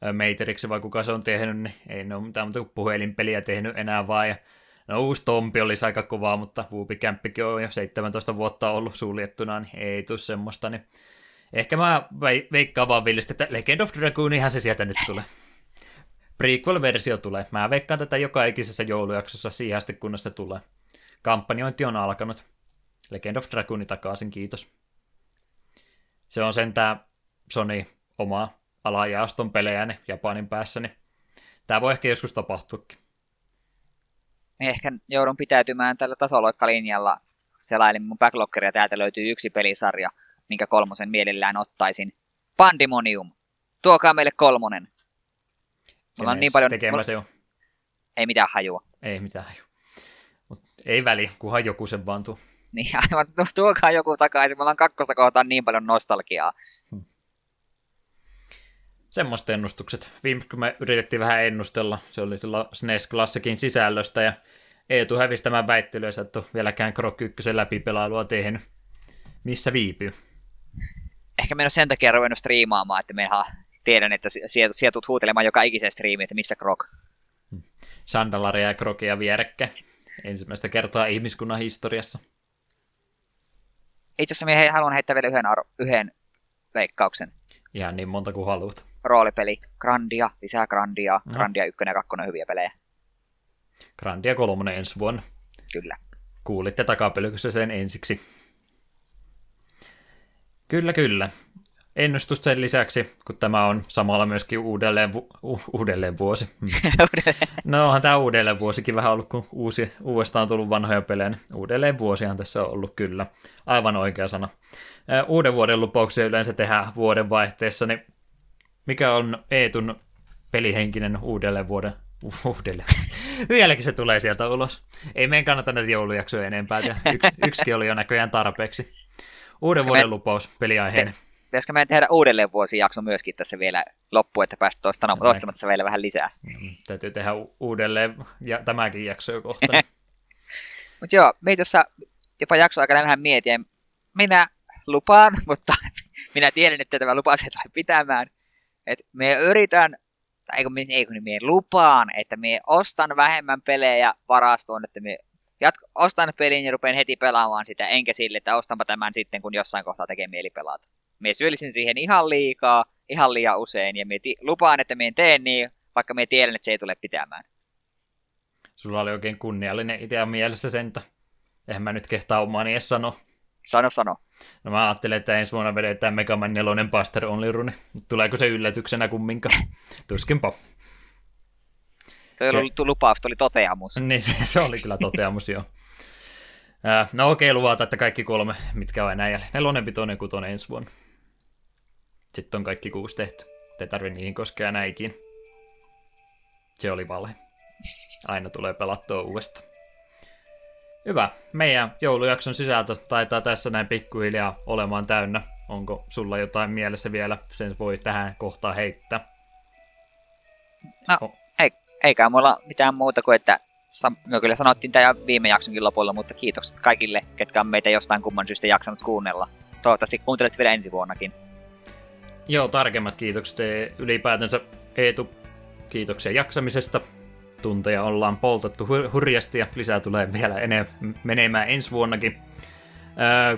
Matrix vai kuka se on tehnyt, niin ei ne ole mitään muuta kuin puhelinpeliä tehnyt enää vaan, ja No uusi Tompi olisi aika kovaa, mutta Whoopi on jo 17 vuotta ollut suljettuna, niin ei tule semmoista. Niin ehkä mä veikkaan vaan villistä, että Legend of Dragoon ihan se sieltä nyt tulee. Prequel-versio tulee. Mä veikkaan tätä joka ikisessä joulujaksossa siihen asti, kunnes se tulee. Kampanjointi on alkanut. Legend of Dragoon takaisin, kiitos. Se on sentään Sony oma alajaoston pelejä Japanin päässä, niin tämä voi ehkä joskus tapahtuakin. Niin ehkä joudun pitäytymään tällä tasoloikkalinjalla. Selailin mun backloggeria, täältä löytyy yksi pelisarja, minkä kolmosen mielellään ottaisin. Pandemonium. Tuokaa meille kolmonen. Mulla on niin paljon... Tekemä se on? Ei mitään hajua. Ei mitään hajua. Mut ei väli, kunhan joku sen vaan tuu. Niin *laughs* aivan, tuokaa joku takaisin. Mulla on kakkosta kohtaan niin paljon nostalgiaa. Hmm. Semmoista ennustukset. Viimeksi kun me yritettiin vähän ennustella, se oli sillä SNES Classicin sisällöstä ja Eetu hävisi tämän väittelyä, ja et vieläkään Krok 1 läpipelailua tehnyt. Missä viipyy? Ehkä me en ole sen takia ruvennut striimaamaan, että me tiedän, että sieltä tulet huutelemaan joka ikisen striimi, että missä Krok. Sandalaria ja Krokia vierekkä. Ensimmäistä kertaa ihmiskunnan historiassa. Itse asiassa minä haluan heittää vielä yhden, aro, yhden veikkauksen. Ihan niin monta kuin haluat. Roolipeli. Grandia, lisää Grandia. No. Grandia 1 ja 2 on hyviä pelejä. Grandia 3 ensi vuonna. Kyllä. Kuulitte takapelykyssä sen ensiksi. Kyllä, kyllä ennustusten lisäksi, kun tämä on samalla myöskin uudelleen, vu- u- uudelleen vuosi. Hmm. *laughs* no onhan tämä uudelleen vuosikin vähän ollut, kun uusi, uudestaan on tullut vanhoja pelejä, niin uudelleen vuosihan tässä on ollut kyllä. Aivan oikea sana. Uuden vuoden lupauksia yleensä tehdään vuoden vaihteessa, niin mikä on Eetun pelihenkinen uudelleen vuoden *laughs* uudelleen. Vieläkin se tulee sieltä ulos. Ei meidän kannata näitä joulujaksoja enempää. *laughs* Yksi, yksikin oli jo näköjään tarpeeksi. Uuden Koska vuoden me... lupaus peliaiheinen. Te pitäisikö meidän tehdä uudelleen vuosijakso myöskin tässä vielä loppu, että päästä toista toistamatta vielä vähän lisää. Mm, täytyy tehdä uudelleen ja tämäkin jakso jo kohta. *laughs* mutta joo, me itse jopa jakso aikana vähän mietin, minä lupaan, mutta minä tiedän, että tämä lupa se tulee pitämään. Että me yritän, tai eikö, eikö niin me lupaan, että me ostan vähemmän pelejä varastoon, että me jatko, ostan pelin ja rupean heti pelaamaan sitä, enkä sille, että ostanpa tämän sitten, kun jossain kohtaa tekee mieli pelata. Me syöllisin siihen ihan liikaa, ihan liian usein, ja me ti- lupaan, että me en tee niin, vaikka me tiedän, että se ei tule pitämään. Sulla oli oikein kunniallinen idea mielessä sentä. Eihän mä nyt kehtaa omaani edes sano. Sano, sano. No mä ajattelin, että ensi vuonna vedetään Mega Man 4 Buster Only Rune. Tuleeko se yllätyksenä kumminkaan? *laughs* Tuskinpa. Se... lupaus oli toteamus. *laughs* Niin, se, se oli kyllä toteamus, joo. No okei, okay, luvata, että kaikki kolme, mitkä on enää jäljellä. Nelonen, vitonen, kutonen ensi vuonna. Sitten on kaikki kuusi tehty. Te tarvi niihin koskea näikin. Se oli valhe. Aina tulee pelattua uudestaan. Hyvä. Meidän joulujakson sisältö taitaa tässä näin pikkuhiljaa olemaan täynnä. Onko sulla jotain mielessä vielä? Sen voi tähän kohtaan heittää. No, oh. ei, eikä mulla mitään muuta kuin, että me kyllä sanottiin tämä viime jaksonkin lopulla, mutta kiitokset kaikille, ketkä on meitä jostain kumman syystä jaksanut kuunnella. Toivottavasti kuuntelet vielä ensi vuonnakin. Joo, tarkemmat kiitokset ylipäätänsä Eetu. Kiitoksia jaksamisesta. Tunteja ollaan poltettu hurjasti ja lisää tulee vielä enemmän menemään ensi vuonnakin.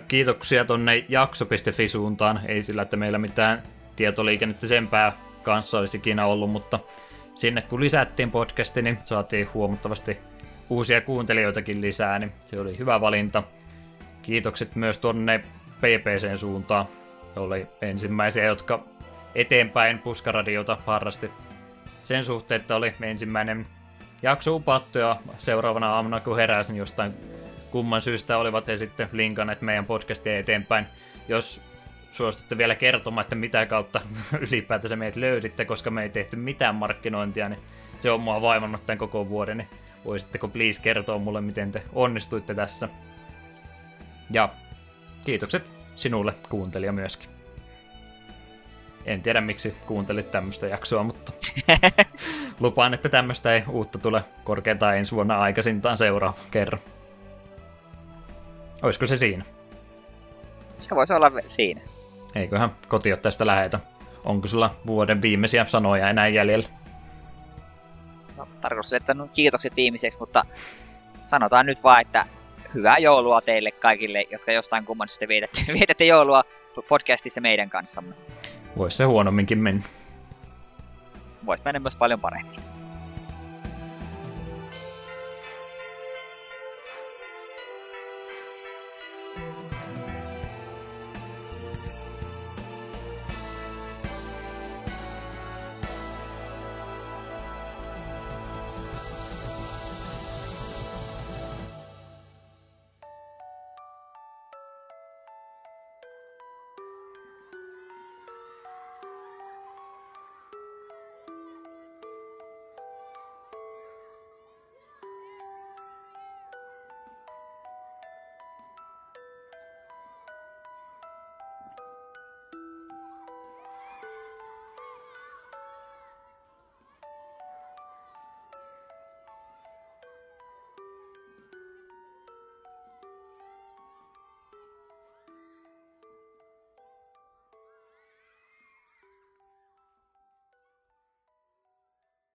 kiitoksia tonne jakso.fi-suuntaan. Ei sillä, että meillä mitään tietoliikennettä sen pää kanssa olisi ikinä ollut, mutta sinne kun lisättiin podcasti, niin saatiin huomattavasti uusia kuuntelijoitakin lisää, niin se oli hyvä valinta. Kiitokset myös tuonne PPCn suuntaan oli ensimmäisiä, jotka eteenpäin puskaradiota harrasti sen suhteen, että oli ensimmäinen jakso upattu ja seuraavana aamuna kun heräsin jostain kumman syystä olivat he sitten linkanneet meidän podcastia eteenpäin. Jos suostutte vielä kertomaan, että mitä kautta *laughs* ylipäätänsä meidät löyditte, koska me ei tehty mitään markkinointia, niin se on mua vaivannut tämän koko vuoden, niin voisitteko please kertoa mulle, miten te onnistuitte tässä. Ja kiitokset sinulle kuuntelija myöskin. En tiedä miksi kuuntelit tämmöistä jaksoa, mutta *laughs* lupaan, että tämmöistä ei uutta tule korkeintaan ensi vuonna aikaisintaan seuraava kerran. Olisiko se siinä? Se voisi olla siinä. Eiköhän kotiottajasta lähetä. Onko sulla vuoden viimeisiä sanoja enää jäljellä? No, tarkoitus, että no, kiitokset viimeiseksi, mutta sanotaan nyt vaan, että hyvää joulua teille kaikille, jotka jostain kumman syystä vietätte, *laughs* vietätte joulua podcastissa meidän kanssamme. Voisi se huonomminkin mennä. Voisi mennä myös paljon paremmin.